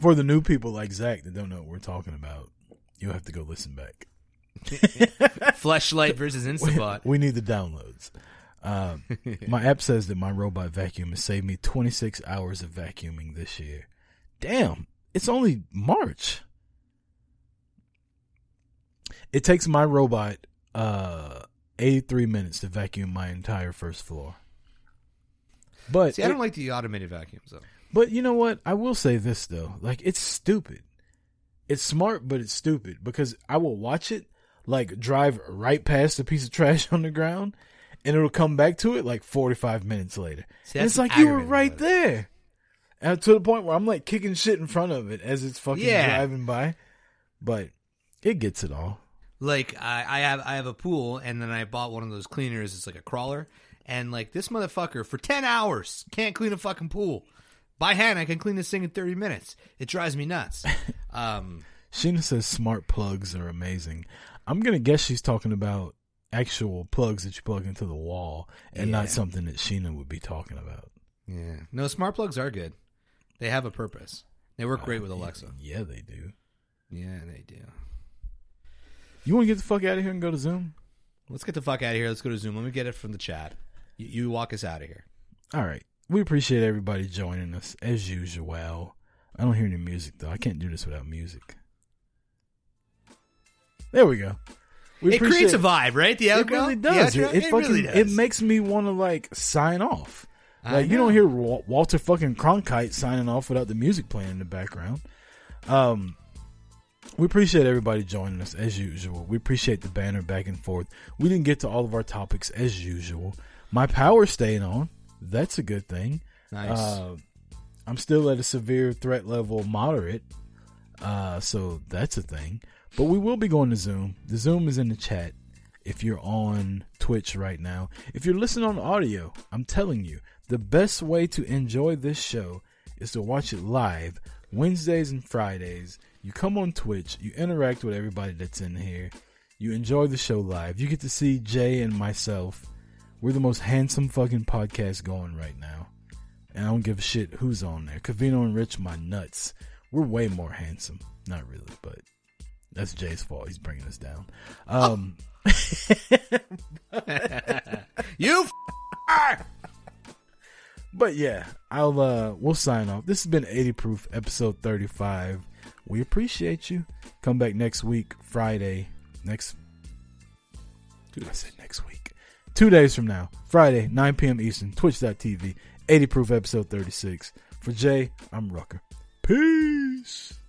For the new people like Zach that don't know what we're talking about, you'll have to go listen back. Fleshlight versus Instabot. We need the downloads. Um, my app says that my robot vacuum has saved me 26 hours of vacuuming this year. Damn, it's only March. It takes my robot uh, 83 minutes to vacuum my entire first floor. But See, I it- don't like the automated vacuums though. but you know what? I will say this though. Like it's stupid. It's smart, but it's stupid because I will watch it like drive right past a piece of trash on the ground and it'll come back to it like 45 minutes later. See, it's like you were right there. And to the point where I'm like kicking shit in front of it as it's fucking Yeah. driving by. But it gets it all. Like I, I have I have a pool and then I bought one of those cleaners. It's like a crawler, and like this motherfucker for ten hours can't clean a fucking pool. By hand, I can clean this thing in thirty minutes. It drives me nuts. Um, Sheena says smart plugs are amazing. I'm gonna guess she's talking about actual plugs that you plug into the wall and Yeah. not something that Sheena would be talking about. yeah, no, smart plugs are good. They have a purpose. They work great with Alexa. Yeah, they do. Yeah, they do. You want to get the fuck out of here and go to Zoom? Let's get the fuck out of here. Let's go to Zoom. Let me get it from the chat. You, you walk us out of here. All right. We appreciate everybody joining us as usual. I don't hear any music though. I can't do this without music. There we go. We It creates a vibe, right? The It really does. outro? It, it It fucking really does. it makes me want to like sign off. Like you don't hear Wa- Walter fucking Cronkite signing off without the music playing in the background. Um, we appreciate everybody joining us as usual. We appreciate the banner back and forth. We didn't get to all of our topics as usual. My power's staying on. That's a good thing. Nice. Uh, I'm still at a severe threat level, moderate. Uh, so that's a thing. But we will be going to Zoom. The Zoom is in the chat. If you're on Twitch right now, if you're listening on audio, I'm telling you, the best way to enjoy this show is to watch it live Wednesdays and Fridays. You come on Twitch, you interact with everybody that's in here, you enjoy the show live. You get to see Jay and myself. We're the most handsome fucking podcast going right now. And I don't give a shit who's on there. Covino and Rich, my nuts. We're way more handsome. Not really, but that's Jay's fault. He's bringing us down. Um, you. but yeah, I'll uh we'll sign off. This has been 80 proof episode 35. We appreciate you. Come back next week, Friday. Next Dude, I said next week. Two days from now, Friday, 9 p.m. Eastern, twitch.tv, 80 proof episode 36. For Jay, I'm Rucker. Peace.